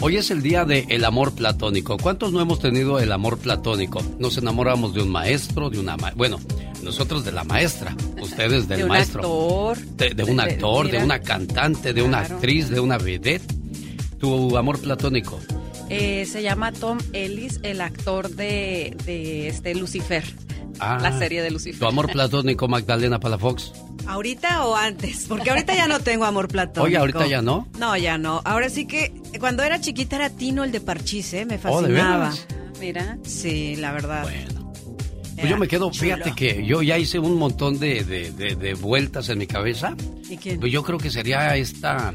S2: Hoy es el día del el amor platónico. ¿Cuántos no hemos tenido el amor platónico? Nos enamoramos de un maestro, de una... ma- Bueno, nosotros de la maestra, ustedes del
S36: de un
S2: maestro.
S36: actor.
S2: De, de un actor, de una cantante, de una actriz, de una vedette. Tu amor platónico.
S36: Eh, se llama Tom Ellis, el actor de, de este Lucifer,
S2: Ah,
S36: la serie de Lucifer.
S2: Tu amor platónico, Magdalena Palafox.
S43: ¿Ahorita o antes? Porque ahorita ya no tengo amor platónico.
S2: Oye, ¿ahorita ya no?
S43: No, ya no. Ahora sí que cuando era chiquita era Tino el de Parchise, me
S2: Oh, ¿de
S43: fascinaba.
S36: Mira.
S43: Sí, la verdad.
S2: Pues yo me quedo, fíjate que yo ya hice un montón de, de- de- de vueltas en mi cabeza.
S43: ¿Y quién?
S2: Pues yo creo que sería esta.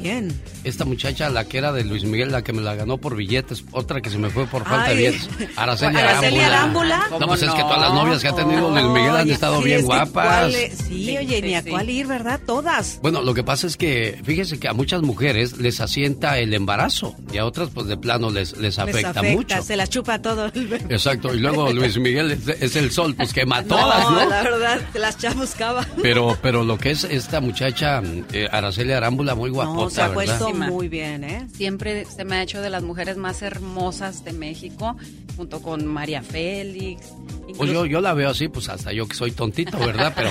S43: ¿Quién?
S2: Esta muchacha, la que era de Luis Miguel, la que me la ganó por billetes, otra que se me fue por falta de
S43: Ay.
S2: billetes. Araceli
S43: Araceli
S2: Arámbula. No, pues es que todas las novias que ha tenido Luis Miguel han estado
S43: sí,
S2: bien
S43: es
S2: guapas.
S43: es- Sí, oye, ni a cuál ir, ¿verdad? Todas.
S2: Bueno, lo que pasa es que, fíjese que a muchas mujeres les asienta el embarazo y a otras, pues de plano les, les
S43: Les
S2: afecta,
S43: afecta,
S2: mucho.
S43: se la chupa todo.
S2: Exacto, y luego Luis Miguel es, es el sol, pues quema
S43: No,
S2: todas, ¿no?
S43: la verdad, las chamuscaba.
S2: Pero, pero lo que es esta muchacha, eh, Araceli Arámbula, muy
S36: No,
S2: guapota,
S36: se ha puesto
S43: muy bien, ¿eh?
S36: Siempre se me ha hecho de las mujeres más hermosas de México, junto con María Félix.
S2: Pues yo, yo la veo así, pues hasta yo que soy tontito, ¿verdad? Pero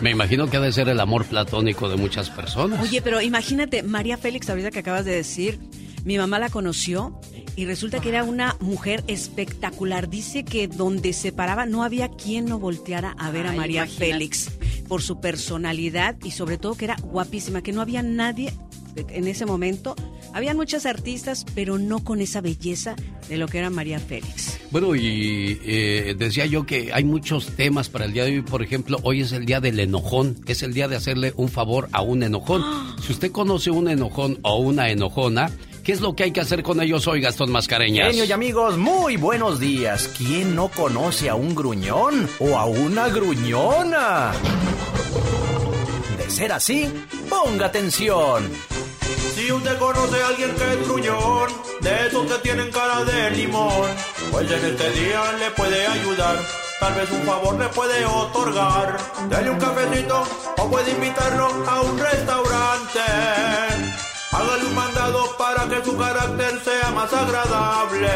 S2: me imagino que ha de ser el amor platónico de muchas personas.
S43: Oye, pero imagínate, María Félix, ahorita que acabas de decir, mi mamá la conoció y resulta que era una mujer espectacular. Dice que donde se paraba no había quien no volteara a ver a María
S36: imagínate.
S43: Félix por su personalidad y sobre todo que era guapísima, que no había nadie en ese momento. Habían muchas artistas, pero no con esa belleza de lo que era María Félix.
S2: Bueno, y eh, decía yo que hay muchos temas para el día de hoy. Por ejemplo, hoy es el día del enojón. Es el día de hacerle un favor a un enojón. Si usted conoce un enojón o una enojona, ¿qué es lo que hay que hacer con ellos hoy, Gastón Mascareñas?
S19: Genio y amigos, muy buenos días. ¿Quién no conoce a un gruñón o a una gruñona? De ser así, ponga atención.
S20: Si usted conoce a alguien que es gruñón, de esos que tienen cara de limón, pues en este día le puede ayudar. Tal vez un favor le puede otorgar. Dele un cafecito o puede invitarlo a un restaurante. Hágale un mandado para que su carácter sea más agradable.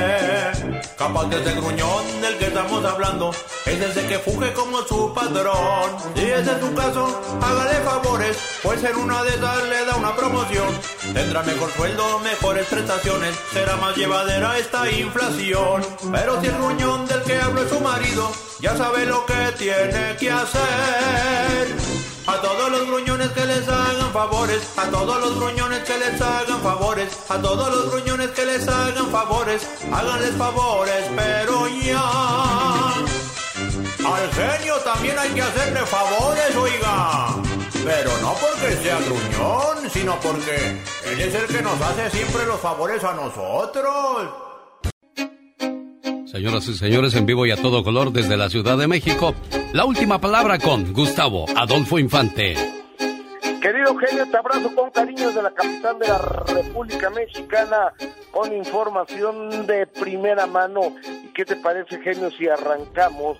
S20: Capaz que ese gruñón del que estamos hablando es ese que fuge como su padrón. Si ese es su caso, hágale favores, pues en una de esas le da una promoción. Tendrá mejor sueldo, mejores prestaciones, será más llevadera esta inflación. Pero si el gruñón del que hablo es su marido, ya sabe lo que tiene que hacer. A todos los gruñones que les hagan favores, a todos los gruñones que les hagan favores, a todos los gruñones que les hagan favores, háganles favores, pero ya. Al genio también hay que hacerle favores, oiga. Pero no porque sea gruñón, sino porque él es el que nos hace siempre los favores a nosotros.
S2: Señoras y señores, en vivo y a todo color desde la Ciudad de México, la última palabra con Gustavo Adolfo Infante.
S44: Querido genio, te abrazo con cariño de la capital de la República Mexicana con información de primera mano. ¿Y qué te parece, genio, si arrancamos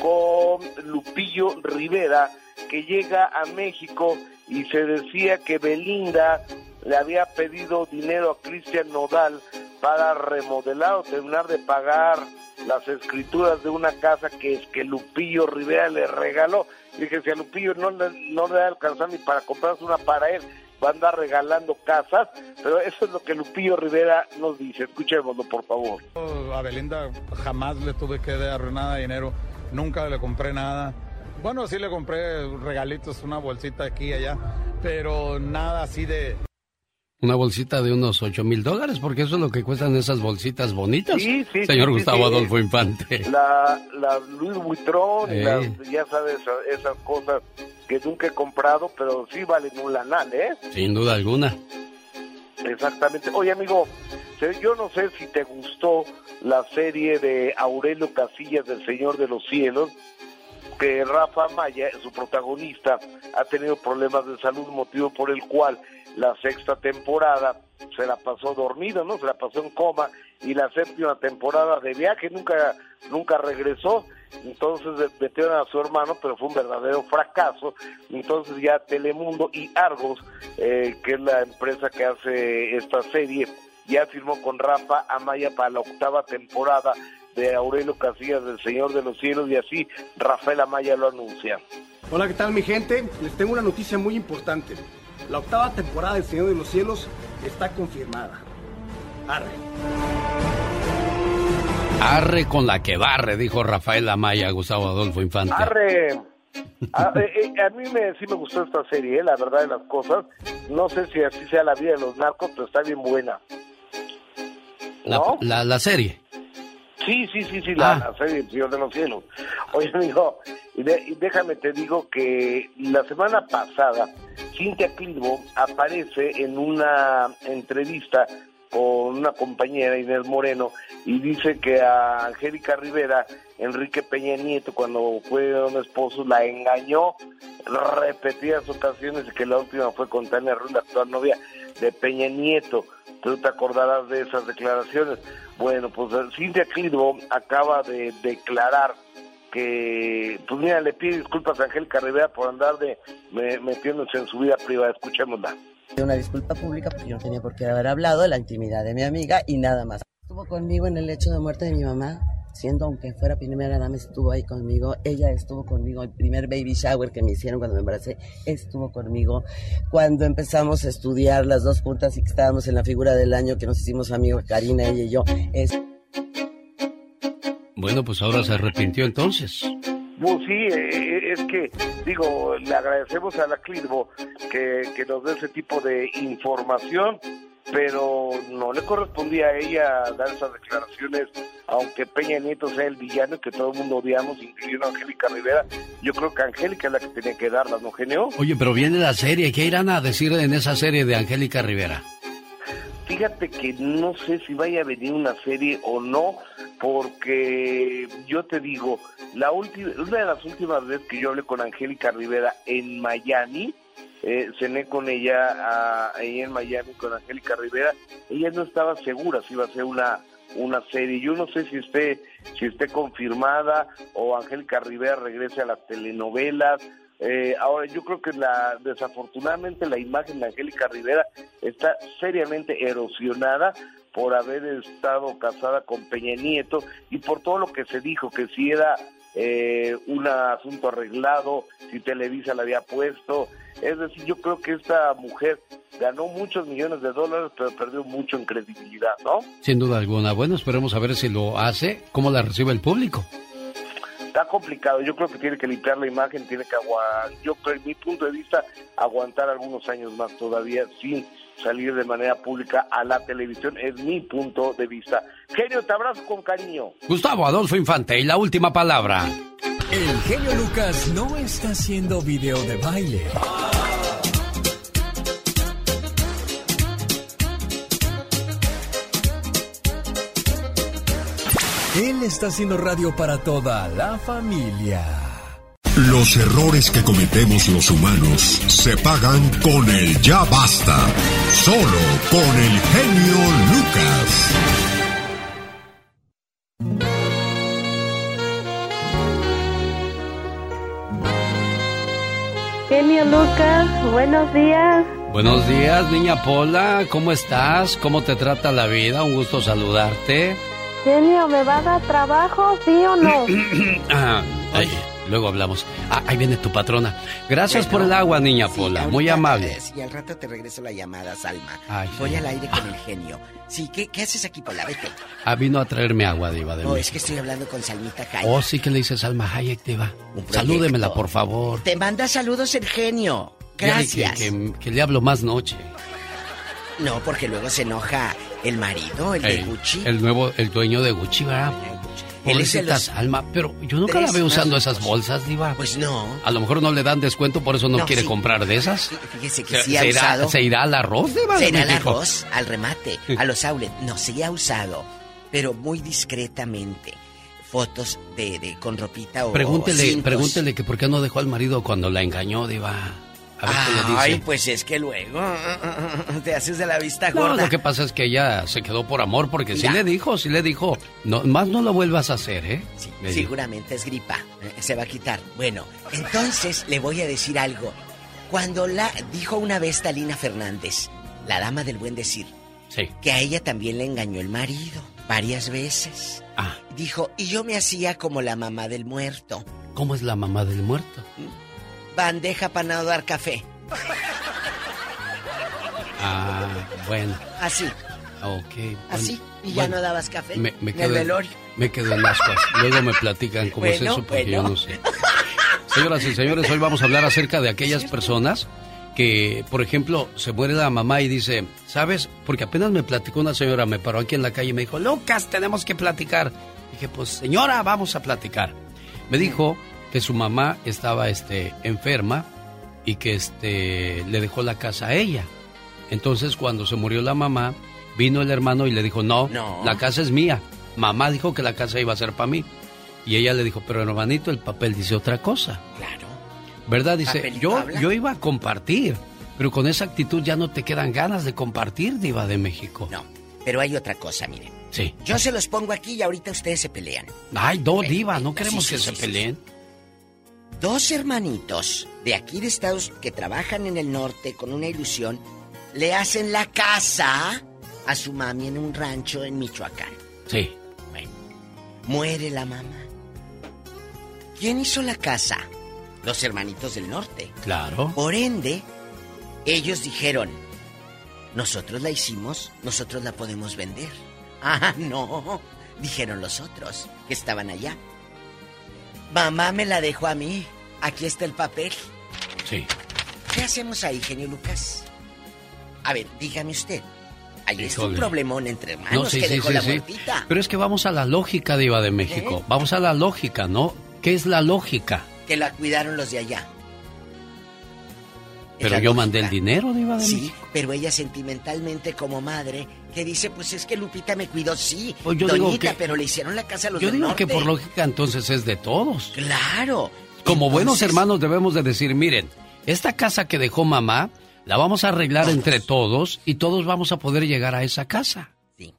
S44: con Lupillo Rivera, que llega a México y se decía que Belinda le había pedido dinero a Cristian Nodal para remodelar o terminar de pagar las escrituras de una casa que es que Lupillo Rivera le regaló. Dije, si a Lupillo no le, no le alcanzó ni para comprarse una para él,
S45: va a andar regalando casas, pero eso es lo que Lupillo Rivera nos dice. Escuchémoslo, por favor.
S46: A Belinda jamás le tuve que dar nada de dinero, nunca le compré nada. Bueno, sí le compré regalitos, una bolsita aquí y allá, pero nada así de...
S2: Una bolsita de unos 8 mil dólares, porque eso es lo que cuestan esas bolsitas bonitas.
S45: Sí, sí,
S2: Señor
S45: sí,
S2: Gustavo. Adolfo Infante.
S45: La, la y
S2: Ey.
S45: las- ya sabes, esas cosas que nunca he comprado, pero sí valen un lanal, ¿eh?
S2: Sin duda alguna.
S45: Exactamente. Oye, amigo, yo no sé si te gustó la serie de Aurelio Casillas del Señor de los Cielos, que Rafa Maya, su protagonista, ha tenido problemas de salud, motivo por el cual la sexta temporada se la pasó dormido, ¿no? Se la pasó en coma y la séptima temporada de viaje nunca nunca regresó. Entonces metieron a su hermano, pero fue un verdadero fracaso. Entonces ya Telemundo y Argos, eh, que es la empresa que hace esta serie, ya firmó con Rafa Amaya para la octava temporada de Aurelio Casillas del Señor de los Cielos y así Rafael Amaya lo anuncia.
S47: Hola, ¿qué tal mi gente? Les tengo una noticia muy importante. La octava temporada del Señor de los Cielos está confirmada. Arre.
S2: Arre con la que barre, dijo Rafael Amaya, Gustavo Adolfo Infante.
S45: Arre. A, eh, eh, a mí me, sí me gustó esta serie, eh, la verdad de las cosas. No sé si así sea la vida de los narcos, pero está bien buena.
S2: La, la, la serie.
S45: Sí, sí, sí, sí, la,
S2: Ah.
S45: la serie El Señor de los Cielos. Oye, amigo, y, de- y déjame te digo que la semana pasada Cintia Clivo aparece en una entrevista con una compañera, Inés Moreno, y dice que a Angélica Rivera, Enrique Peña Nieto, cuando fueron esposos, la engañó repetidas ocasiones y que la última fue con Tania Ruiz, la actual novia de Peña Nieto. Tú te acordarás de esas declaraciones. Bueno, pues eh, Cintia Clivo acaba de declarar que, pues mira, le pide disculpas a Angélica Rivera por andar de me- metiéndose en su vida privada. Escuchémosla.
S48: Una disculpa pública porque yo no tenía por qué haber hablado de la intimidad de mi amiga y nada más. Estuvo conmigo en el hecho de muerte de mi mamá, siendo aunque fuera primera dama, estuvo ahí conmigo. Ella estuvo conmigo, el primer baby shower que me hicieron cuando me embaracé, estuvo conmigo. Cuando empezamos a estudiar las dos juntas y que estábamos en la figura del año que nos hicimos amigos, Karina, ella y yo, es...
S2: Bueno, pues ahora se arrepintió entonces.
S45: Pues sí, eh, es que, digo, le agradecemos a la Clivo que, que nos dé ese tipo de información, pero no le correspondía a ella dar esas declaraciones, aunque Peña Nieto sea el villano que todo el mundo odiamos, incluyendo a Angélica Rivera. Yo creo que Angélica es la que tenía que darlas, ¿no, genio?
S2: Oye, pero viene la serie. ¿Qué irán a decir en esa serie de Angélica Rivera?
S45: Fíjate que no sé si vaya a venir una serie o no, porque yo te digo, la última, una de las últimas veces que yo hablé con Angélica Rivera en Miami, eh, cené con ella ah, ahí en Miami con Angélica Rivera, ella no estaba segura si iba a ser una una serie. Yo no sé si esté si esté confirmada o Angélica Rivera regrese a las telenovelas. Eh, ahora yo creo que la desafortunadamente la imagen de Angélica Rivera está seriamente erosionada por haber estado casada con Peña Nieto y por todo lo que se dijo que si era eh, un asunto arreglado, si Televisa la había puesto. Es decir, yo creo que esta mujer ganó muchos millones de dólares, pero perdió mucho en credibilidad, ¿no?
S2: Sin duda alguna. Bueno, esperemos a ver si lo hace, cómo la recibe el público.
S45: Está complicado, yo creo que tiene que limpiar la imagen, tiene que aguantar, yo creo, en mi punto de vista, aguantar algunos años más todavía sin salir de manera pública a la televisión, es mi punto de vista. Genio, te abrazo con cariño.
S2: Gustavo Adolfo Infante y la última palabra.
S40: El genio Lucas no está haciendo video de baile. Él está haciendo radio para toda la familia.
S1: Los errores que cometemos los humanos se pagan con el ya basta. Solo con el genio Lucas.
S41: Genio Lucas, buenos días.
S2: Buenos días, niña Pola. ¿Cómo estás? ¿Cómo te trata la vida? Un gusto saludarte.
S41: Genio, ¿me va a dar trabajo, sí o no?
S2: Ah, ay, Luego hablamos. Ah, ahí viene tu patrona. Gracias por el agua, niña
S38: sí,
S2: Pola.
S38: ahorita,
S2: Muy amable.
S38: sí, al rato te regreso la llamada, Salma.
S2: Ay,
S38: Voy
S2: sí.
S38: al aire con el genio. Sí, ¿qué, qué haces aquí, Pola? Vete.
S2: Ah, vino a traerme agua, Diva de
S38: No, es
S2: México.
S38: que estoy hablando con Salmita Hayek.
S2: Oh, sí que le dices Alma Hayek, Diva. Salúdemela, por favor.
S38: Te manda saludos el genio.
S2: Que-
S38: Gracias.
S2: Que, que le hablo más noche.
S38: No, porque luego se enoja el marido, el de Gucci.
S2: El nuevo, el dueño de Gucci, ¿verdad?
S38: Los
S2: Salma, pero yo nunca la veo usando esas bolsas, Diva.
S38: Pues no.
S2: A lo mejor no le dan descuento, por eso no,
S38: No,
S2: quiere
S38: sí.
S2: comprar de esas.
S38: Fíjese que
S2: Se,
S38: sí ha
S2: se irá,
S38: usado.
S2: se irá al arroz, Diva
S38: Será el
S2: México.
S38: arroz al remate, a los outlet. No, sí ha usado, pero muy discretamente. Fotos de, de con ropita o
S2: Pregúntele, pregúntele que por qué no dejó al marido cuando la engañó, Diva. A ver qué le.
S38: Ay, pues es que luego te haces de la vista
S2: No,
S38: gorda.
S2: lo que pasa es que ella se quedó por amor, porque sí le dijo, sí le dijo, no, más no lo vuelvas a hacer, ¿eh? Dijo.
S38: Seguramente es gripa, eh, se va a quitar. Bueno, entonces le voy a decir algo. Cuando la dijo una vez Talina Fernández, la dama del buen decir,
S2: Sí.
S38: que a ella también le engañó el marido varias veces.
S2: Ah.
S38: Dijo, y yo me hacía como la mamá del muerto.
S2: ¿Cómo es la mamá del muerto?
S38: Bandeja para no dar café.
S2: Ah, bueno,
S38: Así,
S2: ok.
S38: así. Y ya
S2: bueno,
S38: no dabas café
S2: Me, me
S38: en
S2: quedo
S38: el velorio.
S2: me quedo en ascuas. Luego me platican cómo es eso, porque yo no sé. Señoras y señores, hoy vamos a hablar acerca de aquellas personas que, por ejemplo, se muere la mamá y dice, ¿sabes? Porque apenas me platicó una señora, me paró aquí en la calle y me dijo, Lucas, tenemos que platicar. Dije, pues señora, vamos a platicar. Me dijo que su mamá estaba este, enferma y que este, le dejó la casa a ella. Entonces, cuando se murió la mamá, vino el hermano y le dijo, no,
S38: No.
S2: la casa es mía. Mamá dijo que la casa iba a ser para mí. Y ella le dijo, pero hermanito, el papel dice otra cosa.
S38: Claro.
S2: ¿Verdad? Dice, yo,
S38: habla.
S2: yo iba a compartir, pero con esa actitud ya no te quedan ganas de compartir, diva de México.
S38: No, pero hay otra cosa, miren.
S2: Sí.
S38: Yo se los pongo aquí y ahorita ustedes se pelean.
S2: Ay, no, diva, no queremos
S38: sí,
S2: que
S38: sí,
S2: se peleen.
S38: Dos hermanitos de aquí de Estados que trabajan en el norte con una ilusión le hacen la casa a su mami en un rancho en Michoacán.
S2: Sí.
S38: Muere la mamá. ¿Quién hizo la casa? Los hermanitos del norte.
S2: Claro.
S38: Por ende, ellos dijeron, nosotros la hicimos, nosotros la podemos vender. Ah, no, dijeron los otros que estaban allá. Mamá me la dejó a mí. Aquí está el papel.
S2: Sí.
S38: ¿Qué hacemos ahí, genio Lucas? A ver, dígame usted. Ahí es un problemón entre hermanos
S2: No, sí,
S38: que
S2: sí,
S38: dejó
S2: sí,
S38: la
S2: sí.
S38: muertita.
S2: Pero es que vamos a la lógica, diva de México.
S38: ¿Eh?
S2: Vamos a la lógica, ¿no? ¿Qué es la lógica?
S38: Que la cuidaron los de allá.
S2: Pero yo
S38: lógica.
S2: mandé el dinero, diva de
S38: Sí,
S2: México.
S38: pero ella sentimentalmente como madre, que dice, pues es que Lupita me cuidó, sí,
S2: Pues yo digo
S38: doñita,
S2: que-
S38: pero le hicieron la casa a los
S2: Yo
S38: del
S2: digo
S38: norte.
S2: que por lógica entonces es de todos.
S38: Claro.
S2: Como buenos hermanos debemos de decir, miren, esta casa que dejó mamá, la vamos a arreglar entre todos y todos vamos a poder llegar a esa casa.
S38: Sí.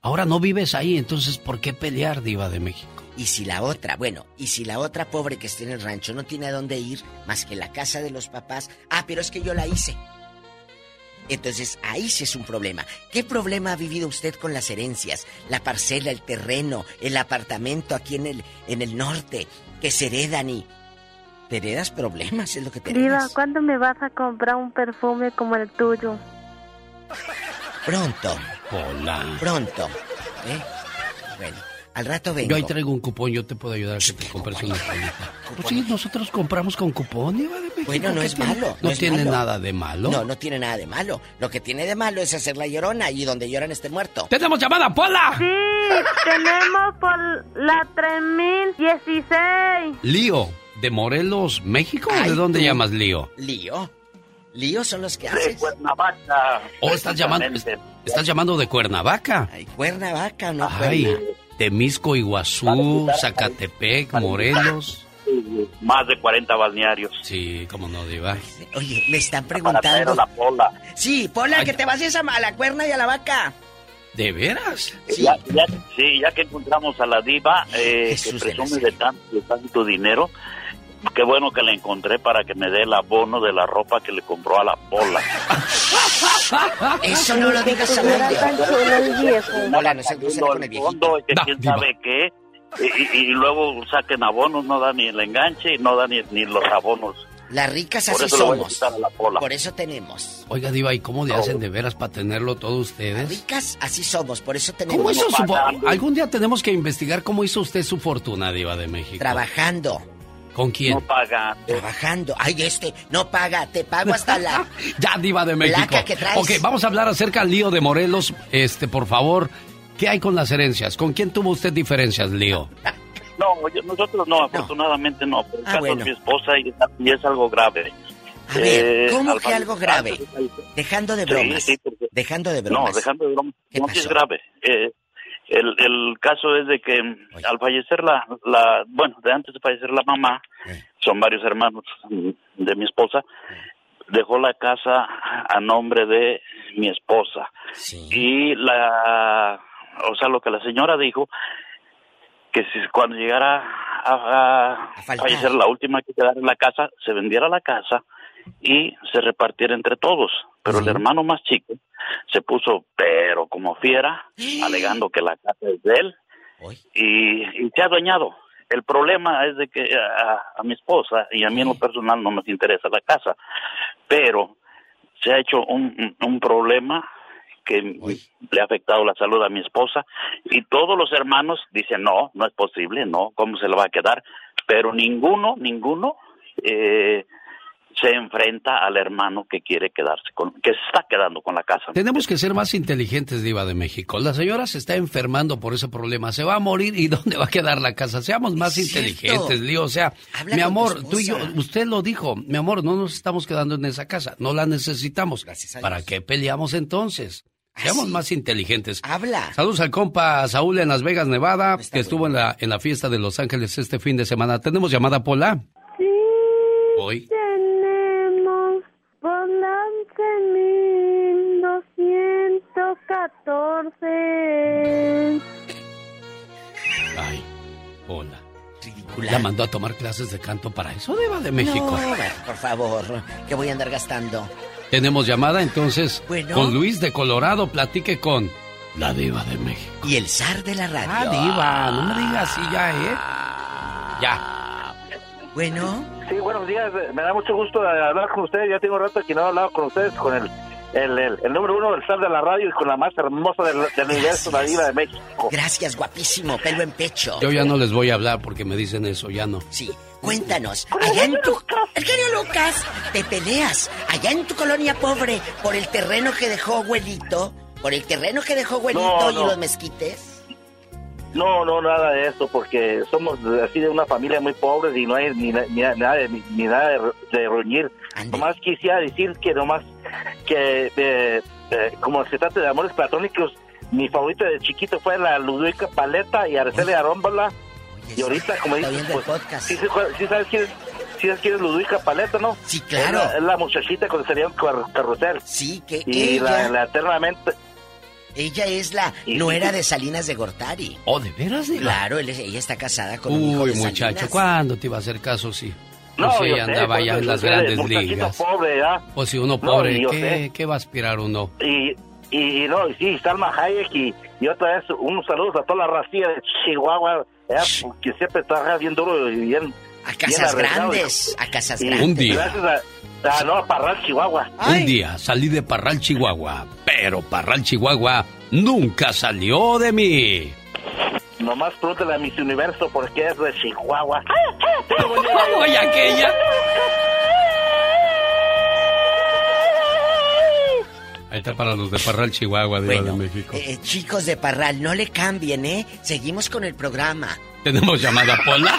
S2: Ahora no vives ahí, entonces ¿por qué pelear, diva de México?
S38: Y si la otra, bueno, y si la otra pobre que está en el rancho no tiene a dónde ir más que la casa de los papás, ah, pero es que yo la hice. Entonces ahí sí es un problema. ¿Qué problema ha vivido usted con las herencias? La parcela, el terreno, el apartamento aquí en el, en el norte, que se heredan y... Te heredas problemas, es lo que te
S41: Diva,
S38: heredas.
S41: ¿cuándo me vas a comprar un perfume como el tuyo?
S38: Pronto,
S2: Hola.
S38: pronto. ¿eh? Bueno, al rato vengo.
S2: Yo ahí traigo un cupón, yo te puedo ayudar a que te compres una colita. Pues sí, nosotros compramos con cupón, diva de México.
S38: Bueno, no
S2: ¿qué
S38: es
S2: tiene?
S38: malo.
S2: No,
S38: es
S2: tiene
S38: malo.
S2: nada de malo.
S38: No, no tiene nada de malo. Lo que tiene de malo es hacer la llorona y donde lloran esté muerto.
S2: ¡Tenemos llamada, Pola!
S41: Sí, tenemos por la 3016.
S2: Lío, ¿de Morelos, México? ¿O
S38: Ay,
S2: de dónde
S38: tú.
S2: llamas Lío?
S38: Lío. Lío son los que haces.
S45: Cuernavaca.
S2: ¿O estás llamando, estás llamando de Cuernavaca?
S38: Ay, Cuernavaca, no
S2: Ay,
S38: Cuerna.
S2: Temisco, Iguazú, Zacatepec, Morelos.
S45: Más de 40 balnearios.
S2: Sí, cómo no, Diva.
S38: Oye, me están preguntando.
S45: la pola.
S38: Sí, Pola, que te vayas a, a la cuerna y a la vaca.
S2: ¿De veras?
S45: Ya, ya- sí, ya que encontramos a la diva, eh, que presume de tanto, de tanto dinero, qué bueno que la encontré para que me dé el abono de la ropa que le compró a la pola.
S38: Eso no lo digas
S41: el viejo.
S38: Pola, no se con el viejito.
S45: Que quién sabe qué,
S49: y, y- y luego saquen abonos, no da ni el enganche y no da ni, ni los abonos.
S38: Las ricas
S49: Por
S38: así
S49: a
S38: somos.
S49: quitar a la pola.
S38: Por eso tenemos.
S2: Oiga, Diva, ¿y cómo le hacen de veras para tenerlo todo ustedes?
S38: Ricas así somos, por eso tenemos.
S2: ¿Cómo hizo su Algún día tenemos que investigar cómo hizo usted su fortuna, Diva de México.
S38: Trabajando.
S2: ¿Con quién?
S49: No pagan.
S38: Trabajando. Ay, este, no paga, te pago hasta la.
S2: Ya, Diva de México.
S38: Placa que traes.
S2: Ok, vamos a hablar acerca del lío de Morelos. Este, por favor, ¿qué hay con las herencias? ¿Con quién tuvo usted diferencias, Lío?
S49: No, yo- nosotros no, afortunadamente no. Pero el
S38: Ah,
S49: caso
S38: bueno.
S49: de mi esposa y, y es algo grave.
S38: A ver,
S49: Eh,
S38: ¿cómo que algo grave? Dejando de bromas.
S49: sí, porque-
S38: Dejando de bromas.
S49: No, dejando de bromas.
S38: ¿Qué
S49: No, sí es
S38: pasó?
S49: grave. Eh, el, el caso es de que al fallecer la, la, bueno, de antes de fallecer la mamá, son varios hermanos de mi esposa, dejó la casa a nombre de mi esposa. Y la, o sea, lo que la señora dijo, que si cuando llegara a, a fallecer la última que quedara en la casa, se vendiera la casa y se repartiera entre todos. Pero el hermano más chico se puso, pero como fiera, alegando que la casa es de él y, y se ha adueñado. El problema es de que a, a mi esposa y a mí en lo personal no nos interesa la casa, pero se ha hecho un, un- un problema que le ha afectado la salud a mi esposa y todos los hermanos dicen no, no es posible, no, ¿cómo se le va a quedar? Pero ninguno, ninguno eh, se enfrenta al hermano que quiere quedarse con, que se está quedando con la casa.
S2: Tenemos que ser más inteligentes, Diva de México. La señora se está enfermando por ese problema. Se va a morir y ¿dónde va a quedar la casa? Seamos más inteligentes, Lío. O sea,
S38: Habla
S2: mi amor, tú y yo, usted lo dijo, mi amor, no nos estamos quedando en esa casa. No la necesitamos. ¿Para qué peleamos entonces? Seamos más inteligentes.
S38: Habla.
S2: Saludos al compa Saúl en Las Vegas, Nevada, que estuvo en la, en la fiesta de Los Ángeles este fin de semana. ¿Tenemos llamada, Pola?
S41: Sí.
S2: Hoy.
S41: Tenemos 1214.
S2: Ay, Pola. ¿La mandó a tomar clases de canto para eso, Diva de México?
S38: No, bueno, por favor, que voy a andar gastando.
S2: Tenemos llamada entonces
S38: Bueno.
S2: con Luis de Colorado. Platique con la Diva de México.
S38: Y el zar de la radio.
S2: Ah, Diva, no me digas así ya, ¿eh? Ya.
S38: Bueno.
S45: Sí, buenos días. Me da mucho gusto hablar con ustedes. Ya tengo rato que no he hablado con ustedes, con el, el, el, el número uno del star de la radio y con la más hermosa del, del universo, la diva de México.
S38: Gracias, guapísimo, pelo en pecho.
S2: Yo ya no les voy a hablar porque me dicen eso, ya no.
S38: Sí, cuéntanos, allá en tu... El genio Lucas, te peleas allá en tu colonia pobre por el terreno que dejó abuelito, por el terreno que dejó abuelito
S45: No,
S38: y
S45: no.
S38: los mezquites.
S45: No, no, nada de eso, porque somos así de una familia muy pobre y no hay ni, ni na- nada de, ni nada de, de reñir. Nomás quisiera decir que nomás que eh, eh, como se trata de amores platónicos, mi favorita de chiquito fue la Ludwika Paleta y Araceli Arómbola. Y ahorita, como dices, pues, sí, sí, sí sabes quién es, sí sabes quién es Ludwika Paleta, ¿no?
S38: Sí, claro.
S45: Es la, es la muchachita cuando sería un car- carrusel.
S38: Sí, que
S45: Y la,
S38: ella-
S45: la eternamente...
S38: Ella es la nuera de Salinas de Gortari.
S2: ¿Oh, de veras?
S38: Claro, él ella está casada con un hijo
S2: Uy,
S38: de
S2: muchacho,
S38: Salinas.
S2: ¿cuándo te iba a hacer caso? Sí.
S45: No,
S2: pues
S45: yo sé,
S2: andaba
S45: pues,
S2: ya en las grandes ligas.
S45: pobre.
S2: Pues si uno
S45: No,
S2: pobre,
S45: yo
S2: ¿qué. ¿qué va a aspirar uno?
S45: Y, y, y no, y sí, Salma Hayek y, y otra vez unos saludos a toda la racía de Chihuahua, ¿eh? que siempre trabaja bien duro y bien...
S38: A casas grandes, a casas
S45: Y
S38: grandes.
S2: Un día.
S45: Gracias a, a no, a Parral, Chihuahua.
S2: Un día salí de Parral, Chihuahua, pero Parral, Chihuahua nunca salió de mí.
S45: Nomás pregúntale a Miss Universo por qué es de Chihuahua.
S2: Oye, aquella. Ahí está para los de Parral, Chihuahua, Diva
S38: Bueno,
S2: de México.
S38: Eh, chicos de Parral, no le cambien, ¿eh? Seguimos con el programa.
S2: Tenemos llamada Pola.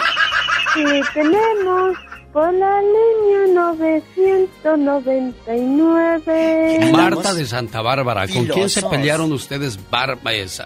S41: Sí, tenemos por la línea 999.
S2: Marta de Santa Bárbara. ¿Con quién se pelearon ustedes,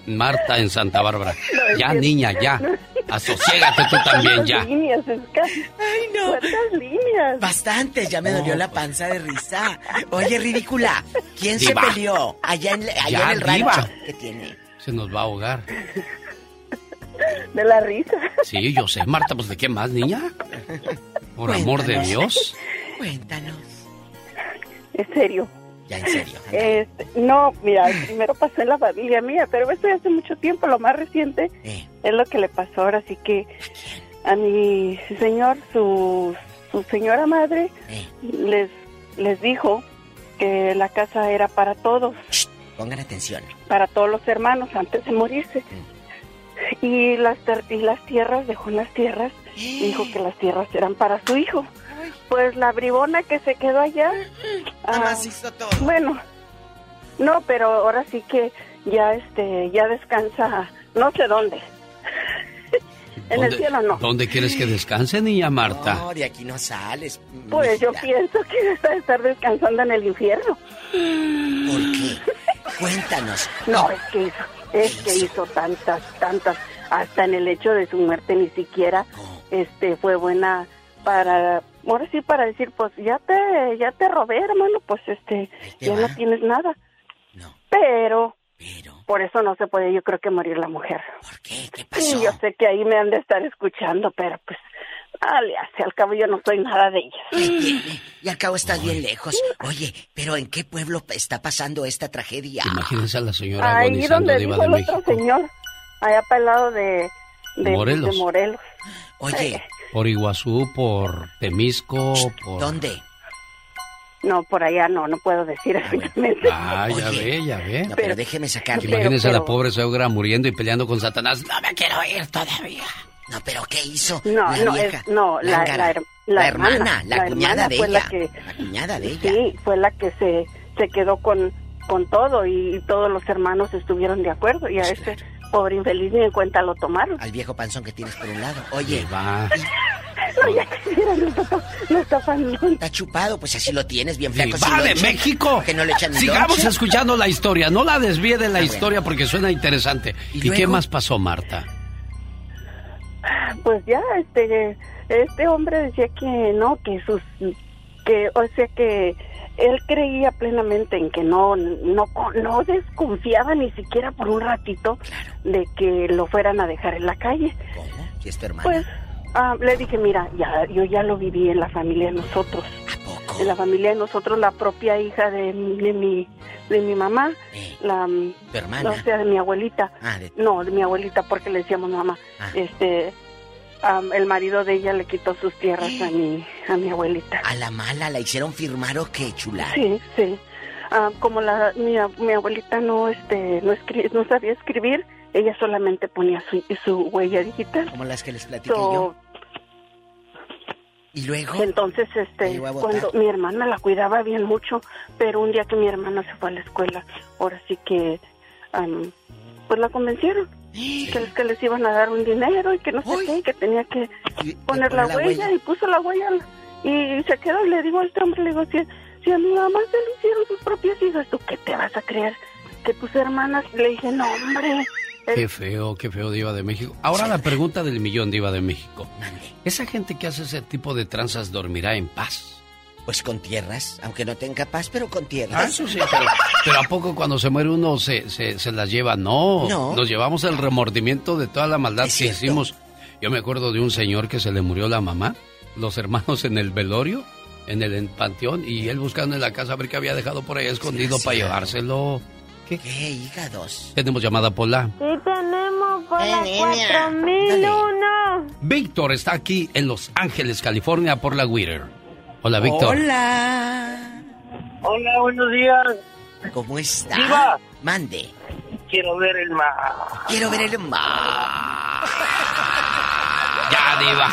S2: Marta en Santa Bárbara? Ya, niña, ya. Asociégate tú también, ya.
S41: líneas, es casi...
S38: Ay, no.
S41: ¿Cuántas líneas?
S38: Bastante, ya me dolió la panza de risa. Oye, ridícula, ¿quién
S2: Diva.
S38: se peleó allá en, allá
S2: Ya,
S38: en el rancho? ¿Qué tiene?
S2: Se nos va a ahogar.
S41: De la risa.
S2: Sí, yo sé. Marta, pues ¿de qué más, niña? Por amor de
S38: Cuéntanos.
S2: Dios.
S38: Cuéntanos.
S41: En serio.
S38: Ya, en serio.
S41: Este, no, mira, primero pasó en la familia mía, pero esto ya hace mucho tiempo, lo más reciente
S50: es lo que le pasó ahora, así que a mi señor, su, su señora madre, les, les dijo que la casa era para todos,
S38: Pongan atención.
S50: para todos los hermanos antes de morirse. Y las, ter- y las tierras, dejó las tierras, y dijo que las tierras eran para su hijo. Pues la bribona que se quedó allá, ah, bueno, no, pero ahora sí que ya este, ya descansa, no sé dónde. en el
S2: ¿Dónde-
S50: cielo no.
S2: ¿Dónde quieres que descanse, niña Marta?
S38: No, de aquí no sales.
S50: Pues yo pienso que está de estar descansando en el infierno.
S38: ¿Por qué? Cuéntanos.
S50: No, es que hizo, es que hizo tantas, tantas, hasta en el hecho de su muerte ni siquiera este fue buena para, ahora sí para decir, pues ya te, ya te robé, hermano, pues este, ya no tienes nada. Pero, por eso no se puede, yo creo que morir la mujer.
S38: ¿Por qué? ¿Qué
S50: pasó? yo sé que ahí me han de estar escuchando, pero pues, dale, hace al cabo yo no soy nada de ellas.
S38: Y al cabo estás bien lejos. Oye, pero ¿en qué pueblo está pasando esta tragedia?
S2: Imagínense a la señora
S50: Ahí
S2: agonizando
S50: donde dijo
S2: de
S50: el
S2: México.
S50: otro señor, allá para el lado de, de
S2: Morelos.
S50: de Morelos.
S38: Oye,
S2: Por Iguazú, por Temisco, por...
S38: ¿dónde?
S50: No, por allá no, no puedo decir exactamente.
S2: Ah, ya ve, ya ve.
S38: No, pero déjeme sacarle.
S2: Imagínese a la
S50: pero-
S2: pobre suegra muriendo y peleando con Satanás. No me quiero ir todavía.
S38: No, pero ¿qué hizo?
S50: No,
S38: la
S50: no,
S38: vieja?
S50: es, no, la, la, her-
S38: La hermana, la cuñada
S50: hermana
S38: de ella.
S50: La, que,
S38: La cuñada de ella.
S50: Sí, fue la que se, se quedó con, con todo y, todos los hermanos estuvieron de acuerdo y a este pobre infeliz ni en cuenta lo tomaron.
S38: Al viejo panzón que tienes por un lado. Oye.
S2: Va.
S50: No, ya quisiera, no está, no está.
S38: Está chupado, pues así lo tienes, bien flaco.
S2: ¡Va
S38: sin
S2: de
S38: lonche.
S2: México!
S38: Que no le echan
S2: Sigamos
S38: lonche.
S2: escuchando la historia. No la desvíe de la
S38: Ah,
S2: historia porque suena interesante.
S38: ¿Y
S2: ¿Y, qué más pasó, Marta?
S50: Pues ya, este, este hombre decía que no, que sus, que, o sea que él creía plenamente en que no, no, no desconfiaba ni siquiera por un ratito de que lo fueran a dejar en la calle.
S38: Si es tu hermana.
S50: Pues ah, le dije, mira, ya, yo ya lo viví en la familia de nosotros. En la familia de nosotros, la propia hija de, mi- de mi, de mi mamá, la,
S38: ¿Tu hermana?
S50: o sea, de mi abuelita.
S38: Ah, de-
S50: No, de mi abuelita, porque le decíamos mamá.
S38: Ah.
S50: Este, el marido de ella le quitó sus tierras a mi, a mi abuelita.
S38: A la mala la hicieron firmar o qué, chula.
S50: Sí, sí. Ah, como la, mi, mi abuelita no, este, no, escri- no sabía escribir, ella solamente ponía su, su huella digital.
S38: Como las que les platiqué
S50: So,
S38: yo. Y luego.
S50: Entonces, este, cuando mi hermana la cuidaba bien mucho, pero un día que mi hermana se fue a la escuela, ahora sí que, pues la convencieron. Que, les- que les iban a dar un dinero y que no sé qué, y que tenía que poner la,
S38: la
S50: huella,
S38: huella.
S50: y puso la huella y se quedó y le digo a este hombre, le digo, si, si a mi mamá se le hicieron sus propias hijas, ¿tú qué te vas a creer? Que tus hermanas, le dije, no hombre,
S2: Qué feo, qué feo, Diva de México. Ahora la pregunta del millón, Diva de México. ¿Esa gente que hace ese tipo de tranzas dormirá en paz?
S38: Pues con tierras, aunque no tenga paz, pero con tierras.
S2: Ah, eso sí, pero, pero ¿a poco cuando se muere uno se, se, se las lleva? No,
S38: No.
S2: nos llevamos el remordimiento de toda la maldad que hicimos. Yo me acuerdo de un señor que se le murió la mamá, los hermanos en el velorio, en el panteón, y él buscando en la casa a ver qué había dejado por ahí escondido para llevárselo. ¿Qué?
S38: hígados?
S2: Tenemos llamada Pola.
S41: Sí tenemos por la
S38: niña.
S41: 4001.
S2: Víctor está aquí en Los Ángeles, California, por la Twitter. Hola, Víctor.
S38: Hola.
S51: Hola, buenos días.
S38: ¿Cómo está?
S51: Diva.
S38: Mande.
S51: Quiero ver el mar.
S38: Quiero ver el mar.
S2: Ya, Diva.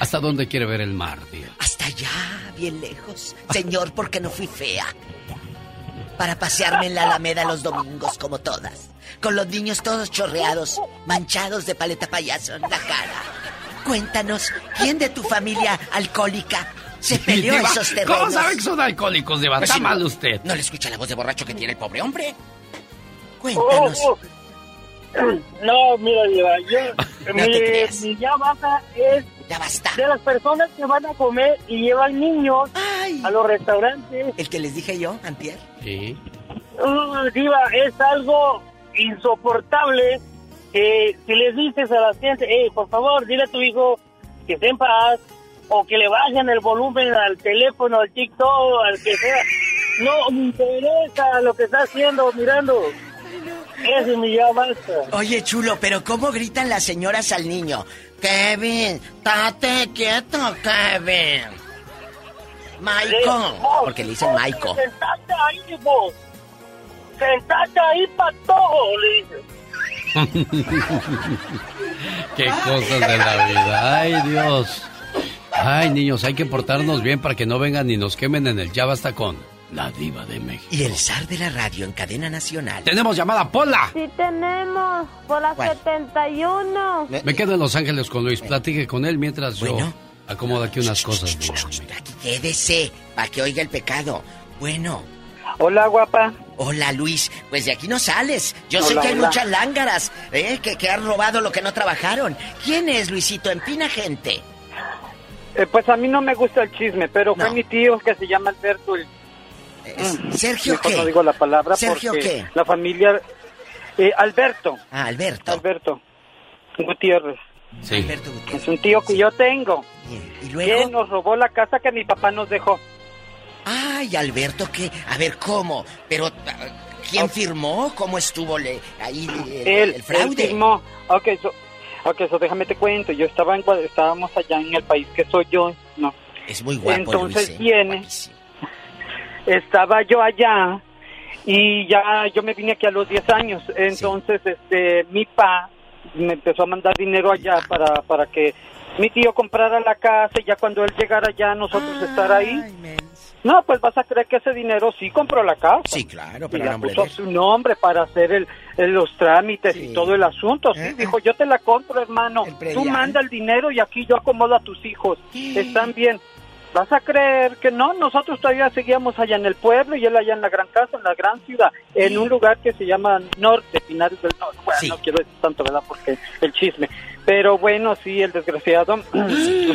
S2: ¿Hasta dónde quiere ver el mar, Diva?
S38: Hasta allá, bien lejos. Señor, porque no fui fea. Para pasearme en la Alameda los domingos como todas. Con los niños todos chorreados, manchados de paleta payaso en la cara. Cuéntanos, ¿quién de tu familia alcohólica se peleó
S2: Diva,
S38: esos terrenos?
S2: ¿Cómo sabe que son alcohólicos, Diva?
S38: Pues
S2: Está
S38: si
S2: mal usted.
S38: ¿No le escucha la voz de borracho que tiene el pobre hombre? Cuéntanos.
S51: Oh, oh. No, mira, Diva, yo,
S38: No
S51: mi, mi ya basta es
S38: Ya basta.
S51: de las personas que van a comer y llevan niños a los restaurantes.
S38: El que les dije yo, antier.
S2: Sí.
S51: Uh, diva, es algo insoportable que si les dices a la gente, hey, por favor, dile a tu hijo que esté en paz o que le bajen el volumen al teléfono, al TikTok, al que sea. No me interesa lo que está haciendo, mirando.
S45: Ese me ya basta.
S38: Oye, chulo, pero ¿cómo gritan las señoras al niño? Kevin, tate quieto, Kevin. Maiko. Porque le dicen Maiko.
S45: Sentate ahí, vos. Sentate ahí, patojo, le dice.
S2: Qué cosas de la vida. Ay, Dios. Ay, niños, hay que portarnos bien para que no vengan y nos quemen en el Ya Basta con la diva de México.
S38: Y el zar de la radio en cadena nacional.
S2: Tenemos llamada Pola.
S41: Sí tenemos, por la
S38: ¿Cuál?
S41: 71.
S2: Me quedo en Los Ángeles con Luis. Platique con él mientras yo acomodo aquí unas cosas. México.
S38: Quédese, para que oiga el pecado. Bueno.
S52: Hola, guapa.
S38: Hola, Luis. Pues de aquí no sales. Yo sé que hay
S52: hola.
S38: muchas lángaras, ¿eh? Que, que han robado lo que no trabajaron. ¿Quién es, Luisito? Empina gente.
S52: Eh, pues a mí no me gusta el chisme, pero fue mi tío que se llama Alberto. el-
S38: ¿Sergio
S52: mejor
S38: qué?
S52: no digo la palabra
S38: ¿Sergio
S52: porque
S38: qué?
S52: la familia... eh, Alberto.
S38: Ah, Alberto.
S52: Alberto Gutiérrez.
S2: Sí.
S38: Alberto Gutiérrez.
S52: Es un tío que yo tengo.
S38: ¿Y luego?
S52: Que nos robó la casa que mi papá nos dejó.
S38: Ay, Alberto, ¿qué? A ver, ¿cómo? Pero, ah, ¿quién firmó? ¿Cómo estuvo le- ahí el,
S52: él,
S38: el fraude?
S52: él firmó. Ok, so, ok, so déjame te cuento. Yo estaba en, estábamos allá en el país que soy yo. No.
S38: Es muy guapo,
S52: Entonces
S38: Luis, ¿eh?
S52: viene. Estaba yo allá y ya yo me vine aquí a los 10 años. Entonces, este, mi pa me empezó a mandar dinero allá para, para que mi tío comprara la casa y ya cuando él llegara allá nosotros estar ahí. No, pues vas a creer que ese dinero sí compró la casa.
S38: Sí, claro,
S52: Y
S38: pero a
S52: la
S38: nombre
S52: puso
S38: de
S52: su nombre para hacer el, el- los trámites y todo el asunto. Sí, dijo, yo te la compro, hermano. Tú manda el dinero y aquí yo acomodo a tus hijos. Están bien. ¿Vas a creer que no? Nosotros todavía seguíamos allá en el pueblo y él allá en la gran casa, en la gran ciudad, en un lugar que se llama Norte, Pinares del Norte. Bueno, no quiero decir tanto, ¿verdad? Porque el chisme. Pero bueno, sí, el desgraciado.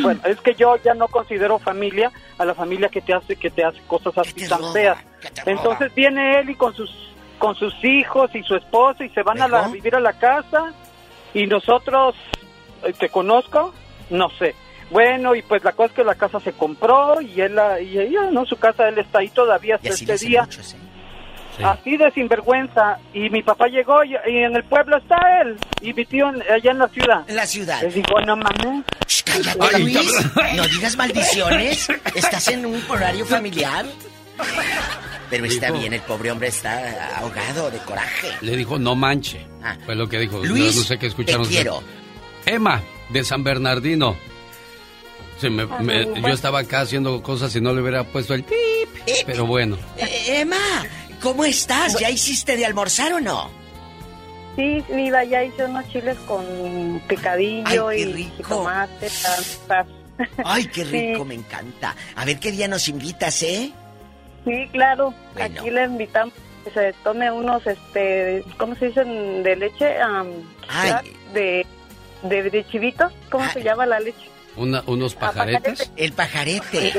S52: bueno, es que yo ya no considero familia a la familia que te hace que te hace cosas así tan feas. Entonces viene él y con sus con sus hijos y su esposa y se van a, la- a vivir a la casa y nosotros eh, te conozco, no sé. Bueno, y pues la cosa es que la casa se compró y él la- y ella, no, su casa él está ahí todavía hasta este día.
S38: muchos, ¿eh?
S52: Así de sinvergüenza. Y mi papá llegó y, y en el pueblo está él. Y mi tío en- allá en la ciudad.
S38: En la ciudad.
S52: Le digo, no mames.
S38: Cállate, Luis. No digas maldiciones. Estás en un horario familiar. Pero está
S2: Dijo-
S38: bien, el pobre hombre está ahogado de coraje.
S2: Le dijo, no manche.
S38: Ah.
S2: Fue lo que dijo.
S38: Luis,
S2: no, no sé qué escucharon.
S38: te quiero.
S2: Emma, de San Bernardino. Se me-
S38: Ah,
S2: me- yo estaba acá haciendo cosas y no le hubiera puesto el pip. Pero bueno.
S38: Eh, Emma, ¿cómo estás? ¿Ya hiciste de almorzar o no?
S53: Sí, Viva, ya hice unos chiles con picadillo
S38: Ay, qué
S53: y tomate.
S38: Ay, qué
S53: Sí.
S38: rico, me encanta. A ver qué día nos invitas, ¿eh?
S53: Sí, claro.
S38: Bueno.
S53: Aquí le invitamos que se tome unos, este, ¿cómo se dicen? De leche,
S38: Ay.
S53: de, de, de chivitos. ¿Cómo se llama la leche?
S2: Una- unos pajaretes.
S38: El pajarete.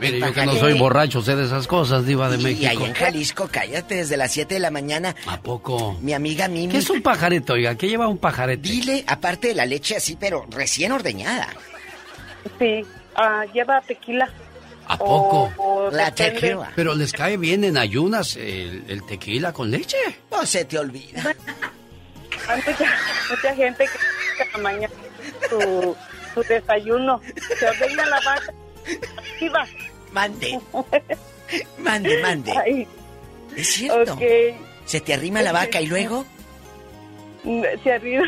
S2: Mire,
S38: El
S2: yo que no soy borracho, sé de esas cosas, diva de
S38: Y
S2: México.
S38: allá en Jalisco, cállate, desde las 7 de la mañana.
S2: ¿A poco?
S38: Mi amiga Mimi.
S2: ¿Qué es un pajarete, oiga? ¿Qué lleva un pajarete?
S38: Dile, aparte de la leche así, pero recién ordeñada.
S53: Sí, ah, lleva tequila.
S2: ¿A poco?
S53: O- o depende.
S2: Pero les cae bien en ayunas el, el tequila con leche.
S38: No se te olvida.
S53: Hay mucha, mucha gente que la mañana su, su desayuno. Se ordena la vaca. Y va.
S38: Mande. Mande, mande.
S53: Ay,
S38: Es cierto.
S53: ok.
S38: Se te arrima la vaca y luego
S53: Se arriba.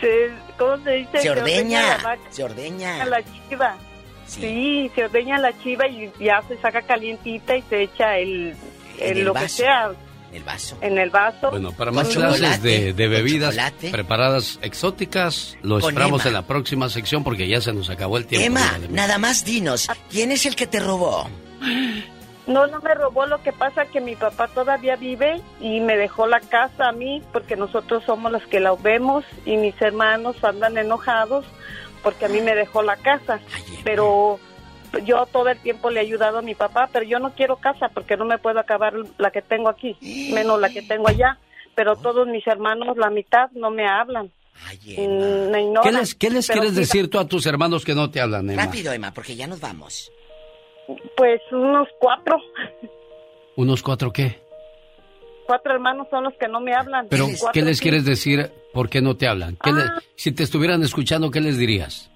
S53: Se, ¿Cómo se dice?
S38: se
S53: la
S38: ordeña.
S53: vaca.
S38: Se ordeña.
S53: a la chiva. Sí. se ordeña la chiva y ya se saca calientita y se echa el,
S38: En
S53: el
S38: el
S53: lo
S38: vaso.
S53: que sea
S38: El vaso.
S53: en el vaso.
S2: Bueno, para más clases de, bebidas preparadas exóticas, lo
S38: Con
S2: esperamos
S38: Emma.
S2: en la próxima sección porque ya se nos acabó el tiempo.
S38: Emma, nada más dinos, ¿quién es el que te robó?
S53: No, no me robó. Lo que pasa que mi papá todavía vive y me dejó la casa a mí porque nosotros somos los que la vemos y mis hermanos andan enojados porque a mí me dejó la casa. Pero yo todo el tiempo le he ayudado a mi papá, pero yo no quiero casa porque no me puedo acabar la que tengo aquí, menos la que tengo allá. Pero todos mis hermanos, la mitad, no me hablan. Me ignoran.
S2: ¿Qué les, qué les
S53: Pero
S2: quieres decir tú a tus hermanos que no te hablan, Emma?
S38: Rápido, Emma, porque ya nos vamos.
S53: Pues unos cuatro.
S2: ¿Unos cuatro qué?
S53: cuatro hermanos son los que no me hablan.
S2: Pero,
S53: Cuatro
S2: ¿qué les
S53: sí.
S2: quieres decir? ¿Por qué no te hablan? ¿Qué le-
S53: Ah.
S2: si te estuvieran escuchando, ¿qué les dirías?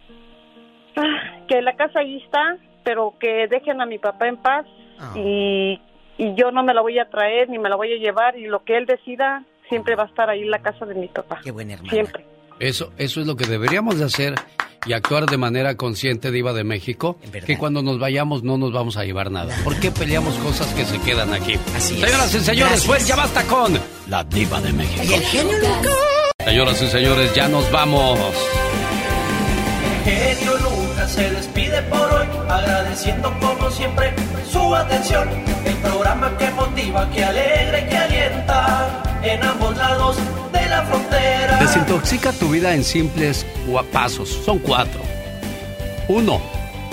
S53: Ah, que la casa ahí está, pero que dejen a mi papá en paz
S38: Ah.
S53: y, y yo no me la voy a traer ni me la voy a llevar y lo que él decida siempre va a estar ahí en la casa de mi papá.
S38: Qué buena hermana.
S53: Siempre.
S2: Eso, eso es lo que deberíamos de hacer y actuar de manera consciente, Diva de México, que cuando nos vayamos no nos vamos a llevar nada. ¿Por qué peleamos cosas que se quedan aquí?
S38: Así es.
S2: Señoras y señores,
S38: Gracias.
S2: pues ya basta con la Diva de México.
S38: Y el genio Lucas.
S2: Señoras y señores, ya nos vamos.
S51: genio Lucas se despide por hoy, agradeciendo como siempre su atención. El programa que motiva, que alegra y que alienta en ambos lados de la frontera.
S2: Desintoxica tu vida en simples pasos. Son cuatro. Uno,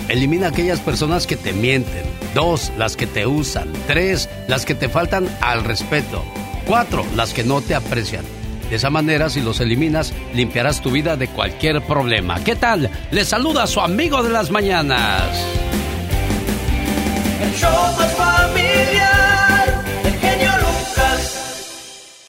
S2: elimina aquellas personas que te mienten. Dos, las que te usan. Tres, las que te faltan al respeto. Cuatro, las que no te aprecian. De esa manera, si los eliminas, limpiarás tu vida de cualquier problema. ¿Qué tal? Les saluda a su amigo de las mañanas. El show.